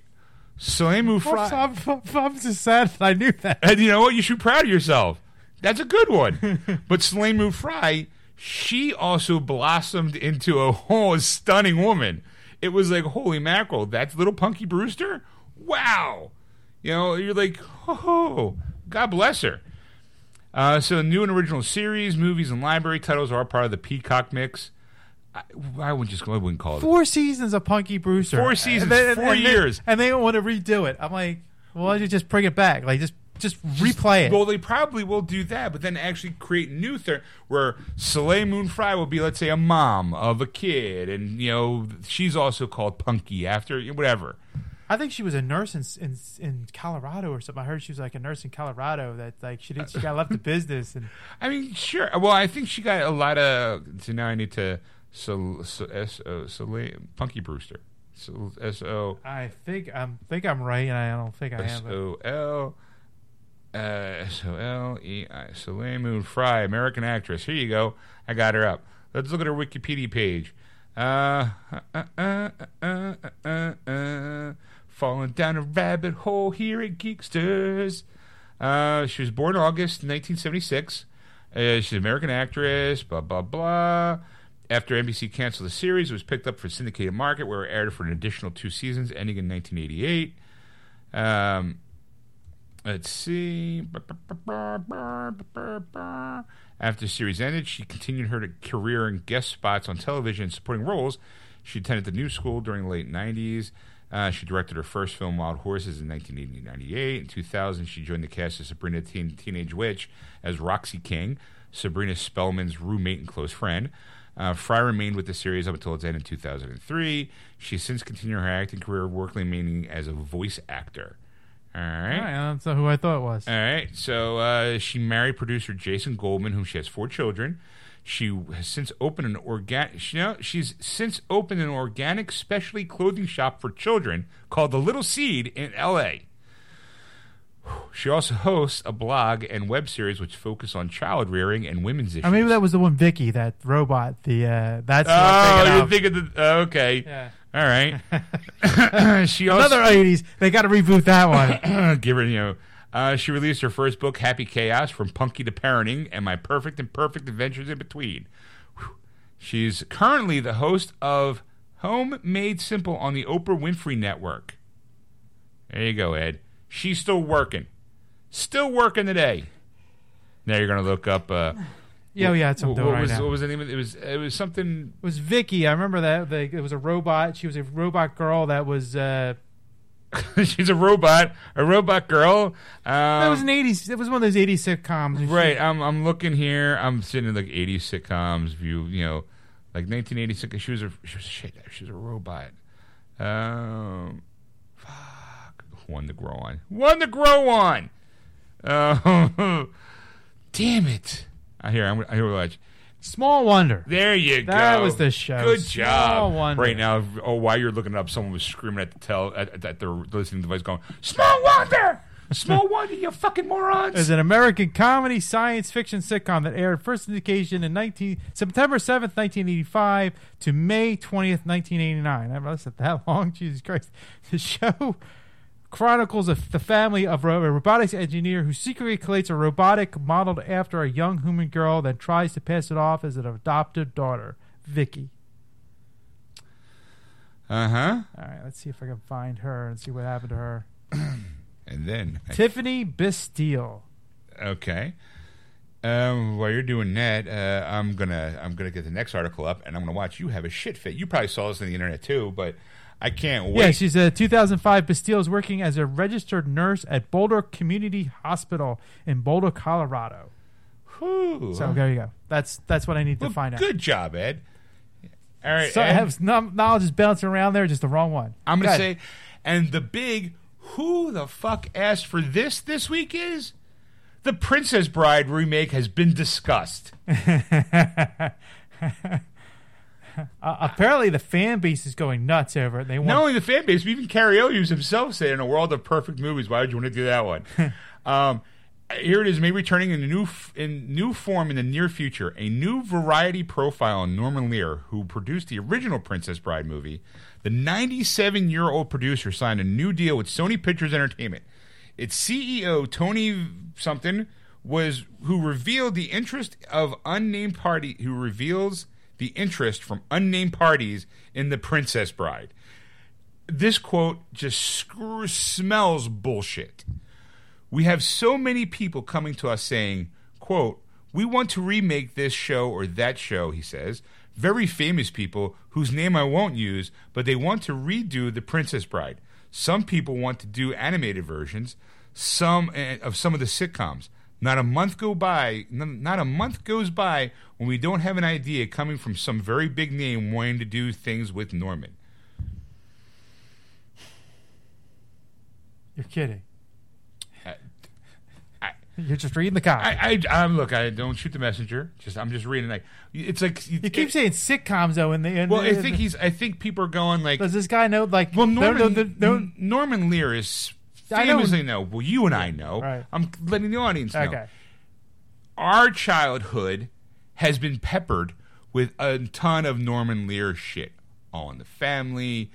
Speaker 1: Salemu Fry.
Speaker 2: I'm, I'm, I'm just sad that I knew that.
Speaker 1: And you know what? You should be proud of yourself. That's a good one. *laughs* but Salemu Fry, she also blossomed into a *laughs* whole stunning woman. It was like, holy mackerel, that's little Punky Brewster? Wow. You know, you're like, oh, God bless her. Uh, so, new and original series, movies, and library titles are part of the Peacock mix. I, I wouldn't just I wouldn't call it.
Speaker 2: Four seasons of Punky Brewster.
Speaker 1: Four seasons,
Speaker 2: And
Speaker 1: four
Speaker 2: and
Speaker 1: years.
Speaker 2: and they don't want to redo it. I'm like, well, why don't you just bring it back? Like, just just replay it.
Speaker 1: Well, they probably will do that, but then actually create new thing where Soleil Moon Fry will be, let's say, a mom of a kid, and you know she's also called Punky after whatever.
Speaker 2: I think she was a nurse in, in in Colorado or something. I heard she was like a nurse in Colorado that like she did she got left the *laughs* business and
Speaker 1: I mean, sure. Well, I think she got a lot of. So now I need to. So, so S O so Punky Brewster. So S O
Speaker 2: I think I'm think I'm right and I don't think I
Speaker 1: S
Speaker 2: am. but-
Speaker 1: O L uh, S O L E I Soleil Moon Fry, American actress. Here you go. I got her up. Let's look at her Wikipedia page. Uh, uh, uh, uh, uh, falling down a rabbit hole here at Geeksters. Uh, she was born August 1976. Uh, she's an American actress. Blah blah blah. After NBC canceled the series, it was picked up for syndicated market, where it aired for an additional two seasons, ending in 1988. Um, let's see. After the series ended, she continued her career in guest spots on television and supporting roles. She attended the New School during the late 90s. Uh, she directed her first film, Wild Horses, in 1998. In 2000, she joined the cast of Sabrina Teen- Teenage Witch as Roxy King, Sabrina Spellman's roommate and close friend. Uh, Fry remained with the series up until its end in 2003. She's since continued her acting career, working mainly as a voice actor. All right.
Speaker 2: All right, that's who I thought it was.
Speaker 1: All right. So uh, she married producer Jason Goldman, whom she has four children. She has since opened an organic. She, you know, she's since opened an organic specialty clothing shop for children called The Little Seed in L.A. She also hosts a blog and web series which focus on child rearing and women's issues.
Speaker 2: Or maybe that was the one Vicky, that robot. The uh, that's
Speaker 1: Oh, you're
Speaker 2: thinking
Speaker 1: thinking the okay.
Speaker 2: Yeah.
Speaker 1: All right. *laughs* *laughs* she also
Speaker 2: Another eighties. They got to reboot that one. *coughs* *coughs*
Speaker 1: give her, you know. Uh, she released her first book, Happy Chaos, from Punky to Parenting, and My Perfect and Perfect Adventures in Between. Whew. She's currently the host of Home Made Simple on the Oprah Winfrey Network. There you go, Ed. She's still working. Still working today. Now you're going to look up. Uh,
Speaker 2: yeah, oh, yeah, that's what right
Speaker 1: was,
Speaker 2: now.
Speaker 1: what was the name of it? It was, it was something.
Speaker 2: It was Vicky. I remember that. They, it was a robot. She was a robot girl that was. Uh, *laughs*
Speaker 1: she's a robot, a robot girl. Um,
Speaker 2: that was an eighties. It was one of those eighties sitcoms. and she-
Speaker 1: Right. I'm I'm looking here. I'm sitting in like 80s sitcoms. View you know, like 1986. She was a she was shit. She was a robot. Um, fuck. One to grow on. One to grow on. Oh, *laughs* damn it. I hear. I'm. I hear. Watch.
Speaker 2: Small Wonder.
Speaker 1: There you go.
Speaker 2: That was the show.
Speaker 1: Good
Speaker 2: Small
Speaker 1: job.
Speaker 2: Wonder.
Speaker 1: Right now, oh, while you're looking up, someone was screaming at the tel at, at their listening device, going, "Small Wonder, Small *laughs* Wonder, you fucking morons!"
Speaker 2: is an American comedy science fiction sitcom that aired first indication in 19, September 7th, 1985 to May 20th, 1989. I realized that that long. *laughs* Jesus Christ. The show chronicles of the family of a robotics engineer who secretly creates a robotic modeled after a young human girl, then tries to pass it off as an adopted daughter, Vicky.
Speaker 1: Uh huh.
Speaker 2: All right, let's see if I can find her and see what happened to her. *clears throat*
Speaker 1: And then
Speaker 2: Tiffany Bastille.
Speaker 1: Okay. Um, while you're doing that, uh, I'm gonna I'm gonna get the next article up, and I'm gonna watch you have a shit fit. You probably saw this on the internet too, but I can't wait.
Speaker 2: Yeah, she's a 2005. Bastille is working as a registered nurse at Boulder Community Hospital in Boulder, Colorado.
Speaker 1: Whew.
Speaker 2: So there you go. That's that's what I need to
Speaker 1: Well,
Speaker 2: find out.
Speaker 1: good job, Ed. All right,
Speaker 2: So I have kno- knowledge is bouncing around there, just the wrong one.
Speaker 1: I'm gonna say, and the big who the fuck asked for this this week is the Princess Bride remake has been discussed. *laughs* *laughs*
Speaker 2: Uh, apparently, the fan base is going nuts over it. They want
Speaker 1: Not only the fan base, but even Elliott himself said, "In a world of perfect movies, why would you want to do that one?" *laughs* um, here it is, maybe returning in a new f- in new form in the near future. A new variety profile on Norman Lear, who produced the original Princess Bride movie. The 97 year old producer signed a new deal with Sony Pictures Entertainment. Its CEO Tony something was who revealed the interest of unnamed party who reveals the interest from unnamed parties in the Princess Bride this quote just screw, smells bullshit. We have so many people coming to us saying, quote, we want to remake this show or that show, he says. Very famous people whose name I won't use, but they want to redo The Princess Bride. Some people want to do animated versions, some eh, of some of the sitcoms. Not a month go by, not a month goes by when we don't have an idea coming from some very big name wanting to do things with Norman.
Speaker 2: You're kidding.
Speaker 1: I- I-
Speaker 2: You're just reading the comic.
Speaker 1: I, I, I'm look. I don't shoot the messenger. Just I'm just reading. Like it's like
Speaker 2: you keep saying sitcoms though, In the and
Speaker 1: Well, I think he's. I think people are going like.
Speaker 2: does this guy know like
Speaker 1: Well,
Speaker 2: no,
Speaker 1: Norman,
Speaker 2: no, no, no,
Speaker 1: N- Norman Lear is famously know. Well, you and I know.
Speaker 2: Right.
Speaker 1: I'm letting the audience know.
Speaker 2: okay
Speaker 1: Our childhood has been peppered with a ton of Norman Lear shit. All in the Family,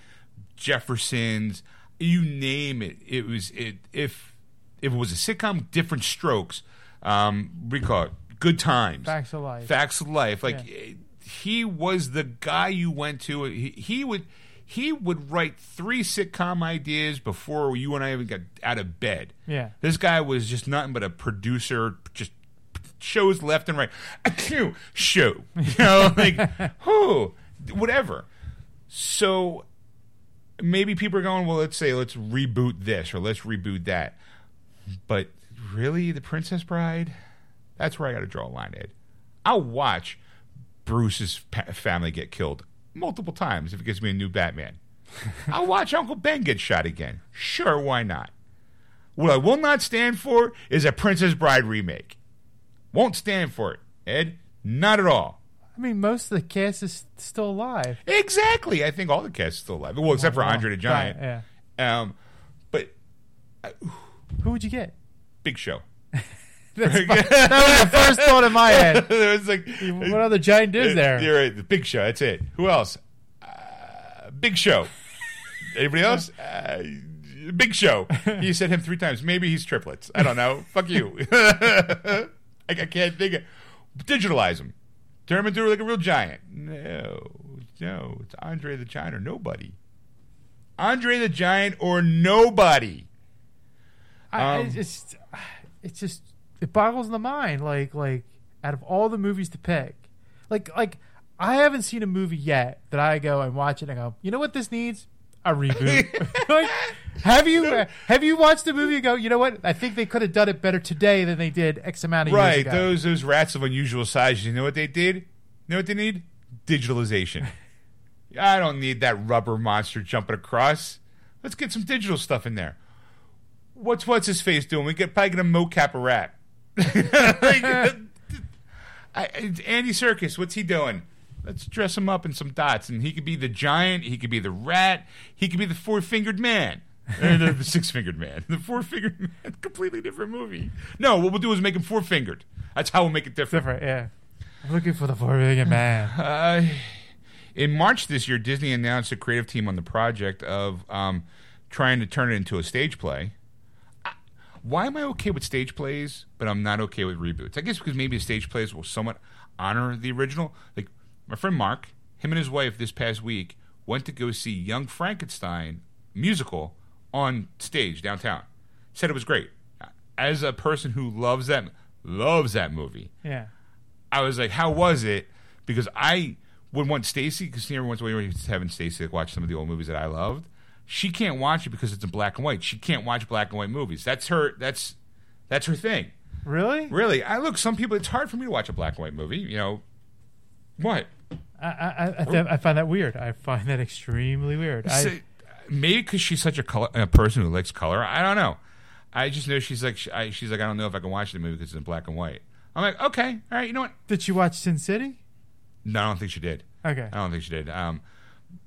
Speaker 1: Jeffersons, you name it. It was it. If if it was a sitcom, different strokes. Um, you call it? Good times.
Speaker 2: Facts of Life.
Speaker 1: Facts of life. Like
Speaker 2: Yeah.
Speaker 1: he was the guy you went to. He, he would he would write three sitcom ideas before you and I even got out of bed.
Speaker 2: Yeah.
Speaker 1: This guy was just nothing but a producer, just shows left and right. Achoo, Show, *laughs* you know, like *laughs* who, whatever. So maybe people are going, well, let's say let's reboot this or let's reboot that. But really, The Princess Bride, that's where I got to draw a line, Ed. I'll watch Bruce's family get killed multiple times if it gives me a new Batman. *laughs* I'll watch Uncle Ben get shot again. Sure, why not? What I will not stand for is a Princess Bride remake. Won't stand for it, Ed. Not at all.
Speaker 2: I mean most of the cast is still alive
Speaker 1: Exactly. I think all the cast is still alive. Well, except for Andre the Giant.
Speaker 2: Right, yeah
Speaker 1: Um, but
Speaker 2: who would you get
Speaker 1: big show. *laughs*
Speaker 2: That's my- that was the first thought in my head *laughs*
Speaker 1: it was like
Speaker 2: what other giant is there
Speaker 1: You're right. The Big Show. That's it. Who else? Uh, Big Show. Anybody else? *laughs* Uh, Big Show. You said him three times. Maybe he's triplets. I don't know. Fuck you. *laughs* I, I can't think of. Digitalize him. Turn him into like a real giant. No, no. It's Andre the Giant or nobody. Andre the Giant or nobody.
Speaker 2: I,
Speaker 1: Um,
Speaker 2: it's it's just it boggles the mind. Like like out of all the movies to pick, like like I haven't seen a movie yet that I go and watch it and I go, you know what this needs a reboot. *laughs* *laughs* like, have you have you watched the movie and go, you know what? I think they could have done it better today than they did X amount of years ago. Right.
Speaker 1: Those those rats of unusual size. You know what they did? You know what they need? Digitalization. *laughs* I don't need that rubber monster jumping across. Let's get some digital stuff in there. What's what's his face doing? We get probably gonna mocap a rat. Like, I, Andy Serkis, what's he doing? Let's dress him up in some dots, and he could be the giant. He could be the rat. He could be the four fingered man. The, the six fingered man. *laughs* The four fingered man. Completely different movie. No, what we'll do is make him four fingered. That's how we'll make it different.
Speaker 2: different. Yeah, I'm looking for the four fingered man.
Speaker 1: Uh, in March this year, Disney announced a creative team on the project of um, trying to turn it into a stage play. Why am I okay with stage plays, but I'm not okay with reboots? I guess because maybe stage plays will somewhat honor the original. Like my friend Mark, him and his wife this past week went to go see Young Frankenstein musical on stage downtown. Said it was great. As a person who loves that loves that movie,
Speaker 2: Yeah,
Speaker 1: I was like, "How was it?" Because I would want Stacy because every once in a while having Stacy like, watch some of the old movies that I loved. She can't watch it because it's in black and white. She can't watch black and white movies. That's her. That's that's her thing.
Speaker 2: really?
Speaker 1: Really, I look. Some people, it's hard for me to watch a black and white movie. You know, what?
Speaker 2: I I I, th- I find that weird. I find that extremely weird. I,
Speaker 1: maybe because she's such a, color, a person who likes color. I don't know. I just know she's like, she, I, she's like, I don't know if I can watch the movie because it's in black and white. I'm like, okay, all right. You know what?
Speaker 2: did you watch Sin City?
Speaker 1: No, I don't think she did.
Speaker 2: Okay.
Speaker 1: I don't think she did. Um,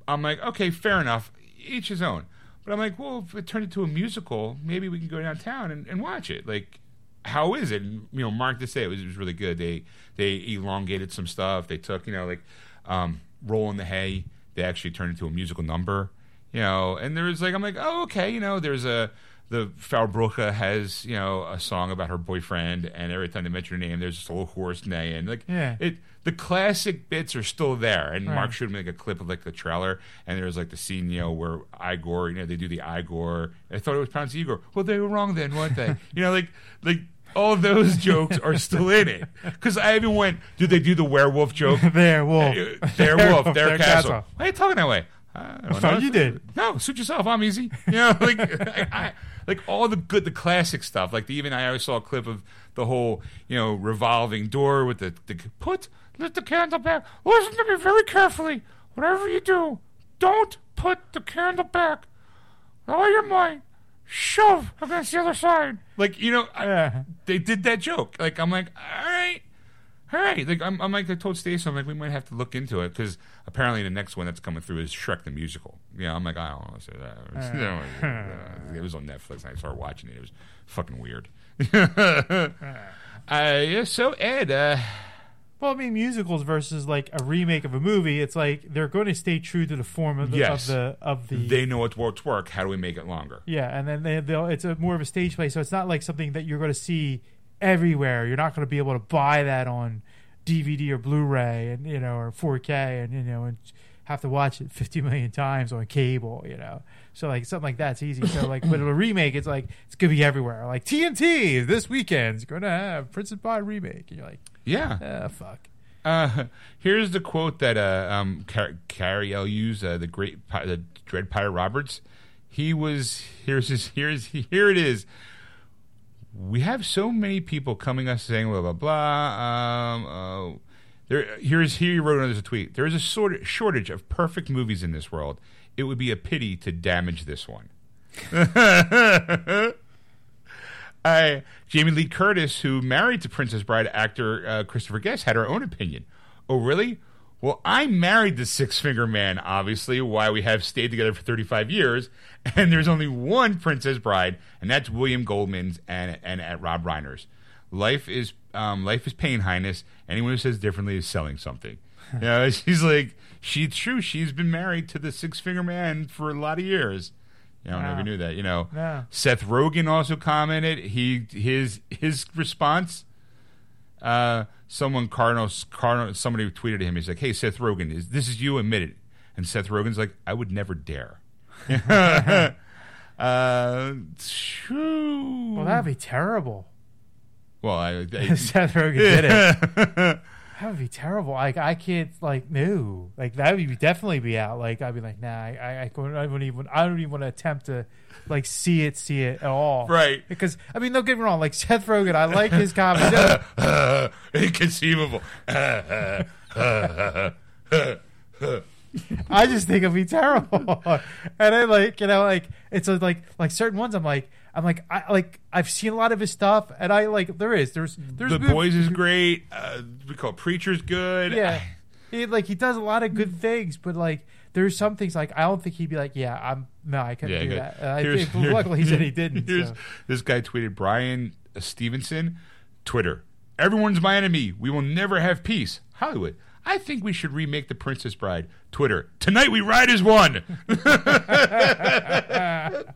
Speaker 1: I'm like, okay, fair enough. Each his own. But I'm like, well, if it turned into a musical, maybe we can go downtown and, and watch it. Like, how is it? And, you know, Mark did say it was, it was really good. They they elongated some stuff. They took, you know, like um, Roll in the Hay. They actually turned into a musical number. You know, and there was like, I'm like, oh, okay. You know, there's a the Frau Blücher has you know a song about her boyfriend, and every time they mention her name, there's just a little horse neighing. Like,
Speaker 2: Yeah.
Speaker 1: it the classic bits are still there. And
Speaker 2: Right.
Speaker 1: Mark showed me like a clip of like the trailer, and there was like the scene, you know, where Igor, you know, they do the Igor. I thought it was pronounced Igor. Well, they were wrong then, weren't they? you know, like like all those *laughs* jokes are still in it. Because I even went, did they do the werewolf joke? *laughs*
Speaker 2: there, wolf.
Speaker 1: Uh, their wolf, *laughs* their,
Speaker 2: Their
Speaker 1: castle.
Speaker 2: castle.
Speaker 1: Why are you talking that way? I don't
Speaker 2: thought
Speaker 1: know.
Speaker 2: you did.
Speaker 1: No, suit yourself. I'm easy. You know, like I, I, like all the good, the classic stuff. Like the, even I always saw a clip of the whole, you know, revolving door with the, the put let the candle back. Listen to me very carefully. Whatever you do, don't put the candle back. All your mind. shove against the other side. Like you know, I, they did that joke. Like I'm like, all right, all right. Like I'm, I'm like I told Stacey, I'm like we might have to look into it because apparently the next one that's coming through is Shrek the musical. Yeah, I'm like I don't want to say that. *laughs* it was on Netflix. and I started watching it. It was fucking weird. *laughs* uh, yeah, so Ed, uh,
Speaker 2: Well, I mean, musicals versus like a remake of a movie. It's like they're going to stay true to the form of the
Speaker 1: Yes.
Speaker 2: of the of the.
Speaker 1: they know what's what's work. How do we make it longer?
Speaker 2: yeah, and then they, they'll. It's a more of a stage play, so it's not like something that you're going to see everywhere. You're not going to be able to buy that on DVD or Blu-ray, and you know, or 4K, and you know, and have to watch it 50 million times on cable. You know, so like something like that's easy. So like with a remake, it's like it's going to be everywhere. Like TNT this weekend's going to have Prince Princess Bride remake, and you're like,
Speaker 1: Yeah.
Speaker 2: ah, fuck.
Speaker 1: Uh, *laughs* here's the quote that uh, um, Car- Cary Elwes, uh, the great pi- the Dread Pirate Roberts. He was here's his here's *laughs* here it is. We have so many people coming us saying blah blah blah. Um, uh, there here's here he wrote another tweet. There is a sort of shortage of perfect movies in this world. It would be a pity to damage this one. *laughs* I, Jamie Lee Curtis, who married to Princess Bride actor uh, Christopher Guest, had her own opinion. Oh, really? Well, I married the Six Finger Man, obviously, why we have stayed together for 35 years, *laughs* and there's only one Princess Bride, and that's William Goldman's and, and at Rob Reiner's. Life is um, life is pain, Highness. Anyone who says differently is selling something. *laughs* You know, *laughs* she's like, she's true. She's been married to the Six Finger Man for a lot of years. I don't know if you knew that. You know. Seth Rogen also commented. He his his response. Uh, someone Cardinal Cardinal somebody tweeted to him. He's like, "Hey, Seth Rogen, is this is you? Admit it." And Seth Rogen's like, "I would never dare." *laughs* *laughs* uh, shoo.
Speaker 2: Well, that'd be terrible.
Speaker 1: well, I, I *laughs*
Speaker 2: Seth Rogen did it. That would be terrible. Like I can't like no. Like that would be definitely be out. Like I'd be like, nah, I I, I couldn't I wouldn't even I don't even want to attempt to like see it, see it at all.
Speaker 1: Right.
Speaker 2: Because I mean, don't get me wrong, like Seth Rogen, I like his comedy. *laughs* *laughs*
Speaker 1: inconceivable. *laughs*
Speaker 2: I just think it'd be terrible. and I like, you know, like it's a, like like certain ones. I'm like, I'm like, I like I've seen a lot of his stuff, and I like there is there's there's
Speaker 1: the
Speaker 2: good-
Speaker 1: boys is great. Uh, we call Preacher's good.
Speaker 2: Yeah, he like he does a lot of good things, but like there's some things like I don't think he'd be like, yeah, I'm no, I couldn't
Speaker 1: Yeah,
Speaker 2: do that. I think, well, luckily he said he *laughs* didn't. So.
Speaker 1: This guy tweeted Brian Stevenson, Twitter. Everyone's my enemy. We will never have peace. Hollywood. I think we should remake The Princess Bride. Twitter. Tonight we ride as one. *laughs* *laughs*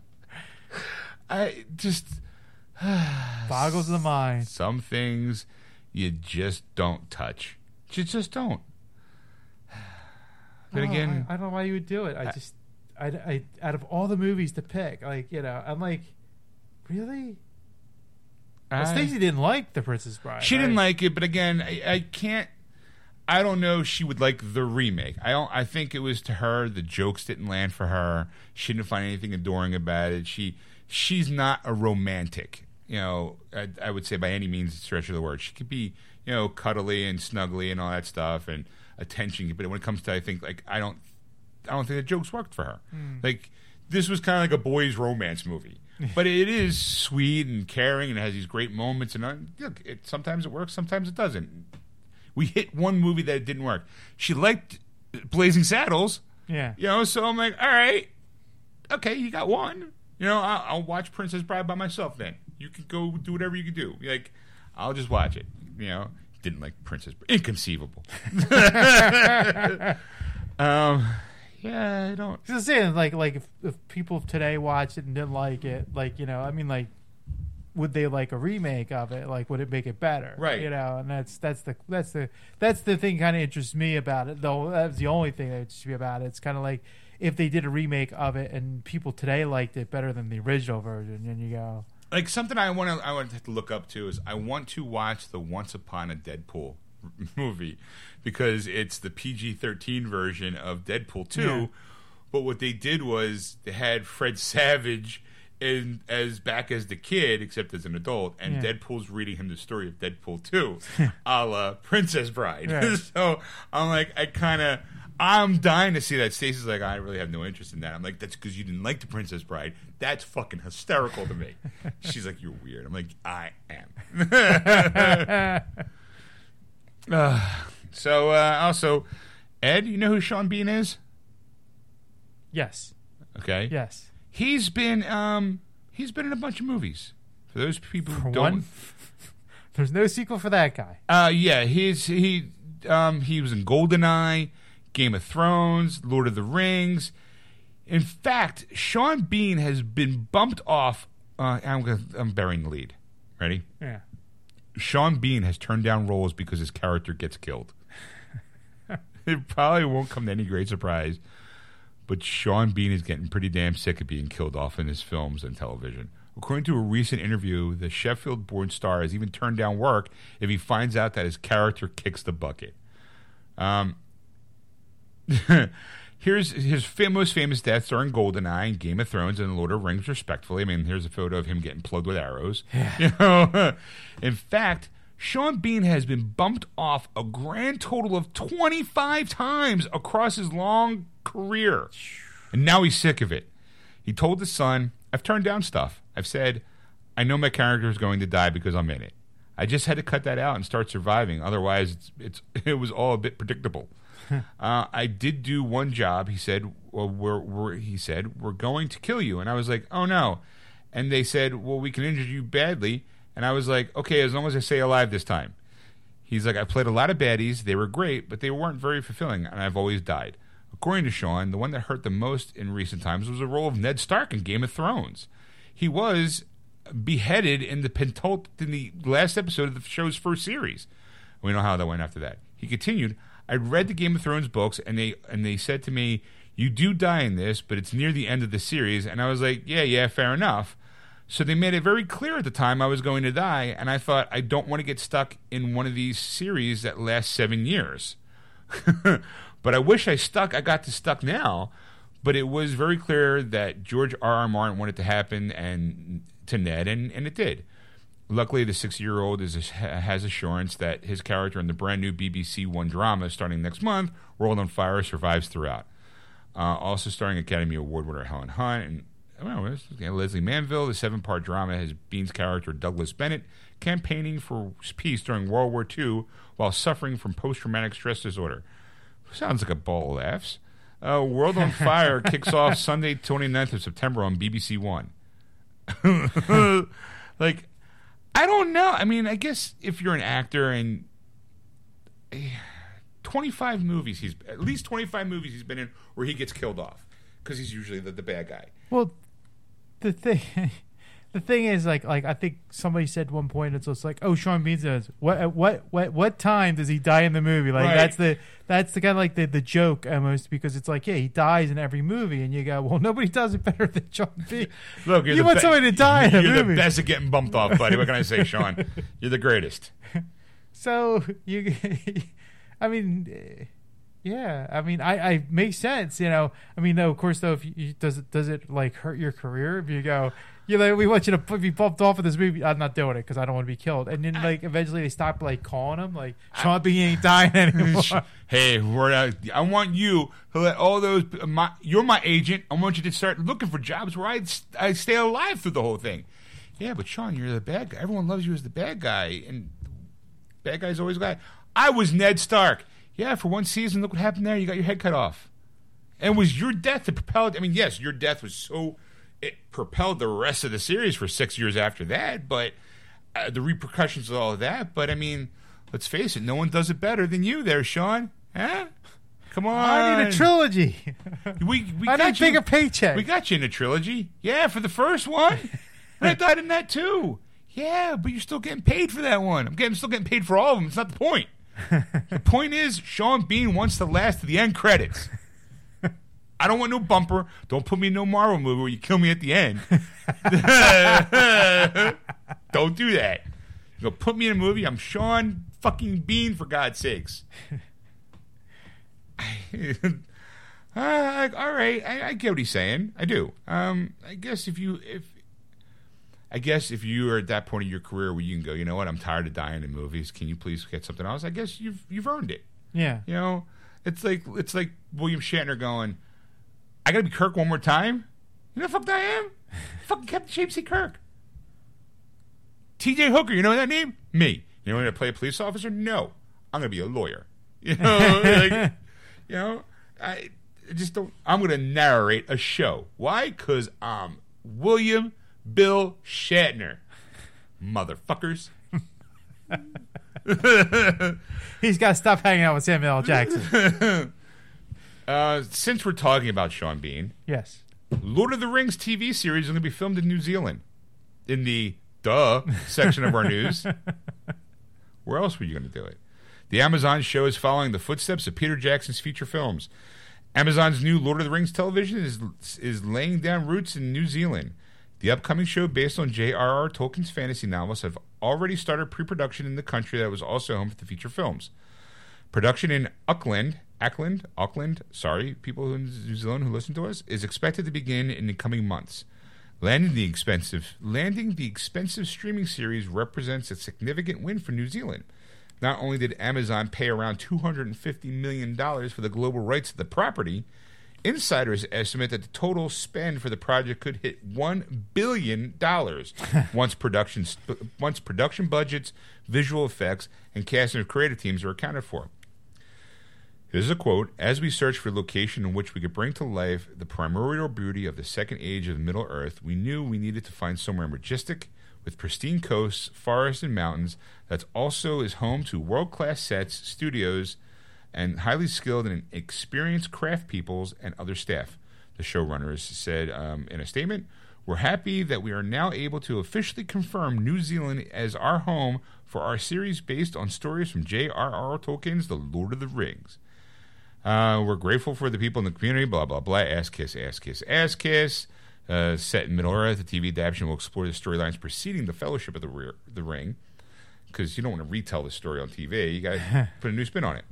Speaker 1: I just *sighs*
Speaker 2: Boggles the mind.
Speaker 1: some things you just don't touch. You just don't. But
Speaker 2: I
Speaker 1: again,
Speaker 2: I, I don't know why you would do it. I just, I, I, out of all the movies to pick, like you know, I'm like, really? Well,
Speaker 1: I-
Speaker 2: Stacey didn't like The Princess Bride.
Speaker 1: She didn't like it, but again, I, I can't. I don't know. if She would like the remake. I don't. I think it was to her. The jokes didn't land for her. She didn't find anything adoring about it. She she's not a romantic. You know, I, I would say by any means stretch of the word. She could be you know cuddly and snuggly and all that stuff and attention. But when it comes to, I think like I don't. I don't think the jokes worked for her. Like this was kind of like a boys' romance movie, *laughs* but it is sweet and caring and has these great moments. And uh, look, it, sometimes it works, sometimes it doesn't. We hit one movie that it didn't work. She liked Blazing Saddles,
Speaker 2: Yeah.
Speaker 1: you know, so I'm like, all right, okay, you got one. You know, I'll, I'll watch Princess Bride by myself. Then you can go do whatever you can do. Like, I'll just watch it. You know, didn't like Princess. Bride. Inconceivable. *laughs* um, yeah, I don't.
Speaker 2: Just saying, like, like if, if people today watched it and didn't like it, like you know, I mean, like, would they like a remake of it? Like, would it make it better?
Speaker 1: Right.
Speaker 2: You know, and that's that's the that's the that's the thing kind of interests me about it. Though that's the only thing that interests me about it. It's kind of like if they did a remake of it and people today liked it better than the original version, and you go,
Speaker 1: like something I want to I want to look up to is I want to watch the Once Upon a Deadpool *laughs* movie because it's the PG-13 version of Deadpool 2
Speaker 2: Yeah.
Speaker 1: but what they did was they had Fred Savage in as back as the kid except as an adult and
Speaker 2: Yeah.
Speaker 1: Deadpool's reading him the story of Deadpool 2 *laughs* a la Princess Bride
Speaker 2: Right. *laughs*
Speaker 1: so I'm like I kind of I'm dying to see that. Stacey's like, I really have no interest in that. I'm like, that's because you didn't like the Princess Bride. That's fucking hysterical to me. *laughs* She's like, you're weird. I'm like, I am. uh, *laughs* *sighs* so uh, also, Ed, you know who Sean Bean is?
Speaker 2: Yes.
Speaker 1: Okay.
Speaker 2: Yes.
Speaker 1: He's been um he's been in a bunch of movies. For those people who don't
Speaker 2: one, *laughs* there's no sequel for that guy.
Speaker 1: Uh yeah, he's he um he was in Goldeneye, Game of Thrones, Lord of the Rings. In fact, Sean Bean has been bumped off uh I'm gonna, I'm burying the lead. Ready?
Speaker 2: Yeah.
Speaker 1: Sean Bean has turned down roles because his character gets killed. *laughs* it probably won't come to any great surprise, but Sean Bean is getting pretty damn sick of being killed off in his films and television. According to a recent interview, the Sheffield born star has even turned down work if he finds out that his character kicks the bucket. Um, *laughs* here's his fam- most famous deaths are in Goldeneye and Game of Thrones and Lord of the Rings, respectfully. I mean, here's a photo of him getting plugged with arrows. *laughs* You know, *laughs* in fact, Sean Bean has been bumped off a grand total of 25 times across his long career, and now he's sick of it. He told his son, "I've turned down stuff. I've said, I know my character is going to die because I'm in it. I just had to cut that out and start surviving. Otherwise, it's, it's it was all a bit predictable." *laughs* uh, I did do one job. He said, well, we're, we're, he said, we're going to kill you. And I was like, oh no. And they said, well, we can injure you badly. And I was like, okay, as long as I stay alive this time. He's like, I played a lot of baddies. They were great, but they weren't very fulfilling, and I've always died. According to Sean, the one that hurt the most in recent times was the role of Ned Stark in Game of Thrones. He was beheaded in the pentult in the last episode of the show's first series. We know how that went after that. He continued, I read the Game of Thrones books and they and they said to me, "You do die in this, but it's near the end of the series." And I was like, "Yeah, yeah, fair enough." So they made it very clear at the time I was going to die, and I thought I don't want to get stuck in one of these series that lasts 7 years. *laughs* but I wish I stuck I got to stuck now, but it was very clear that George R. R. Martin wanted to happen and to Ned and and it did. Luckily, the six-year-old is has assurance that his character in the brand new BBC One drama starting next month, World on Fire, survives throughout. Uh, also starring Academy Award winner Helen Hunt and well, Lesley Manville. The seven-part drama has Bean's character Douglas Bennett campaigning for peace during World War II while suffering from post-traumatic stress disorder. Sounds like a ball of laughs. Uh, World on Fire *laughs* kicks off Sunday, 29th of September on BBC One. *laughs* like, I don't know. I mean, I guess if you're an actor and eh, 25 movies he's at least 25 movies he's been in where he gets killed off because he's usually the, the bad guy.
Speaker 2: Well, the thing, *laughs* the thing is, like, like I think somebody said one point, it's just like, oh, Sean Bean says, what, at what, what, what time does he die in the movie? Like,
Speaker 1: Right.
Speaker 2: that's the, that's the kind of like the, the joke almost because it's like, yeah, he dies in every movie, and you go, well, nobody does it better than Sean Bean. *laughs*
Speaker 1: Look,
Speaker 2: You want
Speaker 1: be-
Speaker 2: somebody to die in a
Speaker 1: You're
Speaker 2: movie.
Speaker 1: the best at getting bumped off, buddy. What can I say, *laughs* Sean? You're the greatest.
Speaker 2: So you, *laughs* I mean, eh, yeah, I mean, I, I makes sense, you know. I mean, though, of course, though, if you does it does it like hurt your career if you go, you know, we want you to p- be bumped off of this movie. I'm not doing it because I don't want to be killed. And then uh. like eventually they stop like calling him like uh. Sean Bean ain't dying *laughs* anymore.
Speaker 1: hey, we're out. I want you to let all those. My, you're my agent. I want you to start looking for jobs where I I stay alive through the whole thing. Yeah, but Sean, you're the bad guy. Everyone loves you as the bad guy, and bad guy's always the guy. I was Ned Stark. Yeah, for one season, look what happened there. You got your head cut off, and was your death that propelled. I mean, yes, your death was so it propelled the rest of the series for six years after that, but uh, the repercussions of all of that. But I mean, let's face it, no one does it better than you, there, Sean. Huh? Come on,
Speaker 2: I need a trilogy. *laughs*
Speaker 1: We, we
Speaker 2: I
Speaker 1: got you-
Speaker 2: bigger paycheck.
Speaker 1: We got you in a trilogy. Yeah, for the first one. *laughs* and I died in that too. Yeah, but you're still getting paid for that one. I'm getting still getting paid for all of them. It's not the point. *laughs* the point is, Sean Bean wants to last to the end credits. I don't want no bumper. Don't put me in no Marvel movie where you kill me at the end. *laughs* don't do that. You go put me in a movie. I'm Sean fucking Bean for God's sakes. Uh, *laughs* all right, I, I get what he's saying. I do. Um, I guess if you if I guess if you are at that point of your career where you can go, you know what, I'm tired of dying in movies. Can you please get something else? I guess you've you've earned it.
Speaker 2: yeah,
Speaker 1: You know, It's like it's like William Shatner going, "I gotta be Kirk one more time." You know, the fuck I am. Fucking Captain James T. Kirk. T.J. Hooker. You know that name? Me. You know, I'm gonna play a police officer. No, I'm gonna be a lawyer. *laughs* You know, like, you know, I just don't. I'm gonna narrate a show. Why? Because I'm William Bill Shatner. Motherfuckers. *laughs*
Speaker 2: He's got to stop hanging out with Samuel L. Jackson. *laughs*
Speaker 1: Uh, since we're talking about Sean Bean,
Speaker 2: yes.
Speaker 1: Lord of the Rings TV series is going to be filmed in New Zealand. In the duh section of our news. *laughs* Where else were you going to do it? The Amazon show is following the footsteps of Peter Jackson's feature films. Amazon's new Lord of the Rings television is is laying down roots in New Zealand. The upcoming show, based on J.R.R. Tolkien's fantasy novels, have already started pre-production in the country that was also home for the feature films. Production in Auckland, Auckland, Auckland, sorry, people in New Zealand who listen to us, is expected to begin in the coming months. Landing the expensive landing the expensive streaming series represents a significant win for New Zealand. Not only did Amazon pay around $250 million for the global rights to the property, insiders estimate that the total spend for the project could hit $1 billion *laughs* once, production, once production budgets, visual effects, and cast of creative teams are accounted for. This is a quote As we searched for a location in which we could bring to life the primordial beauty of the second age of Middle Earth, we knew we needed to find somewhere majestic, with pristine coasts, forests, and mountains that also is home to world class sets, studios, and highly skilled and experienced craft peoples and other staff. The showrunners said um, in a statement, We're happy that we are now able to officially confirm New Zealand as our home for our series based on stories from J.R.R. Tolkien's The Lord of the Rings. Uh, we're grateful for the people in the community, blah, blah, blah. Ass kiss, ass kiss, ass kiss. Uh, set in Middle Earth, the TV adaptation will explore the storylines preceding the Fellowship of the, the Ring. Because you don't want to retell the story on TV. You got to *laughs* put a new spin on it.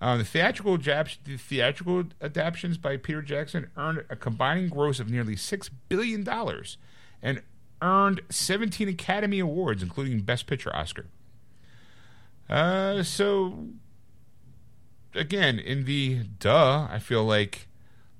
Speaker 1: Uh, the theatrical the theatrical adaptations by Peter Jackson earned a combining gross of nearly six billion dollars, and earned 17 Academy Awards, including Best Picture Oscar. Uh, so again, in the duh, I feel like,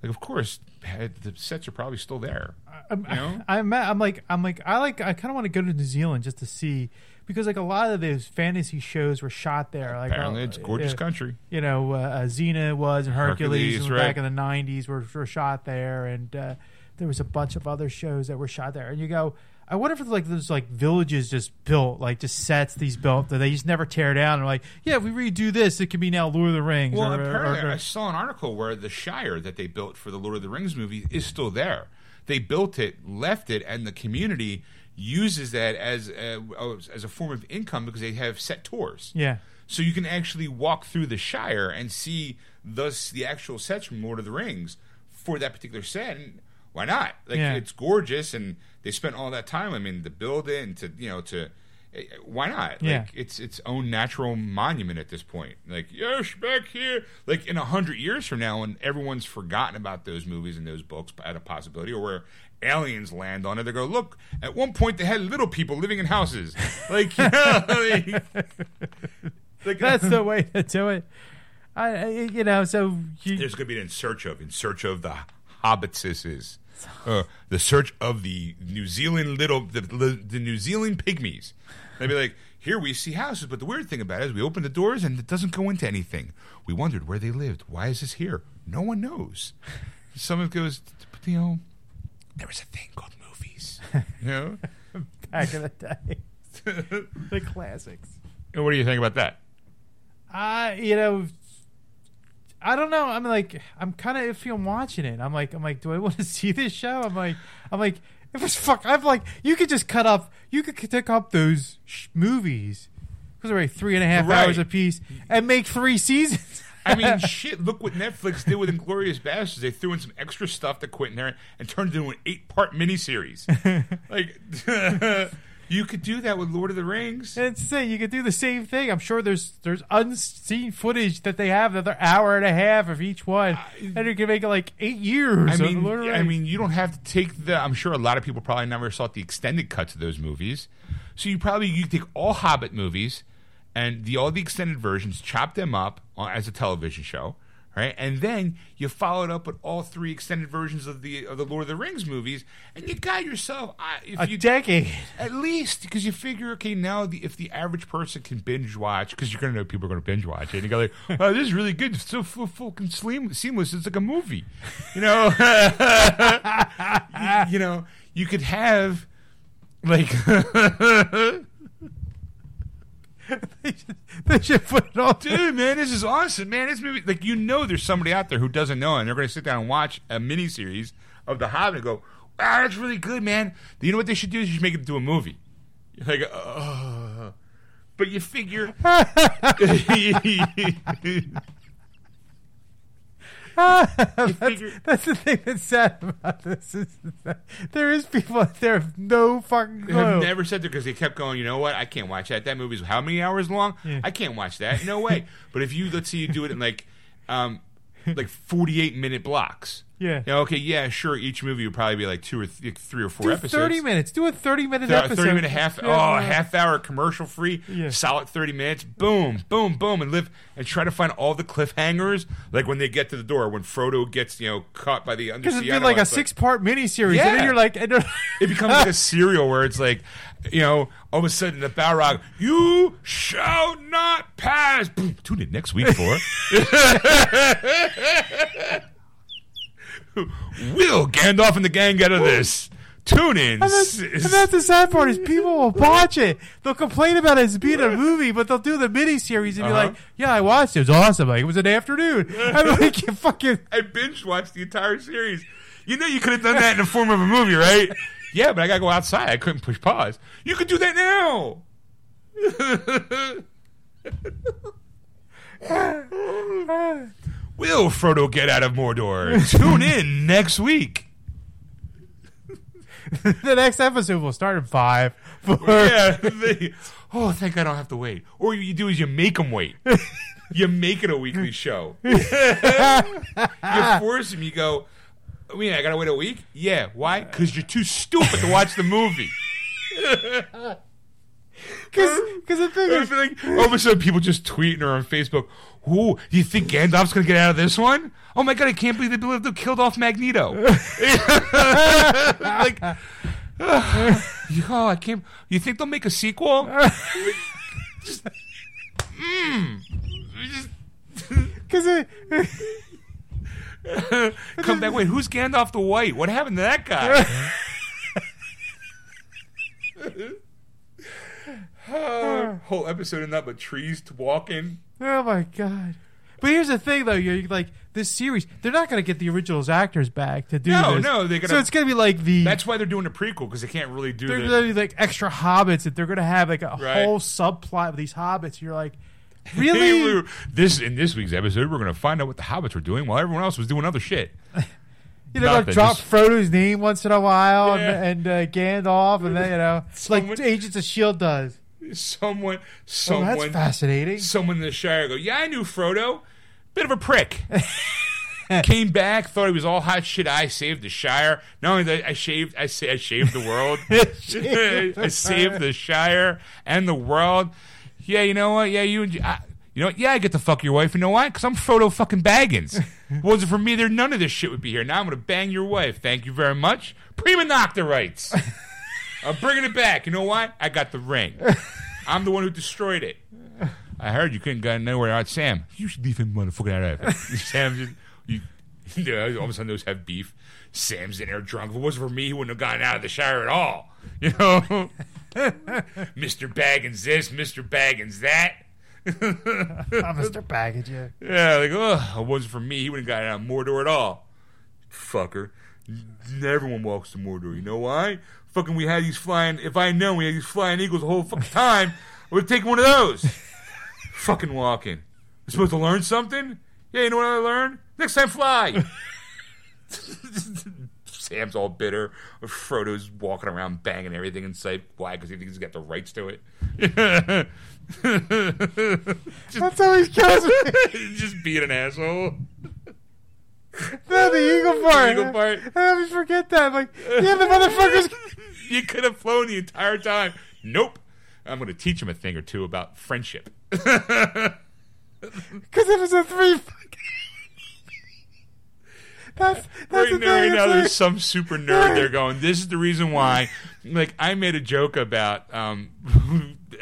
Speaker 1: like of course, the sets are probably still there.
Speaker 2: I'm,
Speaker 1: You know?
Speaker 2: I'm, I'm like, I'm like, I like, I kind of want to go to New Zealand just to see because like a lot of those fantasy shows were shot there. Like,
Speaker 1: Apparently,
Speaker 2: uh,
Speaker 1: it's gorgeous
Speaker 2: uh,
Speaker 1: country.
Speaker 2: You know, uh, uh, Xena was and Hercules,
Speaker 1: Hercules, right.
Speaker 2: back in the '90s were, were shot there, and uh, there was a bunch of other shows that were shot there. And you go, I wonder if like there's like villages just built, like just sets these built that they just never tear down. And like, yeah, if we redo this, it can be now Lord of the Rings.
Speaker 1: Well,
Speaker 2: or- or- or-
Speaker 1: I saw an article where the Shire that they built for the Lord of the Rings movie is still there. They built it, left it, and the community uses that as a, oh, as a form of income because they have set tours.
Speaker 2: yeah.
Speaker 1: So you can actually walk through the Shire and see thus the actual sets from Lord of the Rings for that particular set. And why not? Like
Speaker 2: Yeah.
Speaker 1: it's gorgeous, and they spent all that time. I mean, to build it and to you know to eh, why not?
Speaker 2: Yeah.
Speaker 1: Like it's its own natural monument at this point. Like yes, back here. Like in a hundred years from now, when everyone's forgotten about those movies and those books at a possibility, or where aliens land on it, they go, look. At one point, they had little people living in houses. *laughs* Like, like, *laughs* like
Speaker 2: That's the *laughs* way to do it. I, I you know, so you,
Speaker 1: There's going to be an in search of, in search of the hobbitses, uh, the search of the New Zealand little, the, the, the New Zealand pygmies. They'd be like, here we see houses, but the weird thing about it is we open the doors and it doesn't go into anything. We wondered where they lived. Why is this here? No one knows. Someone goes, you know, there was a thing called movies. You know? *laughs*
Speaker 2: back in the day, *laughs* the classics.
Speaker 1: And what do you think about that?
Speaker 2: I, you know, I don't know. I'm like, I'm kind of iffy on watching it. I'm like, I'm like, do I want to *laughs* see this show? I'm like, I'm like, if it's fuck, I'm like, you could just cut up, you could take up those sh- movies because they're like three and a half
Speaker 1: Right.
Speaker 2: hours a piece and make three *laughs* seasons.
Speaker 1: I mean, shit, look what Netflix did with Inglorious Bastards. They threw in some extra stuff that quit in there and turned it into an eight part miniseries. *laughs* like, you could do that with Lord of the Rings.
Speaker 2: And it's you could do the same thing. I'm sure there's there's unseen footage that they have another hour and a half of each one, and you can make it like eight years.
Speaker 1: I
Speaker 2: of
Speaker 1: mean,
Speaker 2: Lord of the
Speaker 1: I mean, you don't have to take the. I'm sure a lot of people probably never saw the extended cuts of those movies. So you probably you take all Hobbit movies and the all the extended versions, chop them up as a television show, right? And then you followed up with all three extended versions of the of the Lord of the Rings movies, and you got yourself if
Speaker 2: A
Speaker 1: you
Speaker 2: decade.
Speaker 1: at least because you figure, okay, now the, if the average person can binge watch, because you're gonna know people are gonna binge watch it, and you go like, *laughs* "Oh, this is really good. It's so full, fucking seam- seamless. It's like a movie." You know, you, *laughs* you know, you could have like *laughs* *laughs*
Speaker 2: they, should, they should put it on.
Speaker 1: dude, man, this is awesome, man. This movie, like, you know, there's somebody out there who doesn't know, and they're going to sit down and watch a miniseries of The Hobbit and go, "Wow, that's really good, man." You know what they should do? Is you should make it into a movie. You're like, uh, but you figure. *laughs* *laughs*
Speaker 2: that's,
Speaker 1: figure-
Speaker 2: that's the thing that's sad about this is that there is people out there have no fucking clue.
Speaker 1: I've never said that because they kept going. You know what? I can't watch that. That movie's how many hours long?
Speaker 2: Yeah.
Speaker 1: I can't watch that. No way. *laughs* but if you let's say you do it in like, um, like forty-eight minute blocks.
Speaker 2: Yeah.
Speaker 1: Know, okay. Yeah. Sure. Each movie would probably be like two or th- three or four
Speaker 2: Do
Speaker 1: episodes.
Speaker 2: thirty minutes. Do a thirty minute
Speaker 1: Th-
Speaker 2: episode.
Speaker 1: Thirty minute half.
Speaker 2: Yeah,
Speaker 1: oh,
Speaker 2: yeah.
Speaker 1: half hour commercial free.
Speaker 2: Yeah.
Speaker 1: Solid thirty minutes. Boom, boom, boom, and live and try to find all the cliffhangers. Like when they get to the door, when Frodo gets you know caught by the
Speaker 2: Because
Speaker 1: undersea
Speaker 2: it'd be like a
Speaker 1: it's
Speaker 2: six part miniseries, and
Speaker 1: Yeah.
Speaker 2: then you're like, and *laughs*
Speaker 1: it becomes like a serial where it's like, you know, all of a sudden the Balrog, you shall not pass. Boom, tune in next week for. *laughs* *laughs* Will Gandalf and the gang get out of this? Tune in.
Speaker 2: And that's, and that's the sad part is people will watch it. They'll complain about it as being a movie, but they'll do the mini series and
Speaker 1: Uh-huh.
Speaker 2: be like, "Yeah, I watched it. It was awesome. Like it was an afternoon." *laughs* I'm like, "You fucking."
Speaker 1: I binge watched the entire series. You know, you could have done that in the form of a movie, right? *laughs* Yeah, but I gotta go outside. I couldn't push pause. You could do that now. *laughs* Will Frodo get out of Mordor? *laughs* Tune in next week. *laughs*
Speaker 2: the next episode will start at five. Four. *laughs*
Speaker 1: Yeah. they- oh, thank God I don't have to wait. Or you do is you make them wait. you make it a weekly show. you force them. You go. I mean, I gotta wait a week. Yeah, why? Because you're too stupid to watch the movie.
Speaker 2: Because the thing
Speaker 1: I
Speaker 2: is,
Speaker 1: like all of a sudden people just tweeting or on Facebook. Do you think Gandalf's gonna get out of this one? Oh my god, I can't believe they believe they killed off Magneto. *laughs* like, *sighs* oh, I can't. You think they'll make a sequel? just, mm,
Speaker 2: because it, *laughs*
Speaker 1: come back. Wait, who's Gandalf the White? What happened to that guy? *laughs* Uh, *laughs* whole episode of nothing but trees to walk in.
Speaker 2: oh my god. But here's the thing, though. You're like this series. They're not going to get the originals actors back to do
Speaker 1: No,
Speaker 2: this.
Speaker 1: no, they're gonna-
Speaker 2: So it's going to be like the.
Speaker 1: That's why they're doing a prequel because they can't really do
Speaker 2: they're
Speaker 1: the.
Speaker 2: going to be like extra hobbits that they're going to have like a
Speaker 1: Right.
Speaker 2: whole subplot of these hobbits. You're like, really? *laughs*
Speaker 1: this in this week's episode, we're going to find out what the hobbits were doing while everyone else was doing other shit. *laughs*
Speaker 2: You know, like drop
Speaker 1: just-
Speaker 2: Frodo's name once in a while
Speaker 1: Yeah.
Speaker 2: and, and uh, Gandalf, and then you know, like Agents of Shield does.
Speaker 1: Someone,
Speaker 2: Oh,
Speaker 1: someone,
Speaker 2: that's fascinating.
Speaker 1: someone in the Shire go, yeah, I knew Frodo, bit of a prick. *laughs* Came back, thought he was all hot shit. I saved the Shire. Not only that, I shaved, I say, I shaved the world. *laughs* *laughs* I saved the Shire and the world. Yeah, you know what? Yeah, you and I, you know what? Yeah, I get to fuck your wife. You know why? Because I'm Frodo fucking Baggins. Wasn't for me, there none of this shit would be here. Now I'm gonna bang your wife. Thank you very much. Prima Nocta rights. I'm bringing it back. You know why? I got the ring. I'm the one who destroyed it. I heard you couldn't get nowhere out. Sam, you should leave him motherfucking out of it. Sam just, you, *laughs* you know, all of a sudden those have beef. Sam's in there drunk. If it wasn't for me, he wouldn't have gotten out of the Shire at all. You know? *laughs* Mr. Baggins this, Mr. Baggins that.
Speaker 2: I'm Mr. Baggage. Yeah.
Speaker 1: Yeah, like, oh, if it wasn't for me, he wouldn't have gotten out of Mordor at all. Fucker. Everyone walks to Mordor. You know why? Fucking, we had these flying. If I know we had these flying eagles the whole fucking time, I would taken one of those. *laughs* fucking walking. You're supposed to learn something? Yeah, you know what I learned? Next time, fly. *laughs* Sam's all bitter. Frodo's walking around banging everything in sight. Why? Because he thinks he's got the rights to it. *laughs*
Speaker 2: That's how he kills me.
Speaker 1: just being an asshole. *laughs*
Speaker 2: no, the eagle part.
Speaker 1: eagle part.
Speaker 2: I always forget that. Like, yeah, the motherfuckers. *laughs*
Speaker 1: you could have flown the entire time. Nope. I'm going to teach him a thing or two about friendship. *laughs*
Speaker 2: Because it was a three. That's, that's
Speaker 1: right
Speaker 2: the
Speaker 1: now, right now there's some super nerd there going, this is the reason why. Like, I made a joke about, um,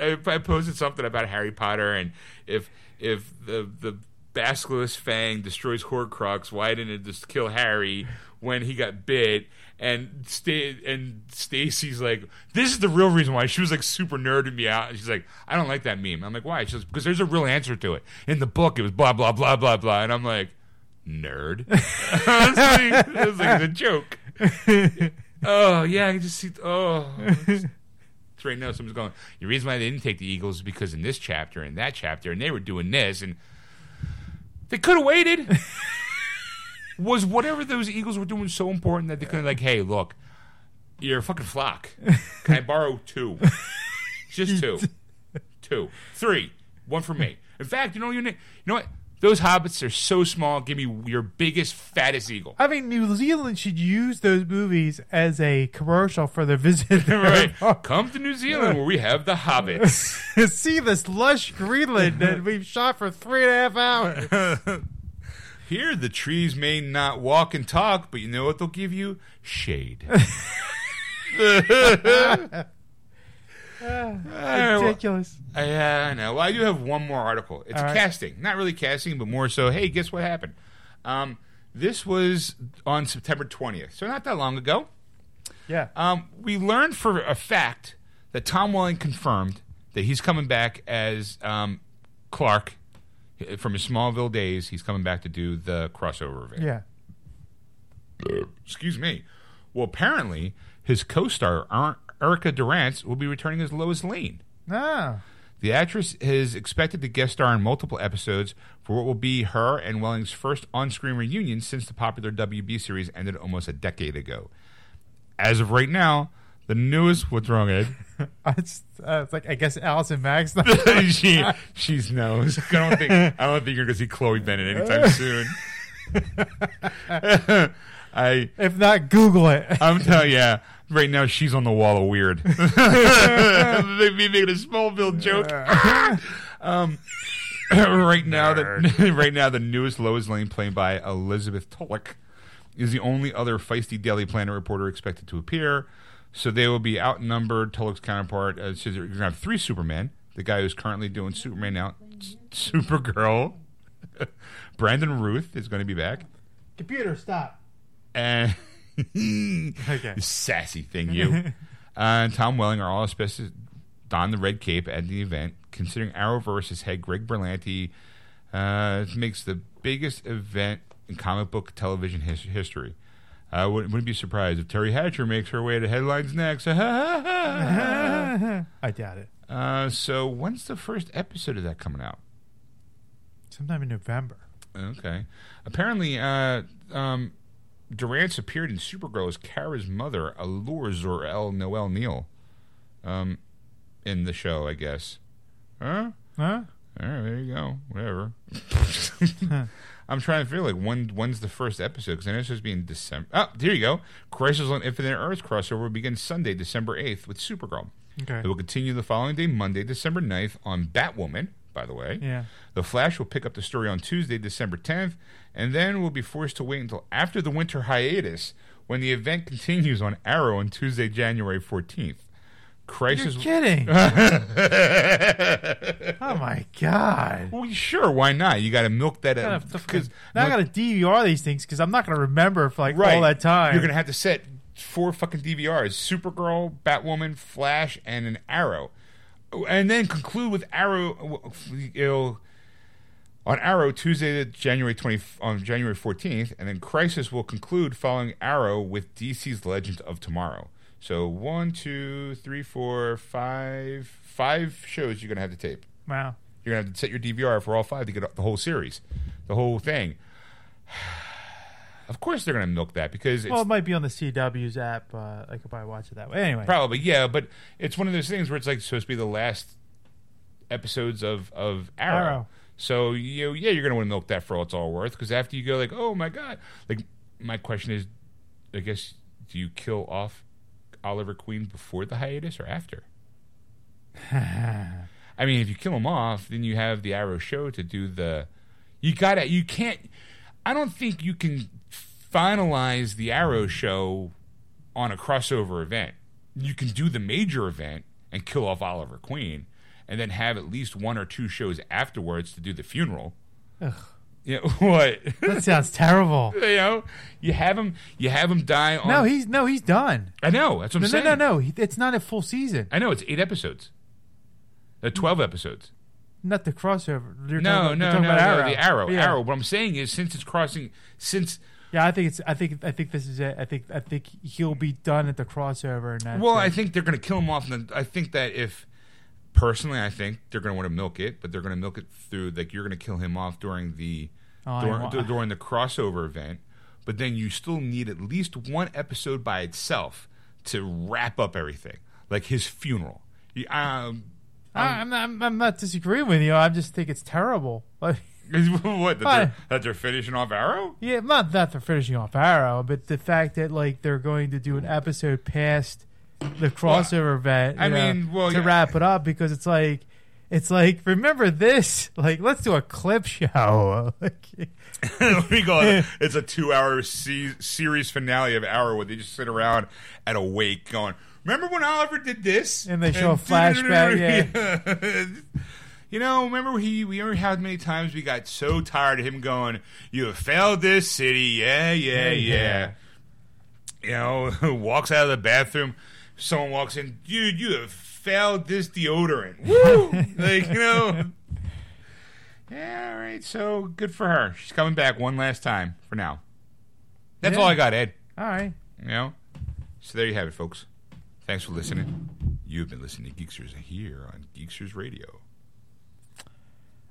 Speaker 1: I I posted something about Harry Potter and if if the the basilisk fang destroys Horcrux, why didn't it just kill Harry when he got bit? And Sta- and Stacy's like, this is the real reason why. She was like super nerding me out. And she's like, I don't like that meme. I'm like, why? She's like, because there's a real answer to it. In the book, it was blah blah blah blah blah. And I'm like, nerd. *laughs* It was like a joke. *laughs* oh yeah, I can just see. Oh, right now. Someone's going. The reason why they didn't take the Eagles is because in this chapter and that chapter, and they were doing this, and they could have waited. *laughs* was whatever those Eagles were doing so important that they couldn't like, hey, look, you're a fucking flock. Can I borrow two? Just *laughs* two, two, three, one for me. In fact, you know you you know what? Those hobbits are so small. Give me your biggest, fattest eagle.
Speaker 2: I mean, New Zealand should use those movies as a commercial for their visit. *laughs* *laughs*
Speaker 1: right. Come to New Zealand where we have the hobbits. *laughs*
Speaker 2: See this lush Greenland that we've shot for three and a half hours.
Speaker 1: Here, the trees may not walk and talk, but you know what they'll give you? Shade.
Speaker 2: Ridiculous.
Speaker 1: Yeah, I know. Well, I do have one more article. It's
Speaker 2: right.
Speaker 1: casting, not really casting, but more so. Hey, guess what happened? Um, this was on September twentieth, so not that long ago.
Speaker 2: Yeah.
Speaker 1: Um, we learned for a fact that Tom Welling confirmed that he's coming back as um, Clark from his Smallville days. He's coming back to do the crossover event.
Speaker 2: Yeah.
Speaker 1: Excuse me. Well, apparently, his co-star Erica Durance will be returning as Lois Lane.
Speaker 2: Ah.
Speaker 1: The actress is expected to guest star in multiple episodes for what will be her and Welling's first on-screen reunion since the popular WB series ended almost a decade ago. As of right now, the newest what's wrong, Ed? *laughs*
Speaker 2: It's, uh, it's like I guess Allison Max. *laughs*
Speaker 1: she *laughs* she's no. I don't think I don't think you're gonna see Chloe Bennett anytime soon. I
Speaker 2: if not, Google it. *laughs*
Speaker 1: I'm telling you, yeah, right now she's on the wall of weird. *laughs* they be making a Smallville joke. *laughs* um, right now, the right now the newest Lois Lane, played by Elizabeth Tulloch, is the only other feisty Daily Planet reporter expected to appear. So they will be outnumbered. Tulloch's counterpart, uh, so you're gonna have three Supermen. The guy who's currently doing Superman now, S- Supergirl. Brandon Routh is going to be back,
Speaker 2: Computer, stop.
Speaker 1: And *laughs*
Speaker 2: Okay. *laughs*
Speaker 1: sassy thing, you. *laughs* uh, and Tom Welling are all supposed to don the red cape at the event. Considering Arrowverse's head Greg Berlanti uh, makes the biggest event in comic book television his- history. I wouldn't, wouldn't be surprised if Teri Hatcher makes her way to headlines next.
Speaker 2: I doubt it.
Speaker 1: uh, so when's the first episode of that coming out?
Speaker 2: Sometime in November.
Speaker 1: Okay. Apparently, uh, um, Durance appeared in Supergirl as Kara's mother, Alura Zor-El Noel Neill, um, in the show, I guess. Huh?
Speaker 2: Huh?
Speaker 1: All right, there you go. Whatever. *laughs* I'm trying to feel like when when's the first episode because I know it's supposed to be in December. Oh, here you go. Crisis on Infinite Earths crossover will begin Sunday, December 8th with Supergirl.
Speaker 2: Okay.
Speaker 1: It will continue the following day, Monday, December 9th on Batwoman, by the way.
Speaker 2: Yeah.
Speaker 1: The Flash will pick up the story on Tuesday, December 10th, and then will be forced to wait until after the winter hiatus when the event continues on Arrow on Tuesday, January 14th. Crisis.
Speaker 2: You're kidding. *laughs* oh my god.
Speaker 1: Well, sure, why not? You got to milk that
Speaker 2: Gotta-
Speaker 1: out because
Speaker 2: now I got to DVR these things because I'm not going to remember for like all that time.
Speaker 1: You're gonna have to set four fucking DVRs: Supergirl, Batwoman, Flash, and an Arrow, and then conclude with Arrow. You know, on Arrow Tuesday, January twenty on January fourteenth, and then Crisis will conclude following Arrow with DC's Legends of Tomorrow. So one, two, three, four, five, five shows you're gonna have to tape.
Speaker 2: wow.
Speaker 1: You're gonna have to set your DVR for all five to get the whole series, the whole thing. *sighs* Of course, they're gonna milk that because it's
Speaker 2: Well, it might be on the CW's app. Uh, I could probably watch it that way. Anyway.
Speaker 1: probably yeah, but it's one of those things where it's like supposed to be the last episodes of of Arrow.
Speaker 2: Arrow.
Speaker 1: So you yeah, you're gonna want to milk that for all it's all worth because after you go like, oh my god, like my question is, I guess, do you kill off Oliver Queen before the hiatus or after? *laughs* I mean, if you kill him off, then you have the Arrow show to do the. You gotta. You can't. I don't think you can finalize the Arrow show on a crossover event. You can do the major event and kill off Oliver Queen, and then have at least one or two shows afterwards to do the funeral.
Speaker 2: Ugh.
Speaker 1: Yeah, *laughs* what?
Speaker 2: That sounds terrible. *laughs*
Speaker 1: you know, you have him. You have him die on.
Speaker 2: No, he's no, he's done.
Speaker 1: I know. That's what
Speaker 2: No,
Speaker 1: I'm
Speaker 2: no,
Speaker 1: saying.
Speaker 2: no, no. He- It's not a full season.
Speaker 1: I know it's eight episodes. Uh, Twelve episodes.
Speaker 2: Not the crossover. You're
Speaker 1: No,
Speaker 2: talking
Speaker 1: no,
Speaker 2: you're
Speaker 1: no,
Speaker 2: talking
Speaker 1: no. The arrow,
Speaker 2: Yeah.
Speaker 1: arrow. What I'm saying is, since it's crossing, since
Speaker 2: Yeah, I think it's. I think. I think this is it. I think. I think he'll be done at the crossover. And
Speaker 1: well,
Speaker 2: it.
Speaker 1: I think they're going to kill him off. And I think that if personally, I think they're going to want to milk it, but they're going to milk it through like you're going to kill him off during the
Speaker 2: Oh,
Speaker 1: during, during the crossover event, but then you still need at least one episode by itself to wrap up everything, like his funeral. Um,
Speaker 2: I, I'm, not, I'm, I'm not disagreeing with you. I just think it's terrible. *laughs* Like, *laughs*
Speaker 1: what that they're, that they're finishing off Arrow?
Speaker 2: yeah, not that they're finishing off Arrow, but the fact that like they're going to do an episode past the crossover event.
Speaker 1: I
Speaker 2: you know,
Speaker 1: mean, well,
Speaker 2: to
Speaker 1: yeah.
Speaker 2: wrap it up because it's like. It's like remember this? *laughs* Like let's do a clip show. *laughs*
Speaker 1: we go. *laughs* It's a two-hour se- series finale of hour where they just sit around at a wake going. Remember when Oliver did this?
Speaker 2: And they show a flashback,
Speaker 1: yeah. you know, remember he we remember how many times we got so tired of him going, "You have failed this city." yeah Yeah, yeah, yeah. You know, walks out of the bathroom. Someone walks in, dude. You have failed this deodorant. *laughs* Woo! like you know. *laughs* Yeah, all right. So good for her. She's coming back one last time for now. That's
Speaker 2: Yeah.
Speaker 1: all I got, Ed.
Speaker 2: All right.
Speaker 1: You know? So there you have it, folks. Thanks for listening. You've been listening to Geeksters here on Geeksters Radio.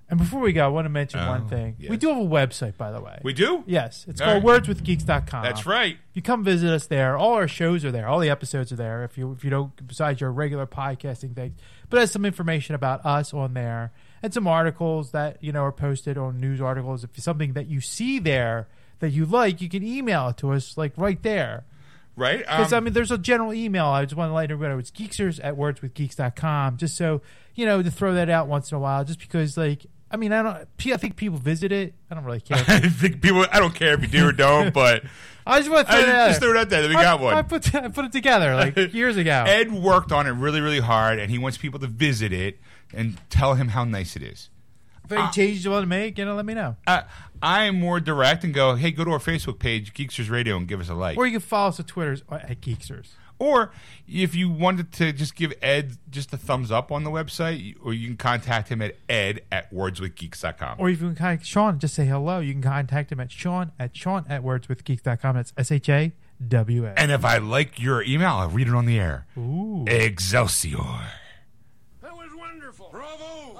Speaker 2: And before we go, I want to mention
Speaker 1: Oh,
Speaker 2: one thing.
Speaker 1: yes.
Speaker 2: We do have a website, by the way.
Speaker 1: We do?
Speaker 2: yes, it's
Speaker 1: All
Speaker 2: called wordswithgeeks.com.
Speaker 1: That's right.
Speaker 2: You come visit us there. All our shows are there. All the episodes are there. If you if you don't besides your regular podcasting things, but there's some information about us on there and some articles that you know are posted on news articles. If it's something that you see there that you like, you can email it to us like right there.
Speaker 1: Right?
Speaker 2: Because
Speaker 1: Um,
Speaker 2: I mean, there's a general email. I just want to let everybody know it's geeksters at wordswithgeeks.com. Just so you know to throw that out once in a while. Just because like. I mean, I don't. I think people visit it. I don't really *laughs* care.
Speaker 1: I think people, I don't care if you do or don't, *laughs* but
Speaker 2: I just want to throw
Speaker 1: I
Speaker 2: it out
Speaker 1: just threw it out there that we
Speaker 2: I-
Speaker 1: got one.
Speaker 2: I put I put it together like *laughs* years ago.
Speaker 1: Ed worked on it really, really hard, and he wants people to visit it and tell him how nice it is.
Speaker 2: if any changes you want to make, you know, let me know.
Speaker 1: Uh, I am more direct and go, hey, go to our Facebook page, Geeksters Radio, and give us a like.
Speaker 2: Or you can follow us on Twitter at Geeksters.
Speaker 1: Or if you wanted to just give Ed just a thumbs up on the website, or you can contact him at ed at wordswithgeeks.com.
Speaker 2: Or if you can contact Sean, just say hello. You can contact him at Sean at Sean at wordswithgeeks.com. That's S H A W A.
Speaker 1: and if I like your email, I'll read it on the air.
Speaker 2: Ooh.
Speaker 1: Excelsior.
Speaker 3: That was wonderful.
Speaker 4: Bravo!